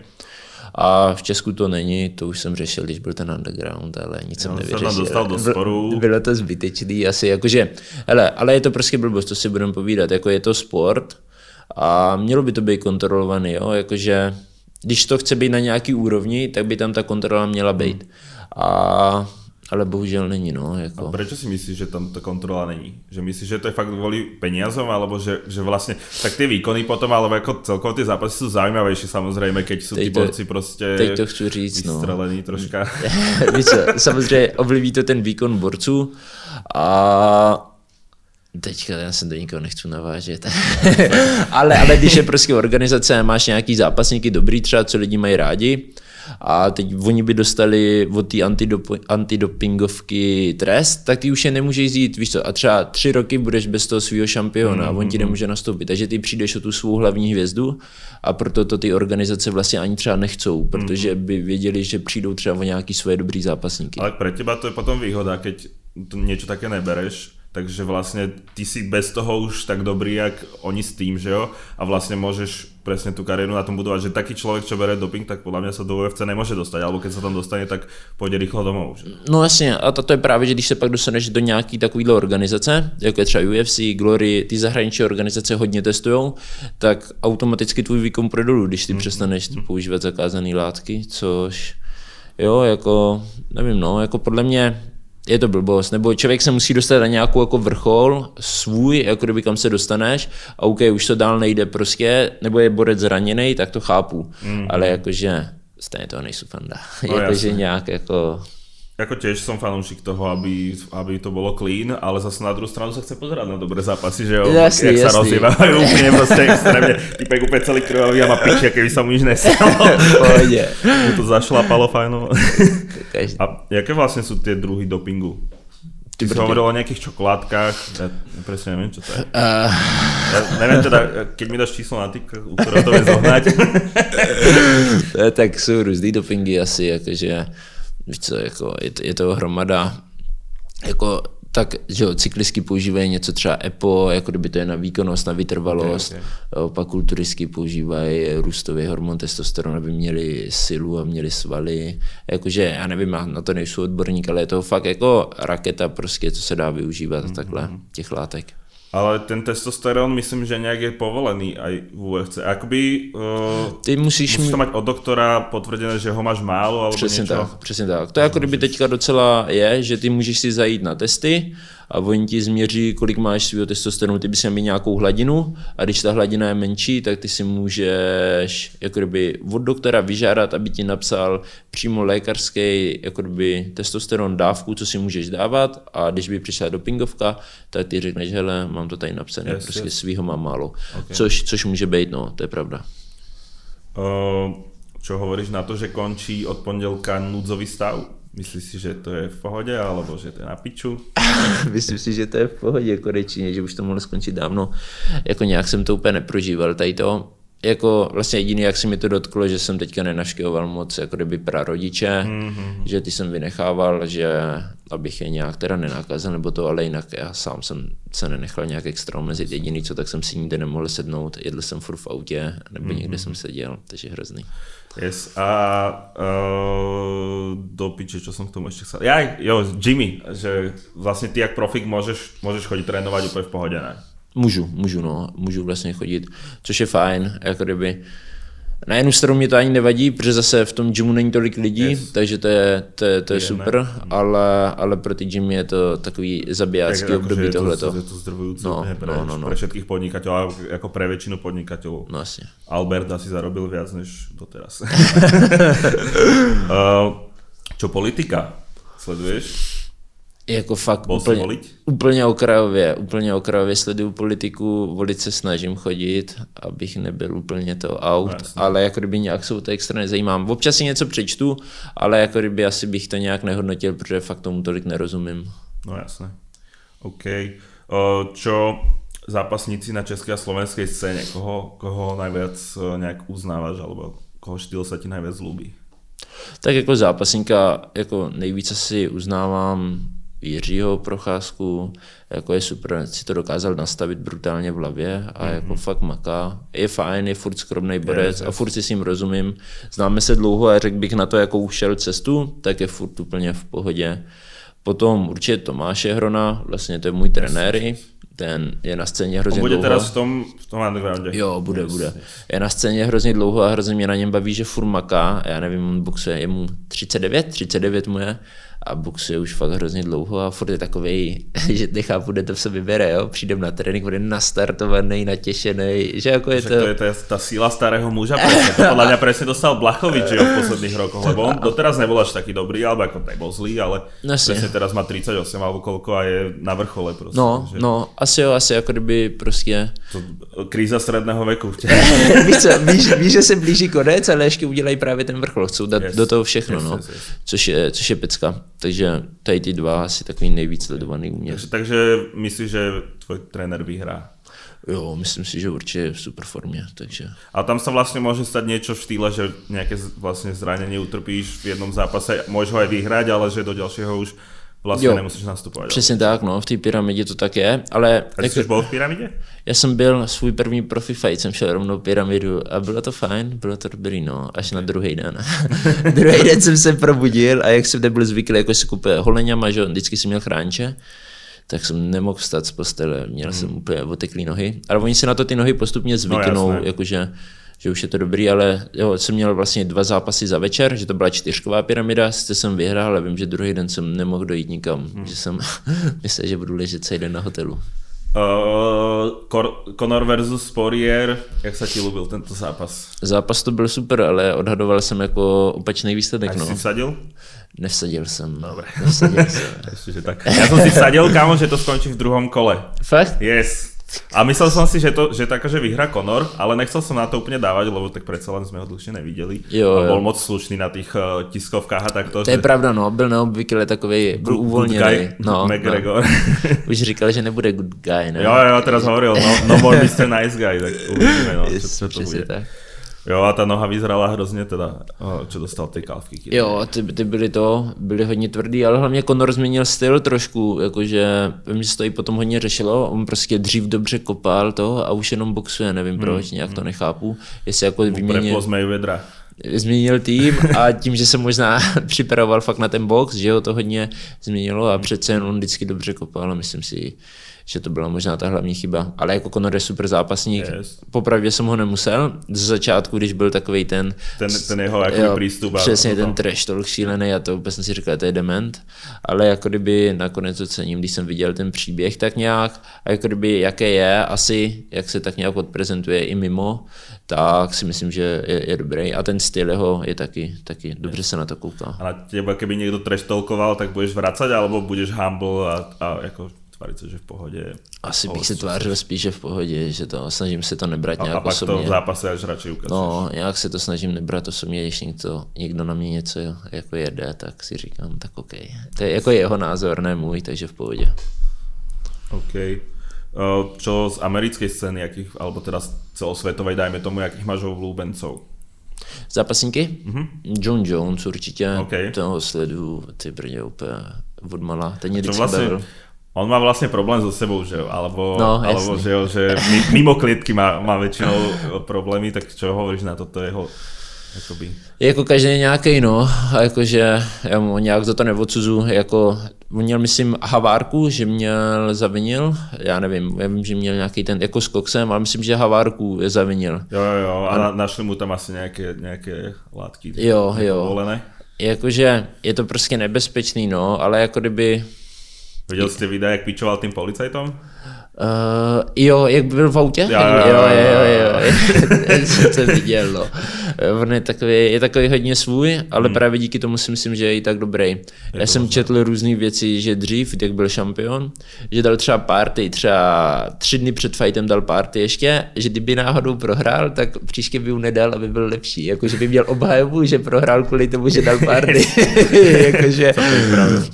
A v Česku to není, to už jsem řešil, když byl ten underground, ale nic jsem se tam nevyřešil. dostal do sporu. Bylo to zbytečný, asi jakože, hele, ale je to prostě blbost, to si budeme povídat, jako je to sport a mělo by to být kontrolovaný, jo, jakože když to chce být na nějaký úrovni, tak by tam ta kontrola měla být. A ale bohužel není, no. Jako. A prečo si myslíš, že tam ta kontrola není? Že myslíš, že to je fakt kvůli peniazom, alebo že, že vlastně, tak ty výkony potom, ale jako celkově ty zápasy jsou zajímavější samozřejmě, keď jsou ty borci prostě teď to chci říct, no. troška. (laughs) Víš samozřejmě ovliví to ten výkon borců a Teďka já jsem do nikoho nechci navážet. (laughs) ale, ale když je prostě organizace a máš nějaký zápasníky dobrý třeba, co lidi mají rádi, a teď oni by dostali od té antidopingovky trest, tak ty už je nemůžeš jít, víš co, a třeba tři roky budeš bez toho svého šampiona mm-hmm. a on ti nemůže nastoupit. Takže ty přijdeš o tu svou hlavní hvězdu a proto to ty organizace vlastně ani třeba nechcou, protože mm-hmm. by věděli, že přijdou třeba o nějaký svoje dobrý zápasníky. Ale pro těba to je potom výhoda, keď něco také nebereš, takže vlastně ty si bez toho už tak dobrý, jak oni s tým, že jo? A vlastně můžeš přesně tu kariéru na tom budovat, že taký člověk, čo bere doping, tak podle mě se do UFC nemůže dostat, alebo když se tam dostane, tak půjde rychle domů. Že? No jasně, a to, je právě, že když se pak dostaneš do nějaký takovýhle organizace, jako je třeba UFC, Glory, ty zahraniční organizace hodně testují, tak automaticky tvůj výkon půjde dolů, když ty mm-hmm. přestaneš používat zakázané látky, což jo, jako, nevím, no, jako podle mě je to blbost, nebo člověk se musí dostat na nějakou jako vrchol svůj, jako kdyby kam se dostaneš a OK, už to dál nejde prostě, nebo je borec zraněný, tak to chápu, mm. ale jakože stejně toho nejsou fanda. No, (laughs) jakože nějak jako jako tiež som fanúšik toho, aby, aby to bolo clean, ale zase na druhou stranu sa chce pozerať na dobré zápasy, že jo, jasný, jak jasný. sa rozjívajú úplne proste extrémne, typek úplne celý krvavý a má piči, keby sa mu nič (laughs) nestalo. Mu to zašlapalo fajno. A jaké vlastne sú tie druhy dopingu? Ty si hovoril o nejakých čokoládkach, ja presne neviem, čo to je. Uh... Ja neviem teda, keď mi dáš číslo na tyk, u ktorého to vie zohnať. (laughs) tak sú různý dopingy asi, jakože víš co, jako je, to, je to hromada, jako tak, že jo, cyklistky používají něco třeba EPO, jako kdyby to je na výkonnost, na vytrvalost, okay, okay. pak kulturistky používají růstový hormon testosteron, aby měli silu a měli svaly. Jakože, já nevím, na to nejsou odborník, ale je to fakt jako raketa prostě, co se dá využívat mm-hmm. takhle, těch látek. Ale ten testosterón myslím, že nějak je povolený aj v UFC. Akoby uh, Ty musíš, musíš to mať od doktora potvrdené, že ho máš málo alebo Přesně něco. tak, přesně tak. To je jako kdyby teďka docela je, že ty můžeš si zajít na testy a oni ti změří, kolik máš svého testosteronu, ty bys měl mít nějakou hladinu a když ta hladina je menší, tak ty si můžeš jako kdyby od doktora vyžádat, aby ti napsal přímo lékařský jako kdyby testosteron dávku, co si můžeš dávat a když by přišla dopingovka, tak ty řekneš, hele, mám to tady napsané, yes, prostě yes. svýho mám málo. Okay. Což, což může být, no, to je pravda. Uh, čo hovoríš na to, že končí od pondělka núdzový stav? Myslíš si, že to je v pohodě, alebo že to je na piču? (laughs) Myslím si, že to je v pohodě konečně, že už to mohlo skončit dávno. Jako nějak jsem to úplně neprožíval. Tady to, jako vlastně jediný, jak se mi to dotklo, že jsem teďka nenaštěvoval moc jako kdyby prarodiče, mm-hmm. že ty jsem vynechával, že abych je nějak teda nenakazil nebo to, ale jinak já sám jsem se nenechal nějak extra omezit. Jediný co, tak jsem si nikde nemohl sednout, jedl jsem furt v autě nebo mm-hmm. někde jsem seděl, takže hrozný. Yes, a uh, do piče, čo som k tomu ešte chcel. Ja, jo, Jimmy, že vlastně ty jak profik můžeš, můžeš chodit trénovat úplně v pohodě, ne? Můžu, můžu, no, můžu vlastně chodit, což je fajn, jako kdyby na jednu stranu mě to ani nevadí, protože zase v tom gymu není tolik lidí, yes. takže to je, to je, to je super, ale, ale pro ty gymy je to takový zabijácký tak, období jako, tohleto. Je to zdrvujúce no, pre, no, no, no. pre všetkých podnikateľov, jako pre väčšinu podnikateľov. No asi. Albert asi zarobil viac než doteraz. uh, (laughs) čo politika? Sleduješ? Jako fakt úplně, úplně okrajově, úplně okrajově sleduju politiku, volit se snažím chodit, abych nebyl úplně to out, no, ale jako kdyby nějak jsou to extra nezajímám. Občas si něco přečtu, ale jako kdyby asi bych to nějak nehodnotil, protože fakt tomu tolik nerozumím. No jasné. OK. O, čo zápasníci na české a slovenské scéně, koho, koho najviac e, nějak uznáváš, alebo koho štýl se ti najviac zlúbí? Tak jako zápasníka jako nejvíce si uznávám Jiřího Procházku, jako je super, si to dokázal nastavit brutálně v hlavě a mm-hmm. jako fakt maká. Je fajn, je furt skromný borec a furt si s ním rozumím. Známe se dlouho a řekl bych na to, jako ušel cestu, tak je furt úplně v pohodě. Potom určitě Tomáše Hrona, vlastně to je můj trenér, ten je na scéně hrozně On bude dlouho. teraz v tom, v tom undergroundě. Jo, bude, yes, bude. Yes. Je na scéně hrozně dlouho a hrozně mě na něm baví, že furt maká. Já nevím, on boxuje, je mu 39, 39 mu je a boxuje už fakt hrozně dlouho a furt je takový, (laughs) že nechápu, kde to v sobě bere, jo? přijdem na trénink, bude nastartovaný, natěšený, že jako je to... to je, to je ta síla starého muža, presne. to podľa mňa presne dostal Blachovič jo, v posledných rokoch, lebo on doteraz nebol až taký dobrý, alebo ako nebol zlý, ale no, presne teraz má 38 alebo koľko a je na vrchole prostě. No, že... no, asi jo, asi jako kdyby prostě... To, kríza středného věku. (laughs) víš, co, víš, víš, že se blíží konec, ale ještě udělají právě ten vrchol, chcou dát yes. do toho všechno, yes, no. Yes, yes. Což, je, což je pecka. Takže tady ty dva asi takový nejvíc sledovaný u mě. Takže, takže myslíš, že tvoj trenér vyhrá? Jo, myslím si, že určitě je v super formě, takže... A tam se vlastně může stát něco v štýle, že nějaké vlastně zranění utrpíš v jednom zápase, můžeš ho aj vyhrať, ale že do dalšího už vlastně jo, nemusíš nastupovat. Přesně tak, no, v té pyramidě to tak je, ale... A jsi byl v pyramidě? Já jsem byl, svůj první profi fight jsem šel rovnou pyramidu a bylo to fajn, bylo to dobrý, no, až na druhý den. (laughs) druhý den jsem se probudil a jak jsem nebyl zvyklý, jako si kupuje holeňama, že vždycky jsem měl chránče, tak jsem nemohl vstát z postele, měl hmm. jsem úplně oteklý nohy, ale oni se na to ty nohy postupně zvyknou, no, jakože že už je to dobrý, ale jo, jsem měl vlastně dva zápasy za večer, že to byla čtyřková pyramida, sice jsem vyhrál, ale vím, že druhý den jsem nemohl dojít nikam, hmm. že jsem (laughs) myslel, že budu ležet celý den na hotelu. Uh, Conor versus Poirier, jak se ti líbil tento zápas? Zápas to byl super, ale odhadoval jsem jako opačný výsledek. A no. jsi vsadil? Nevsadil jsem. Dobre. Nevsadil jsem. (laughs) Ještě, tak. Já jsem si vsadil, kámo, že to skončí v druhom kole. Fakt? Yes. A myslel som si, že to, že tak, že vyhra Conor, ale nechcel som na to úplne dávať, lebo tak predsa len sme ho dlhšie nevideli. Jo, a bol jo. moc slušný na tých uh, tiskovkách a takto. To že... je pravda, no, byl neobvykle takový, byl uvolněný. No, McGregor. No. (laughs) Už říkal, že nebude good guy, ne? Jo, jo, teraz hovoril, no, no more Mr. Nice Guy, tak uvidíme, no, yes, čo, čo to bude. Tak. Jo, a ta noha vyzrala hrozně teda, co dostal ty kávky. Jo, ty, ty byly to, byly hodně tvrdý, ale hlavně Conor změnil styl trošku, jakože vím, že se to i potom hodně řešilo, on prostě dřív dobře kopal to a už jenom boxuje, nevím hmm, proč, nějak hmm. to nechápu, jestli jako vyměnil... vedra změnil tým a tím, že se možná (laughs) připravoval fakt na ten box, že ho to hodně změnilo a přece jen on vždycky dobře kopal a myslím si, že to byla možná ta hlavní chyba. Ale jako Conor je super zápasník. Yes. Popravdě jsem ho nemusel. Z začátku, když byl takový ten... Ten, ten jeho jo, přístup. Přesně ten trash tolik šílený a to vůbec jsem si říkal, to je dement. Ale jako kdyby nakonec to cením, když jsem viděl ten příběh tak nějak a jako kdyby jaké je asi, jak se tak nějak odprezentuje i mimo, tak si myslím, že je, je dobrý. A ten styl jeho je taky, taky dobře se na to kouká. A na těba, keby někdo trash tak budeš vracet, alebo budeš humble a, a jako tvářit se, že v pohodě. Asi bych se tvářil spíše v pohodě, že to snažím se to nebrat a, nějak a pak osobně. to v zápase až radši ukážeš. No, nějak se to snažím nebrat osobně, když někdo, někdo na mě něco jako jede, tak si říkám, tak OK. To je jako jeho názor, ne můj, takže v pohodě. OK. Čo z americkej scény, jakých, alebo teda celosvětovej, dajme tomu, jakých máš vlúbencov? Zápasníky? Mm-hmm. John Jones určitě, okay. toho sledu, ty brdě úplně odmala. Ten je vlastně, On má vlastně problém so sebou, že jo? Alebo, no, alebo že, jo, že mimo klietky má, má většinou problémy, tak čo hovoríš na toto jeho jakoby... Jako každý nějaký, no, a jakože já mu nějak za to neodsuzu, jako on měl, myslím, havárku, že měl zavinil, já nevím, já vím, že měl nějaký ten, jako s koksem, ale myslím, že havárku je zavinil. Jo, jo, jo, a, a našli mu tam asi nějaké, nějaké látky. Jo, jo. Povolené. Jakože je to prostě nebezpečný, no, ale jako kdyby Viděl jste videa, jak pičoval tím policajtom? Uh, jo, jak byl v autě? Jo, jo, jo, jo, jo, jo. jsem (laughs) viděl, no. On je takový, je takový hodně svůj, ale hmm. právě díky tomu si myslím, že je i tak dobrý. Je Já jsem vlastně. četl různé věci, že dřív, jak byl šampion, že dal třeba party, třeba tři dny před fightem dal party ještě, že kdyby náhodou prohrál, tak příště by mu nedal, aby byl lepší. Jakože by měl obhajobu, že prohrál kvůli tomu, že dal party. (laughs) jakože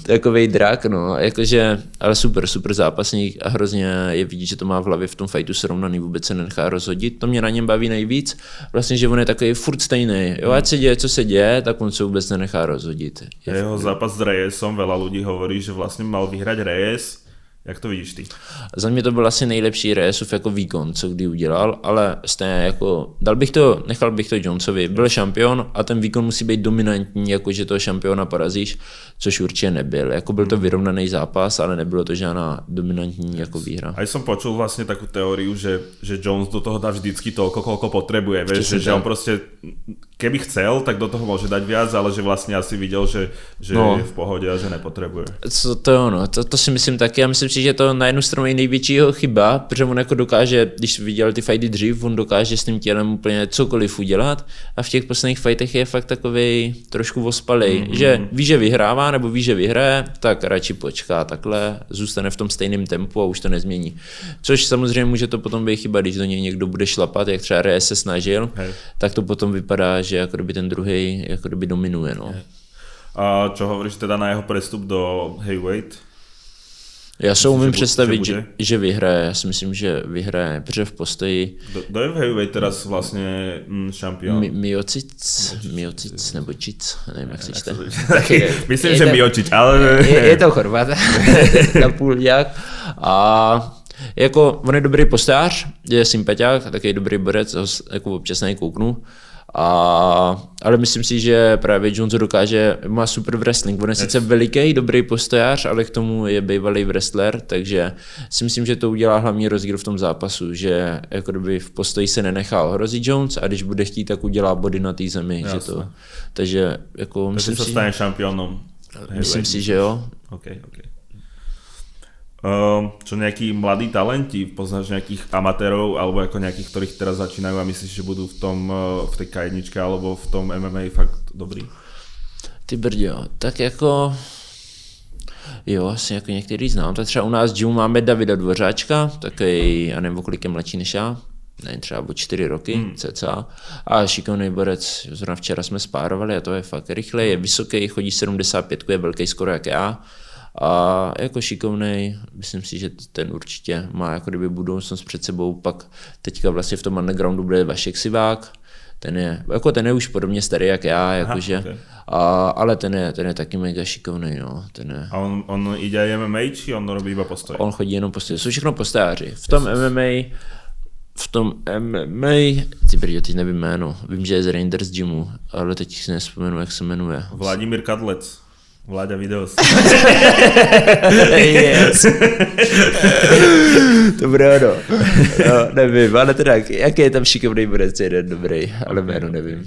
takový drak, no. Jakože, ale super, super zápasník a hrozně je vidět, že to má v hlavě v tom fightu srovnaný, vůbec se nenechá rozhodit. To mě na něm baví nejvíc, vlastně, že on je takový furt stejný. Jo, ať se děje, co se děje, tak on se vůbec nenechá rozhodit. Je Jeho zápas s Reyesom, veľa lidí hovorí, že vlastně mal vyhrať Reyes, jak to vidíš ty? Za mě to byl asi nejlepší Reyesův jako výkon, co kdy udělal, ale stejně jako, dal bych to, nechal bych to Jonesovi, byl šampion a ten výkon musí být dominantní, jako že toho šampiona porazíš, což určitě nebyl. Jako byl to hmm. vyrovnaný zápas, ale nebylo to žádná dominantní jako výhra. A jsem počul vlastně takovou teoriu, že, že Jones do toho dá vždycky to, koľko potřebuje, vieš, že, že on prostě keby chcel, tak do toho môže dať viac, ale že vlastně asi viděl, že, že no. je v pohodě a že nepotřebuje. Co to je ono, to, to si myslím taky. Já myslím si, že to na jednu stranu je největší jeho chyba, protože on jako dokáže, když viděl ty fighty dřív, on dokáže s tím tělem úplně cokoliv udělat a v těch posledních fightech je fakt takový trošku ospalej, mm-hmm. že ví, že vyhrává nebo ví, že vyhraje, tak radši počká takhle, zůstane v tom stejném tempu a už to nezmění. Což samozřejmě může to potom být chyba, když do něj někdo bude šlapat, jak třeba Reyes se snažil, hey. tak to potom vypadá, že jako kdyby ten druhý jako kdyby dominuje. No. A čo hovoríš teda na jeho prestup do heavyweight? Já si umím představit, že, že vyhraje. Já si myslím, že vyhraje, protože v postoji... Kdo je v heavyweight teraz vlastně mm, šampion? Mi, Miocic, Miocic nebo Čic, nevím, jak se čte. (laughs) myslím, že Miocic, ale... Je, je to Chorvat, (laughs) (laughs) na půl nějak. A jako on je dobrý postář, je sympatiák, taky dobrý borec, jako občas kouknu. A, ale myslím si, že právě Jones dokáže, má super wrestling. On je yes. sice veliký, dobrý postojář, ale k tomu je bývalý wrestler, takže si myslím, že to udělá hlavní rozdíl v tom zápasu, že jako kdyby v postoji se nenechá ohrozit Jones a když bude chtít, tak udělá body na té zemi. Že to, takže jako takže myslím se stane šampionom. Myslím si, že jo. Okay, okay. Uh, čo nejakí mladí talenti, poznáš nejakých amatérov alebo ako nejakých, ktorých teraz začínajú a myslíš, že budú v tom, uh, v tej k alebo v tom MMA fakt dobrý? Ty brďo, tak jako Jo, asi jako některý znám. Tak třeba u nás v máme Davida Dvořáčka, takový, já nevím, kolik je mladší než já, ne, třeba o čtyři roky, hmm. cca. A šikovný borec, zrovna včera jsme spárovali a to je fakt rychlej, je vysoký, chodí 75, je velký skoro jak já a jako šikovný, myslím si, že ten určitě má jako kdyby budoucnost před sebou, pak teďka vlastně v tom undergroundu bude Vašek Sivák, ten je, jako ten je už podobně starý jak já, jakože, okay. a, ale ten je, ten je taky mega šikovný, no, ten je. A on, on jde MMA, či on robí iba postoj? On chodí jenom postoj, jsou všechno postojáři. V tom yes. MMA, v tom MMA, ty brďo, teď nevím jméno, vím, že je z Rangers Gymu, ale teď si nespomenu, jak se jmenuje. Vladimír Kadlec. Vláďa videos. yes. (laughs) Dobré, no. no. nevím, ale teda, jaký je tam šikovný borec, jeden dobrý, ale jméno nevím.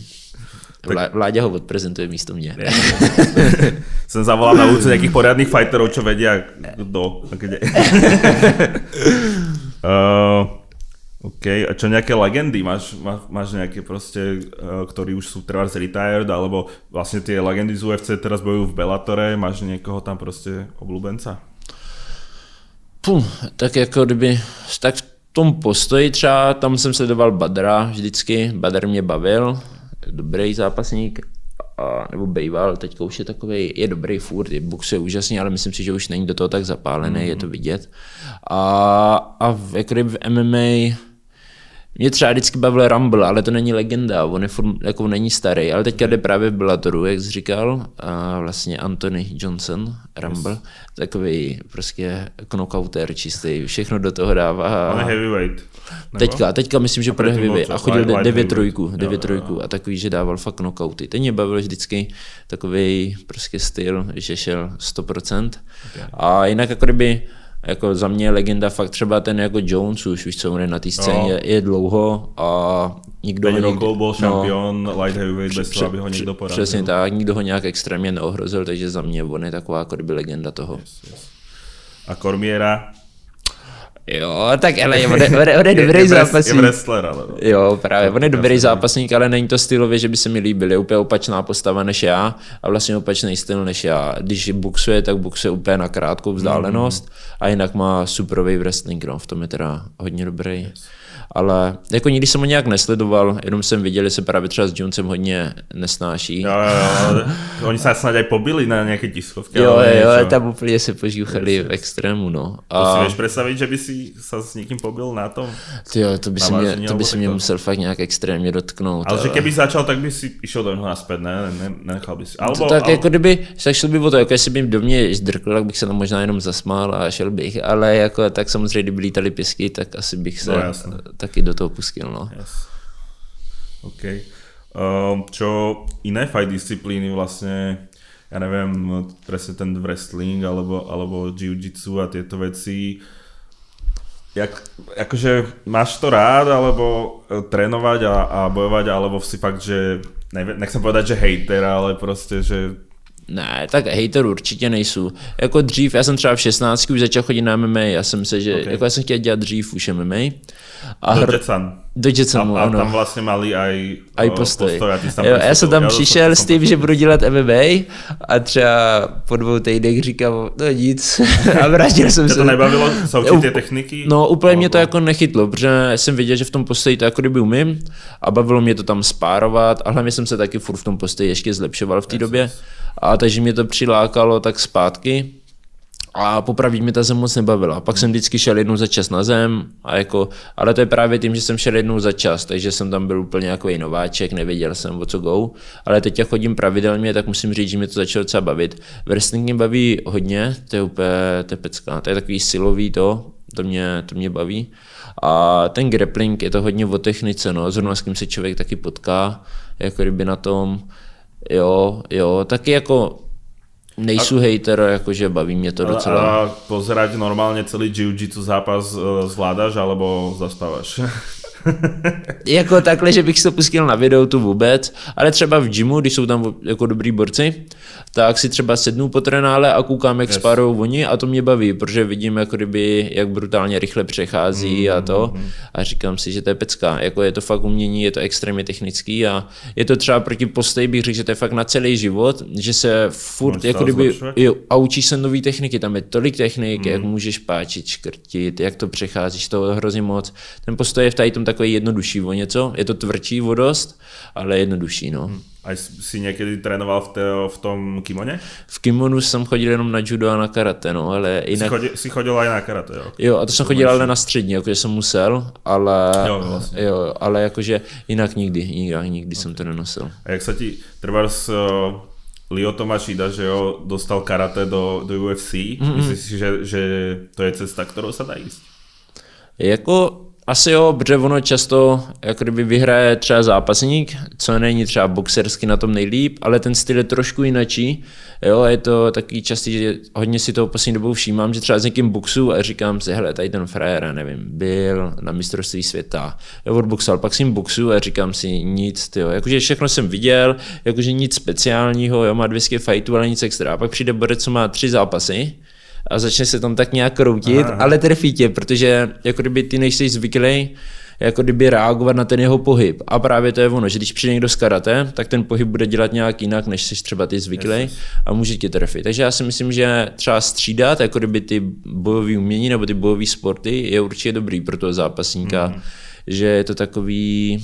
Tak... Vláďa ho odprezentuje místo mě. (laughs) Jsem zavolal na ulici nějakých pořádných fighterů, čo vedia kdo a kde. uh, (laughs) OK, a čo nejaké legendy? Máš, má, máš nejaké proste, uh, ktorí už sú trvars retired, alebo vlastne tie legendy z UFC teraz bojujú v Bellatore, máš niekoho tam proste oblubenca? Pum, tak jako kdyby, tak v tom postoji třeba, tam jsem sledoval Badra vždycky, Badr mě bavil, dobrý zápasník, a, nebo bejval, teďka už je takový, je dobrý furt, je boxuje úžasně, ale myslím si, že už není do toho tak zapálený, mm-hmm. je to vidět. A, a v, jako v MMA, mě třeba vždycky bavil Rumble, ale to není legenda, on je form, jako není starý, ale teďka jde právě v Bellatoru, jak jsi říkal, a vlastně Anthony Johnson, Rumble, yes. takový prostě knockouter čistý, všechno do toho dává. On je heavyweight. Nebo? Teďka, teďka myslím, že bude heavyweight a chodil 9 trojku, 9 trojku a takový, že dával fakt knockouty. Ten mě bavil vždycky takový prostě styl, že šel 100%. Okay. A jinak jako kdyby jako za mě legenda fakt třeba ten jako Jones už, víš co, on je na té scéně, no. je dlouho a nikdo ho nikdy, byl no. šampion no, light heavyweight bez toho, aby ho někdo porazil. Přesně tak, nikdo ho nějak extrémně neohrozil, takže za mě on je taková jako kdyby legenda toho. Yes, yes. A Kormiera, Jo, tak ale on je, on je, on je (laughs) dobrý je, zápasník. Je wrestler, ale no. Jo, právě, on je dobrý zápasník, ale není to stylově, že by se mi líbil. Je úplně opačná postava než já a vlastně opačný styl než já. Když buxuje, tak buxuje úplně na krátkou vzdálenost mm. a jinak má superový wrestling, no, v tom je teda hodně dobrý. Yes ale jako nikdy jsem ho nějak nesledoval, jenom jsem viděl, že se právě třeba s Jonesem hodně nesnáší. Jo, jo, jo. (laughs) Oni se snad aj pobili na nějaké tiskovky. Jo, jo, jo, tam úplně se požuchali v extrému, no. A... To si víš představit, že by si se s někým pobil na tom? Jo, to by, se mě, to by se mě musel fakt nějak extrémně dotknout. Ale, ale... že keby začal, tak by si išel do něho naspět, ne? ne, nenechal by si. Albo, to tak albo... jako kdyby, tak šel by o to, jako jestli by do mě zdrkl, tak bych se tam možná jenom zasmál a šel bych, ale jako tak samozřejmě, kdyby lítali pěsky, tak asi bych se no, taky do toho pustil. No. Yes. OK. Um, čo iné fight disciplíny vlastne, ja neviem, presne ten wrestling alebo, alebo jiu-jitsu a tieto veci, jak, akože máš to rád, alebo e, trénovať a, a bojovať, alebo si fakt, že nevím, nechcem povedať, že hater, ale prostě, že ne, tak hater určitě nejsou. Jako dřív, já jsem třeba v 16 už začal chodit na MMA, já jsem se, že, okay. jako já jsem chtěl dělat dřív už MMA. A do Jetsan. Do Jetsanu, a, a ano. tam vlastně mali aj, Aj postoj. postoj a ty jsi tam jo, já jsem tam přišel to s tím, že (laughs) budu dělat MMA a třeba po dvou týdnech říkal, no nic. (laughs) a vrátil jsem se. to nebavilo Jo, ty techniky? No úplně mě to jako nechytlo, protože jsem viděl, že v tom postoji to jako kdyby umím a bavilo mě to tam spárovat a hlavně jsem se taky furt v tom postoji ještě zlepšoval v té době a takže mě to přilákalo tak zpátky a popravdě mě ta zem moc nebavila. Pak jsem vždycky šel jednou za čas na zem, a jako, ale to je právě tím, že jsem šel jednou za čas, takže jsem tam byl úplně jako nováček, nevěděl jsem o co go. Ale teď jak chodím pravidelně, tak musím říct, že mě to začalo docela bavit. Wrestling mě baví hodně, to je úplně to je pecka, to je takový silový to, to mě, to mě baví. A ten grappling je to hodně o technice, no, zrovna s kým se člověk taky potká, jako kdyby na tom, jo, jo, taky jako nejsou hater, jakože baví mě to docela. A pozerať normálně celý jiu-jitsu zápas e, zvládáš, alebo zastávaš? (laughs) (laughs) Jako takhle, že bych si to pustil na videu, tu vůbec, ale třeba v gymu, když jsou tam jako dobrý borci, tak si třeba sednu po trenále a koukám, jak Yes. spárou oni a to mě baví, protože vidím, jako kdyby, jak brutálně rychle přechází Mm, a to a říkám si, že to je pecka, jako je to fakt umění, je to extrémně technický a je to třeba proti postoji, bych řekl, že to je fakt na celý život, že se furt, jako kdyby, jo, a učíš se nový techniky, tam je tolik technik, Mm. jak můžeš páčit, škrtit, jak to přecházíš, to hrozně moc. Ten postoj je v tady tom takový jednodušší o něco, je to tvrdší o dost, ale jednodušší, no. A si někdy trénoval v, té, v tom kimoně? V kimonu jsem chodil jenom na judo a na karate, no, ale Si jinak... chodil, si chodil aj na karate, jo? Jo, a to jsem chodil ale na střední, jakože jsem musel, ale, Jo, vlastně. jo, ale jakože jinak nikdy, jinak nikdy jsem to nenosil. A jak sa ti, trebárs uh, Leo Tomášida, že jo, dostal karate do, do UFC, mm-hmm. myslíš si, že, že to je cesta, kterou se dá jíst? Jako asi jo, protože ono často jako kdyby vyhraje třeba zápasník, co není třeba boxersky na tom nejlíp, ale ten styl je trošku jinačí. Jo, je to taky častý, že hodně si toho poslední dobou všímám, že třeba s někým boxu a říkám si, hele, tady ten frajer, nevím, byl na mistrovství světa, jo, odboxoval, pak ním boxu a říkám si nic, tyjo, jakože všechno jsem viděl, jakože nic speciálního, jo, má 200 fightů, ale nic extra. A pak přijde borec, co má tři zápasy, a začne se tam tak nějak kroutit, Aha. ale trefí tě, protože jako kdyby ty nejsi zvyklý jako kdyby reagovat na ten jeho pohyb. A právě to je ono, že když přijde někdo z karate, tak ten pohyb bude dělat nějak jinak, než jsi třeba ty zvyklý a může tě trefit. Takže já si myslím, že třeba střídat jako kdyby ty bojové umění nebo ty bojové sporty je určitě dobrý pro toho zápasníka, mm. že je to takový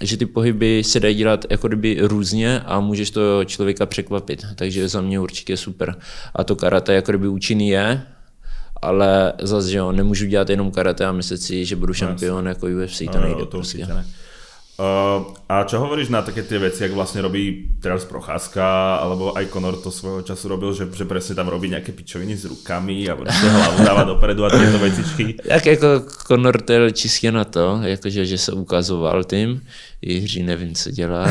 že ty pohyby se dají dělat jako kdyby různě a můžeš to člověka překvapit. Takže za mě určitě super. A to karate jako kdyby účinný je, ale zase, že jo, nemůžu dělat jenom karate a myslet si, že budu šampion jako UFC, to No, nejde to prostě. ne. Uh, a čo hovoríš na také tie veci, jak vlastne robí teraz Procházka, alebo aj Conor to svojho času robil, že, že presne tam robí nejaké pičoviny s rukami a prostě hlavu dáva dopredu a tieto vecičky. Jak jako Conor tel čistě na to, jakože, že se ukazoval tím, Jiří nevím, co dělal. (laughs)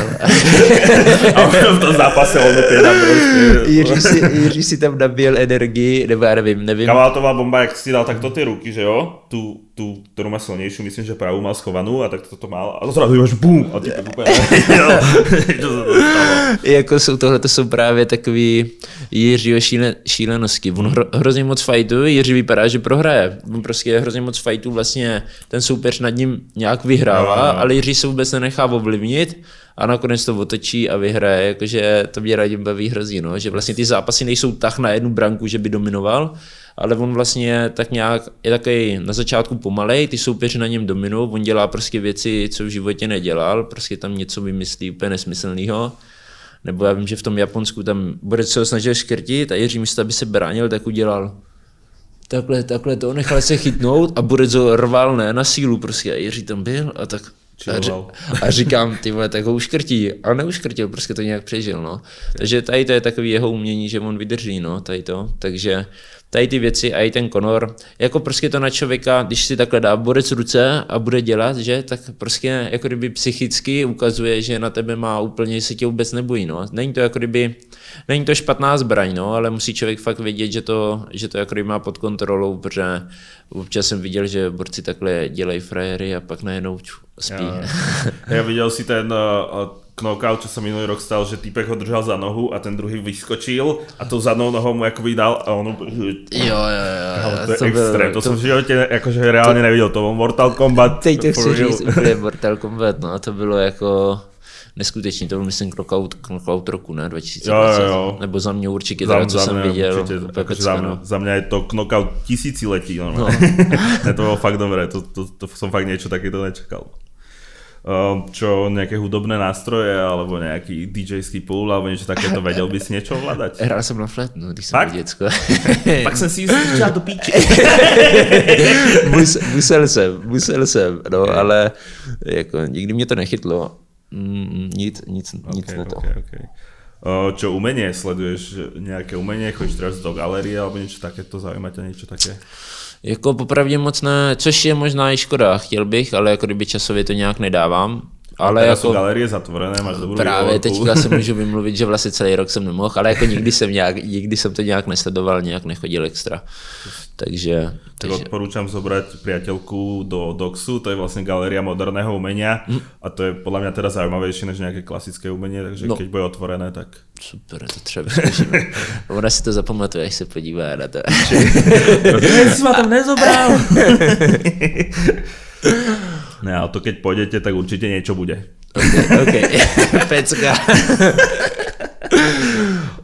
A v tom zápase on teda prostě... Jiří, si, Jiří si tam nabíjel energii, nebo já nevím, nevím. Kavaltová bomba, jak si dal takto ty ruky, že jo? Tu, tu, ktorú má silnejšiu, myslím, že pravú mal schovanú a tak toto mal. A to zrazu máš bum! A ty úplně... (laughs) (laughs) jako jsou tohle to jsou právě takový Jiřího šíle, šílenosti. On hro, hrozně moc fightů, Jiří vypadá, že prohraje. On prostě hrozně moc fightů vlastně ten soupeř nad ním nějak vyhrává, Jo, jo. ale Jiří se vůbec nenechá ovlivnit a nakonec to otočí a vyhraje, jakože to mě radím baví hrozí, no, že vlastně ty zápasy nejsou tak na jednu branku, že by dominoval, ale on vlastně tak nějak je takový na začátku pomalej, ty soupeři na něm dominují, on dělá prostě věci, co v životě nedělal, prostě tam něco vymyslí úplně nesmyslného. Nebo já vím, že v tom Japonsku tam bude se ho snažil škrtit a Jiří místo, aby se bránil, tak udělal takhle, takhle to, nechal se chytnout a Burec ho rval ne na sílu prostě a Jiří tam byl a tak a, ři- a říkám, ty vole, tak ho uškrtí. A neuškrtil, prostě to nějak přežil, no. Takže tady to je takový jeho umění, že on vydrží, no, tady to. Takže tady ty věci a i ten Conor, jako prostě to na člověka, když si takhle dá borec ruce a bude dělat, že, tak prostě jako kdyby psychicky ukazuje, že na tebe má úplně, se tě vůbec nebojí, no. Není to jako kdyby, není to špatná zbraň, no, ale musí člověk fakt vědět, že to, že to jako kdyby má pod kontrolou, protože občas jsem viděl, že borci takhle dělají frajery a pak najednou ču, spí. Ja, ja videl si ten uh, knockout, čo sa minulý rok stal, že týpek ho držal za nohu a ten druhý vyskočil a tou zadnou nohou mu akoby dal a on... Jo, jo, jo. Ale (laughs) to je to extrém, to, to, jsem v životě akože reálně to, neviděl, to byl Mortal Kombat. Teď to chci říct úplně (laughs) Mortal Kombat, no to bylo jako neskutečný, to byl myslím knockout, knockout roku, ne, 2020, jo, jo. nebo za mě určitě, teda, co za jsem viděl. Určitě, akože za, mě, za mě je to knockout tisíciletí, no. (laughs) to bylo fakt dobré, to, to, to, to som fakt niečo takéto nečakal. Ehm, čo nejaké hudobné nástroje alebo nejaký DJský pool alebo niečo takéto, (laughs) vedel by si niečo ovládať? Hrál jsem na flétnu, když jsem byl děcko. (laughs) Pak jsem si chtěl do píči. (laughs) Mus, musel jsem, musel jsem, no, ale jako nikdy mě to nechytlo. Mm, nic, nic, okay, nic na to. Okay, okay. Uh, čo umenie, sleduješ nejaké umenie, chodíš teraz do galerie alebo niečo takéto, zaujíma ťa niečo také? Jako popravdě moc ne, což je možná i škoda, chtěl bych, ale jako kdyby časově to nějak nedávám. Ale jako, jsou galerie zatvorené, máš dobrou Právě teďka se můžu (laughs) vymluvit, že vlastně celý rok jsem nemohl, ale jako nikdy jsem, nějak, nikdy jsem to nějak nesledoval, nějak nechodil extra. Takže, tak takže... odporúčam zobrať priateľku do Doxu, to je vlastne galéria moderného umenia mm. a to je podľa mňa teda zaujímavejšie než nejaké klasické umenie, takže no. keď bude otvorené, tak... Super, to třeba vyzkoušíme. (laughs) Ona si to zapamatuje, až se podívá na to. (laughs) Ja si ma tam nezobral. Ne, ale to keď pôjdete, tak určite niečo bude. Ok, ok. (laughs) Pecka.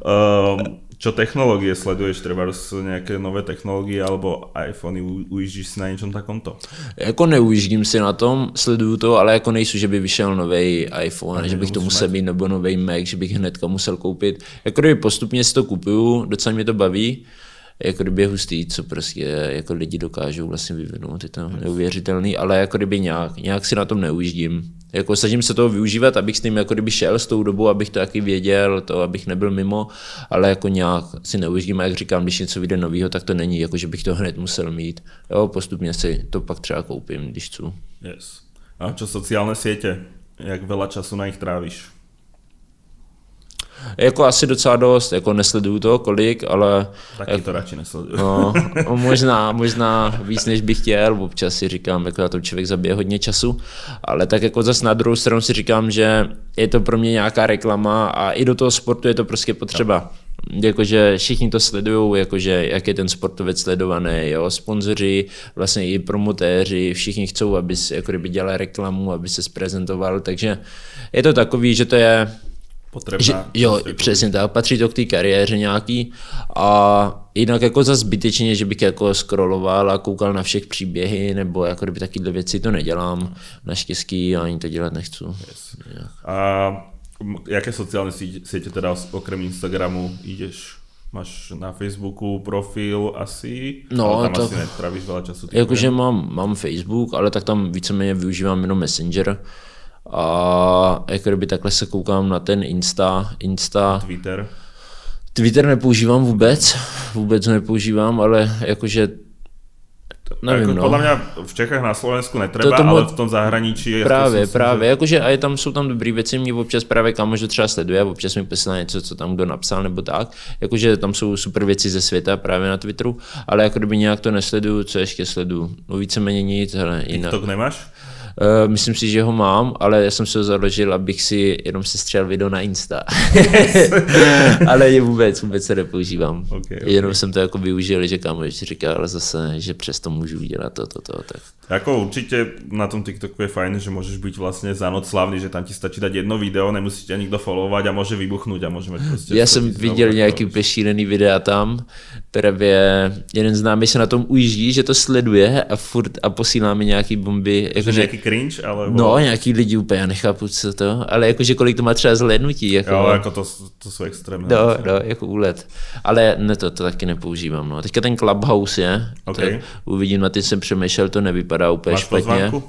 um, čo technológie sleduješ, třeba nějaké nové technologie alebo iPhony, ujíždíš si na něčem takomto? Jako neujíždím si na tom, sleduju to, ale jako nejsou, že by vyšel nový iPhone, a že bych to musel mít, nebo nový Mac, že bych hnedka musel koupit. Jako kdyby postupně si to kupuju, docela mě to baví, jako kdyby je hustý, co prostě jako lidi dokážou vlastně vyvinout, je to neuvěřitelný, ale jako kdyby nějak, nějak si na tom neujíždím. Jako snažím se toho využívat, abych s tím jako kdyby šel s tou dobou, abych to taky věděl, to, abych nebyl mimo, ale jako nějak si neužívám, jak říkám, když něco vyjde nového, tak to není, jako že bych to hned musel mít. Jo, postupně si to pak třeba koupím, když chci. Yes. A čo sociální sítě? Jak veľa času na nich trávíš? Jako asi docela dost, jako nesleduju to kolik, ale... Taky jak, to radši nesleduju. No, možná, možná víc, než bych chtěl, občas si říkám, jako na tom člověk zabije hodně času, ale tak jako zase na druhou stranu si říkám, že je to pro mě nějaká reklama a i do toho sportu je to prostě potřeba. Jakože všichni to sledují, jakože jak je ten sportovec sledovaný, jo, sponzoři, vlastně i promotéři, všichni chcou, aby jako kdyby dělali reklamu, aby se zprezentoval, takže je to takový, že to je potřebná. Že, jo, přesně tak, patří to k té kariéře nějaký a jinak jako za zbytečně, že bych jako scrolloval a koukal na všech příběhy nebo jako kdyby takovéhle věci to nedělám, naštěstí a ani to dělat nechci. Yes. A jaké sociální sítě teda okrem Instagramu jdeš? Máš na Facebooku profil asi, no, ale tam to, asi netravíš veľa času. Jakože mám, mám Facebook, ale tak tam víceméně využívám jenom Messenger, a jako kdyby takhle se koukám na ten Insta, Insta. Twitter. Twitter nepoužívám vůbec, vůbec ho nepoužívám, ale jakože Nevím, jako, no. Podle mě v Čechách na Slovensku netreba, to tomu, ale v tom zahraničí je Právě, to právě, že... jakože a je tam, jsou tam dobré věci, mě občas právě kamož třeba sleduje, občas mi posílá něco, co tam kdo napsal nebo tak, jakože tam jsou super věci ze světa právě na Twitteru, ale jako kdyby nějak to nesleduju, co ještě sleduju, no víceméně nic, hele, jinak. TikTok nemáš? Uh, myslím si, že ho mám, ale já jsem se ho založil, abych si jenom si střel video na Insta. (laughs) ale je vůbec, vůbec se nepoužívám. Okay, okay. Jenom jsem to jako využil, že kámoš říkal zase, že přesto můžu udělat to, to, to. Tak. Jako určitě na tom TikToku je fajn, že můžeš být vlastně za noc slavný, že tam ti stačí dát jedno video, nemusí tě nikdo followovat a může vybuchnout a může mít prostě... Já jsem viděl nějaký úplně šílený videa tam, právě jeden známý se na tom ujíždí, že to sleduje a furt a posílá mi nějaký bomby. Jako, že nějaký cringe, ale... No, nějaký lidi úplně, já nechápu, co to, ale jakože kolik to má třeba zhlédnutí. Jako, jo, jako to, to jsou extrémní. No, no, jako úlet. Ale ne, to, to taky nepoužívám. No. Teďka ten Clubhouse je, okay. uvidím, na ty jsem přemýšlel, to nevypadá úplně Máš špatně. Pozvánku?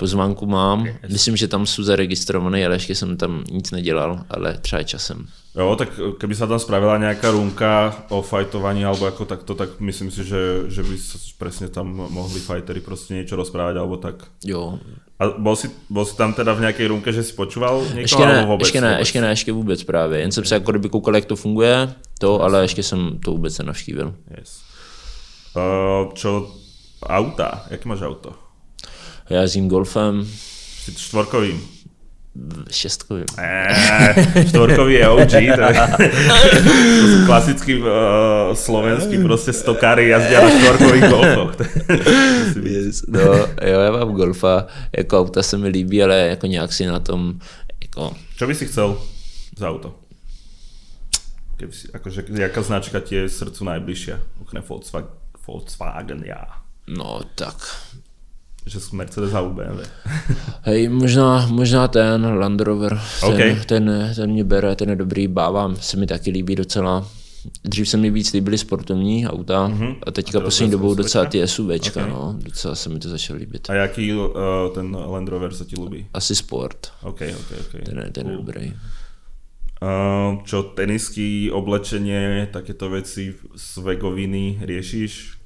Pozvánku mám, okay, myslím, že tam jsou zaregistrovaný, ale ještě jsem tam nic nedělal, ale třeba časem. Jo, tak keby sa tam spravila nejaká runka o fajtovaní alebo ako takto, tak myslím si, že, že by presne tam mohli fajteri prostě niečo rozprávať alebo tak. Jo. A bol si, bol si tam teda v nějaké runke, že si počúval někoho, ještě ne, vůbec, ještě ne, vůbec? ještě ne, ještě vůbec právě. Jen jsem se jako kdyby koukal, jak to funguje, to, yes. ale ještě jsem to vůbec nenavštívil. Yes. Uh, čo auta? Jaký máš auto? Já jezdím golfem. Jsi čtvorkovým? Šestkový. Eee, štvorkový je OG, to, je, to klasický uh, slovenský prostě stokáry jazdia na štvorkových golfoch. yes, no, jo, já mám golfa, jako auta se mi líbí, ale jako nějak si na tom, jako... Čo by si chcel za auto? Keby si, akože, jaká značka ti je srdcu najbližšia? Okrem Volkswagen, Volkswagen, já. No, tak že jsou Mercedes a BMW. Hej, možná, možná ten Land Rover, ten, okay. ten, ten mě bere, ten je dobrý, bávám, se mi taky líbí docela. Dřív se mi víc líbily sportovní auta mm-hmm. a teďka a poslední dobou docela ty SUVčka, okay. no, docela se mi to začalo líbit. A jaký uh, ten Land Rover se ti líbí? Asi sport. Ok, ok, ok. Ten je, ten cool. je dobrý. Uh, čo tenisky, oblečenie, takéto veci z vegoviny riešiš?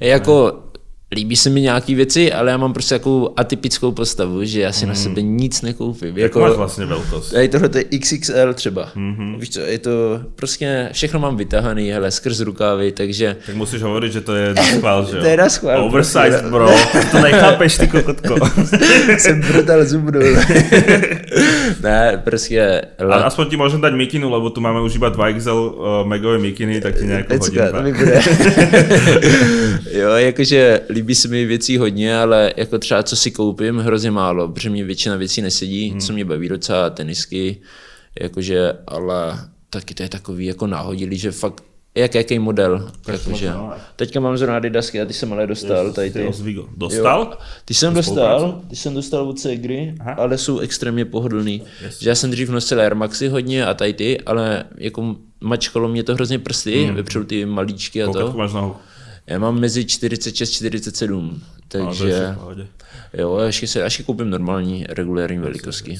Jako líbí se mi nějaký věci, ale já mám prostě takovou atypickou postavu, že já si mm. na sebe nic nekoupím. Jak jako, máš vlastně velkost? Tady tohle je XXL třeba. Mm-hmm. Víš co, je to prostě, všechno mám vytahaný, hele, skrz rukávy, takže... Tak musíš hovorit, že to je na schvál, že (laughs) jo? to je na schvál. Oversized, bro, to nechápeš, ty kokotko. (laughs) Jsem brutal zubnul. (laughs) ne, prostě... Le... A aspoň ti můžem dať mikinu, lebo tu máme už iba 2XL uh, megové mikiny, tak ti nějak hodím. To mi bude. jo, jakože líbí se mi věcí hodně, ale jako třeba co si koupím, hrozně málo, protože mě většina věcí nesedí, hmm. co mě baví docela, tenisky, jakože, ale taky to je takový jako náhodilý, že fakt jak, jaký model? Jakože, teďka mám zrovna Adidasky a ty jsem ale dostal. Tady ty. Dostal? Jo, ty jsem dostal, ty jsem dostal od Segry, ale jsou extrémně pohodlný. Yes. Že já jsem dřív nosil Air Maxy hodně a tady ty, ale jako mačkalo mě to hrozně prsty, hmm. vypřel ty malíčky a to. máš nohu? Já mám mezi 46 47, takže jo, ještě se až koupím normální regulární velikosti.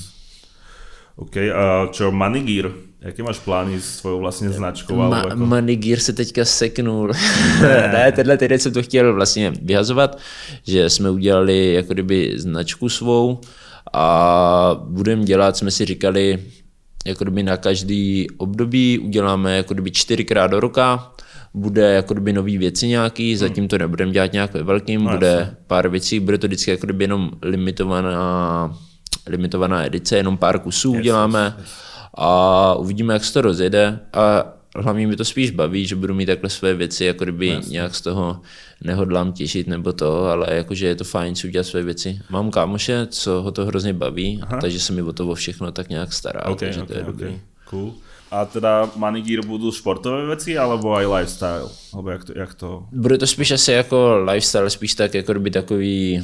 OK, a čo Manigir? Jaké máš plány s svojou vlastně značkou? Ma, jako... Manigir se teďka seknul. (laughs) Ne. ne, tenhle týden jsem to chtěl vlastně vyhazovat, že jsme udělali jako kdyby značku svou a budeme dělat, jsme si říkali, jako kdyby na každý období uděláme jako kdyby čtyřikrát do roka, bude jako kdyby nový věci nějaký, zatím to nebudeme dělat nějak ve velkým, no, bude jasný. pár věcí, bude to vždycky jako kdyby jenom limitovaná, limitovaná edice, jenom pár kusů yes, uděláme yes, yes. a uvidíme, jak se to rozjede a hlavně mi to spíš baví, že budu mít takhle své věci, jako kdyby yes. nějak z toho nehodlám těšit nebo to, ale jakože je to fajn si udělat své věci. Mám kámoše, co ho to hrozně baví, Aha. takže se mi o to o všechno tak nějak stará, okay, takže okay, to je okay. dobrý. Cool. A teda Manigir budou sportové věci, alebo i lifestyle? Alebo jak to, jak to... Bude to spíš asi jako lifestyle, spíš tak jako by takový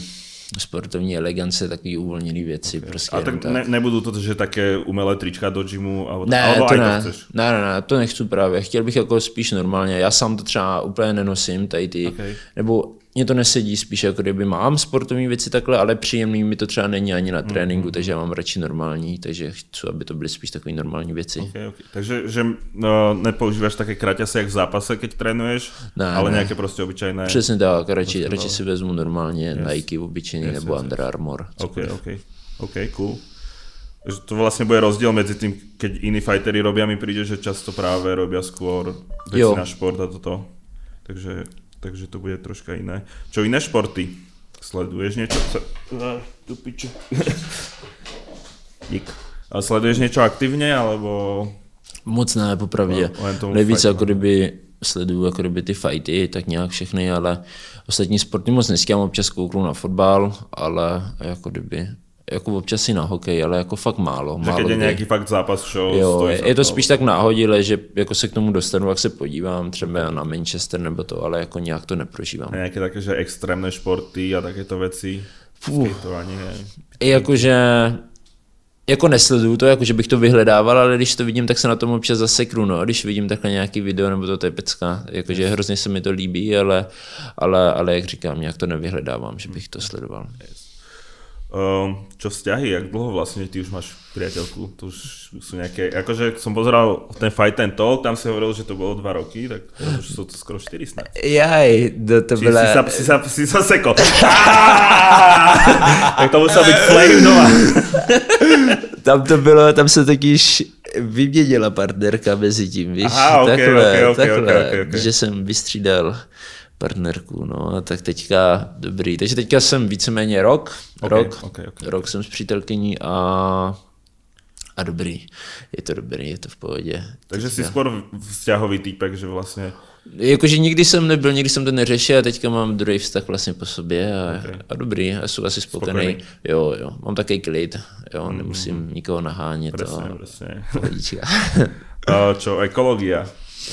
sportovní elegance, takový uvolněný věci. Okay. Prostě a tak, tak. Ne, nebudou to, že také umelé trička do gymu? Alebo, ne, alebo to ne. To chceš? ne, ne, ne, to nechci právě. Chtěl bych jako spíš normálně. Já sám to třeba úplně nenosím, tady ty, okay. nebo mě to nesedí spíš, jako kdyby mám sportovní věci takhle, ale příjemný mi to třeba není ani na mm, tréninku, takže já mám radši normální, takže chci, aby to byly spíš takové normální věci. Okay, okay. Takže že, no, nepoužíváš také kraťasy jak v zápase, keď trénuješ, ne, ale ne. nějaké prostě obyčejné? Přesně tak, radši, prostě radši si vezmu normálně yes. Nike obyčejný yes, nebo yes, Under Armour. Ok, ok, ok, cool. Takže to vlastně bude rozdíl mezi tím, keď iní fightery robí a mi přijde, že často právě robí skôr věci na šport a toto. Takže takže to bude troška iné. Čo iné športy? Sleduješ niečo? Tu piče. Dík. A sleduješ něco aktivně, alebo... Moc ne, popravdě. No, Nejvíc jako kdyby sleduju jako kdyby ty fighty, tak nějak všechny, ale ostatní sporty moc nestíhám, občas kouknu na fotbal, ale jako kdyby jako občas i na hokej, ale jako fakt málo. málo je nějaký fakt zápas show, jo, je, je to spíš tak náhodile, že jako se k tomu dostanu, jak se podívám třeba na Manchester nebo to, ale jako nějak to neprožívám. A nějaké také, že extrémné športy a takéto věci, to ani ne. Jakože jako nesleduju to, jako že bych to vyhledával, ale když to vidím, tak se na tom občas zasekru, no. Když vidím takhle nějaký video, nebo to, to je pecka, jakože hrozně se mi to líbí, ale, ale, ale jak říkám, nějak to nevyhledávám, že bych to sledoval. Yes. Um, čo vzťahy, jak dlho vlastne ty už máš priateľku? To už sú nejaké, akože som pozeral ten Fight and Talk, tam si hovoril, že to bolo dva roky, tak už sú to skoro 4 snad. Jaj, to, to byla... Si sa, si sa, si sa seko. (laughs) tak to musel byť flame doma. tam to bylo, tam se totiž vyměnila partnerka mezi tím, víš, Aha, okay, takhle, okay, okay, takhle, okay, okay, okay. že jsem vystřídal partnerku, no, a tak teďka dobrý. Takže teďka jsem víceméně rok, Okay, rok, okay, okay, rok jsem s přítelkyní a, a dobrý. Je to dobrý, je to v pohodě. Takže jsi skôr vzťahový týpek, že vlastně Jakože nikdy jsem nebyl, nikdy jsem to neřešil a teďka mám druhý vztah vlastně po sobě a, Okay. a dobrý, a jsem asi spokojený. Spokojený. Jo, jo, mám takový klid, jo, nemusím nikoho nahánět. presne, (laughs) a, presne. čo, ekológia?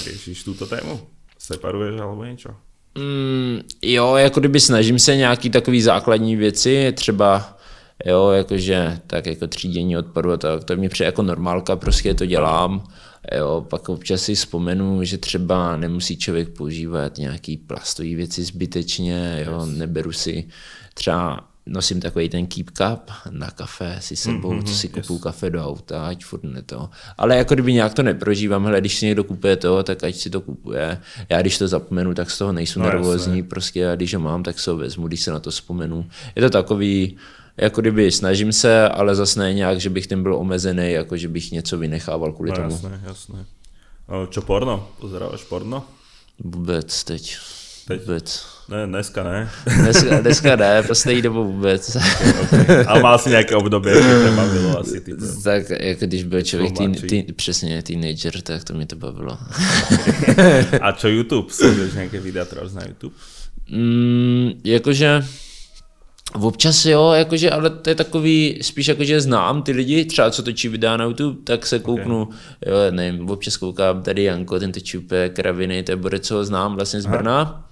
Riešiš túto tému? Separuješ alebo niečo? Mm, jo, jako kdyby snažím se nějaký takový základní věci, třeba jo, jakože tak jako třídění odpadu a tak, to mi přijde jako normálka, prostě to dělám. Jo, pak občas si vzpomenu, že třeba nemusí člověk používat nějaký plastový věci zbytečně, jo, neberu si třeba nosím takový ten keep cup na kafe si sebou, mm-hmm, co si kupuju yes. kafe do auta, ať furt ne to. Ale jako kdyby nějak to neprožívám, hele, když si někdo kupuje to, tak ať si to kupuje. Já když to zapomenu, tak z toho nejsou No nervózní, prostě a když ho mám, tak se ho vezmu, když se na to vzpomenu. Je to takový, jako kdyby snažím se, ale zase ne nějak, že bych tím byl omezený, jako že bych něco vynechával kvůli No tomu. jasné, jasné. A Čo porno? Pozerávaš porno? Vůbec teď. Teď? Vůbec. Ne, dneska ne. Dneska, dneska ne, poslední dobu vůbec. okay. Ale mal si nějaké období, které bavilo asi. Typu. Tak jako když byl člověk tý, tý, přesně teenager, tak to mě to bavilo. A čo YouTube? Sleduješ nějaké videa třeba na YouTube? Mm, jakože občas jo, jakože, ale to je takový, spíš jakože znám ty lidi, třeba co točí videa na YouTube, tak se kouknu, okay. jo, nevím, občas koukám tady Janko, ten točí úplně kraviny, to je borec, co ho znám vlastně z Brna.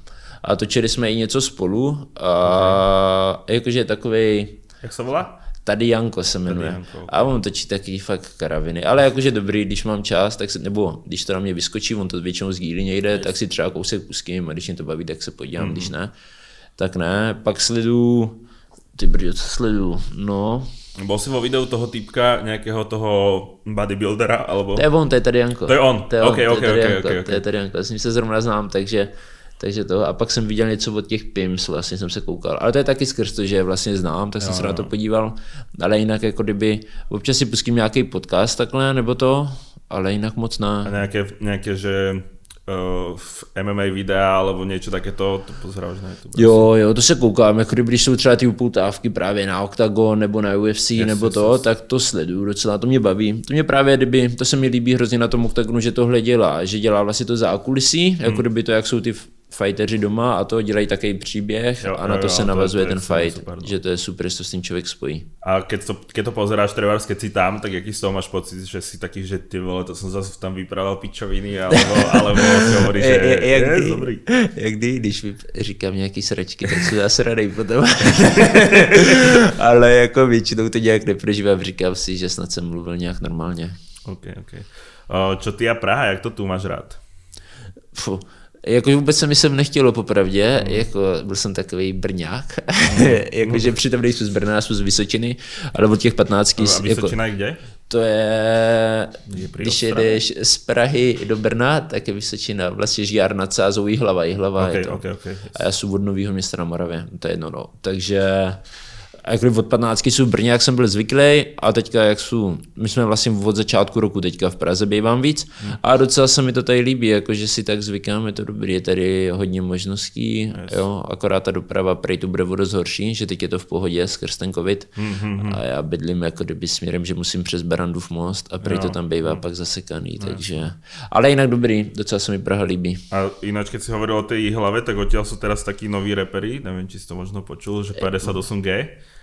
A točili jsme i něco spolu a okay. jakože takový Jak se volá? Tady Janko se jmenuje. Janko, ok. A on točí taky fakt karaviny. Ale jakože dobrý, když mám čas, tak se, nebo když to na mě vyskočí, on to většinou sdílí někde, tak si třeba kousek pustím a když mě to baví, tak se podívám, Mhm. mm. když ne, tak ne. Pak sledu, ty brďo, co sledu? No, Bol si vo videu toho týpka, nějakého toho bodybuildera, alebo... to je on, to je tady Janko. To je on. To je Ok, to je ok, tady ok, Janko, ok, To ok. je tady Janko, já s ním se zrovna znám, takže takže to, a pak jsem viděl něco od těch PIMS, vlastně jsem se koukal, ale to je taky skrz to, že je vlastně znám, tak jsem se na to podíval, ale jinak jako kdyby, občas si pustím nějaký podcast takhle, nebo to, ale jinak moc A ne. nějaké, nějaké že uh, v MMA videa, alebo niečo takéto, to pozeráš na YouTube? Jo, jo, to se koukám, jako kdyby, když jsou třeba ty upoutávky právě na Octagon nebo na UFC yes, nebo yes, to, yes. tak to sleduju docela, to mě baví. To mě právě, kdyby, to se mi líbí hrozně na tom Octagonu, že tohle dělá, že dělá vlastně to zákulisí, Hmm. jako kdyby to, jak jsou ty fighteři doma a to dělají takový příběh Jo, a na jo, to jo, se to je- navazuje to je ten super, fight, super, no. že to je super, že to s tím člověk spojí. A keď to, keď to pozeráš, trebárs, keď si tam, tak jaký z toho máš pocit, že si taký, že ty vole, to som zase tam vyprával pičoviny, alebo, (laughs) alebo si hovoríš, že je, je, je, je, dobrý. jak kdy, když mi říkám nějaký sračky, tak jsem zase radej potom. (laughs) Ale jako většinou to nějak neprožívám, říkám si, že snad jsem mluvil nějak normálně. OK, OK. Čo ty a Praha, jak to tu máš rád? Fu. Jako vůbec se mi sem nechtělo popravdě, mm. jako byl jsem takový brňák, (laughs) mm. jakože přitom nejsem z Brna, jsem z Vysočiny, ale od těch 15 A jako, Vysočina je kde? to je, když jedeš z Prahy do Brna, tak je Vysočina, vlastně Žijár nad Sázou, Jihlava, Jihlava OK, je to. OK, OK. A já jsem od Nového města na Moravě, to je jedno, no. Takže a jako od 15 jsou v Brně, jak jsem byl zvyklý, a teďka jak jsou, my jsme vlastně od začátku roku teďka v Praze bývám víc a docela se mi to tady líbí, jakože si tak zvykám, je to dobrý, je tady hodně možností, yes. jo, akorát ta doprava prej tu bude dost horší, že teď je to v pohodě skrz ten covid mm-hmm. a já bydlím jako kdyby směrem, že musím přes Barandův most a prej Jo. to tam bývá pak zasekaný, takže, ale jinak dobrý, docela se mi Praha líbí. A ináč, keď si hovoril o tej hlave, tak odtiaľ sú teraz takí noví repery, neviem, či si to možno počul, že 58G.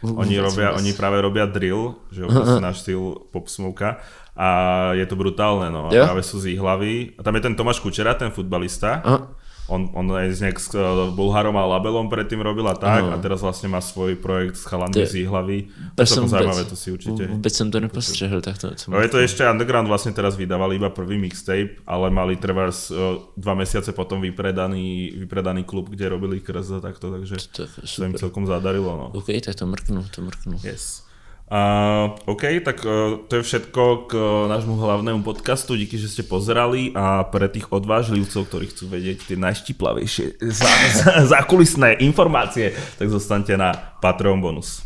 Oni, robia, oni práve robia drill, že opäť náš štýl pop smoka a je to brutálne, no. A Jo. práve sú z hlavy. A tam je ten Tomáš Kučera, ten futbalista. Aha. On, on aj s nejak s uh, Bulharom a Labelom predtým robil a tak a teraz vlastne má svoj projekt s chalanmi To je- z hlavy. To To je jsem zaujímavé, to si určite... vůbec jsem to nepostřehl, tak to, to No je to ešte underground, vlastne teraz vydávali iba prvý mixtape, ale mali trvars uh, dva mesiace potom vypredaný, vypredaný klub, kde robili kres a takto, takže to je to im super. celkom zadarilo. No. OK, tak to mrknu, to mrknu. Yes. Uh, OK, tak uh, to je všetko k uh, nášmu hlavnému podcastu. Díky, že ste pozerali a pre tých odvážlivcov, ktorí chcú vedieť tie najštiplavejšie zá, (laughs) zá, zákulisné informácie, tak zostaňte na Patreon bonus.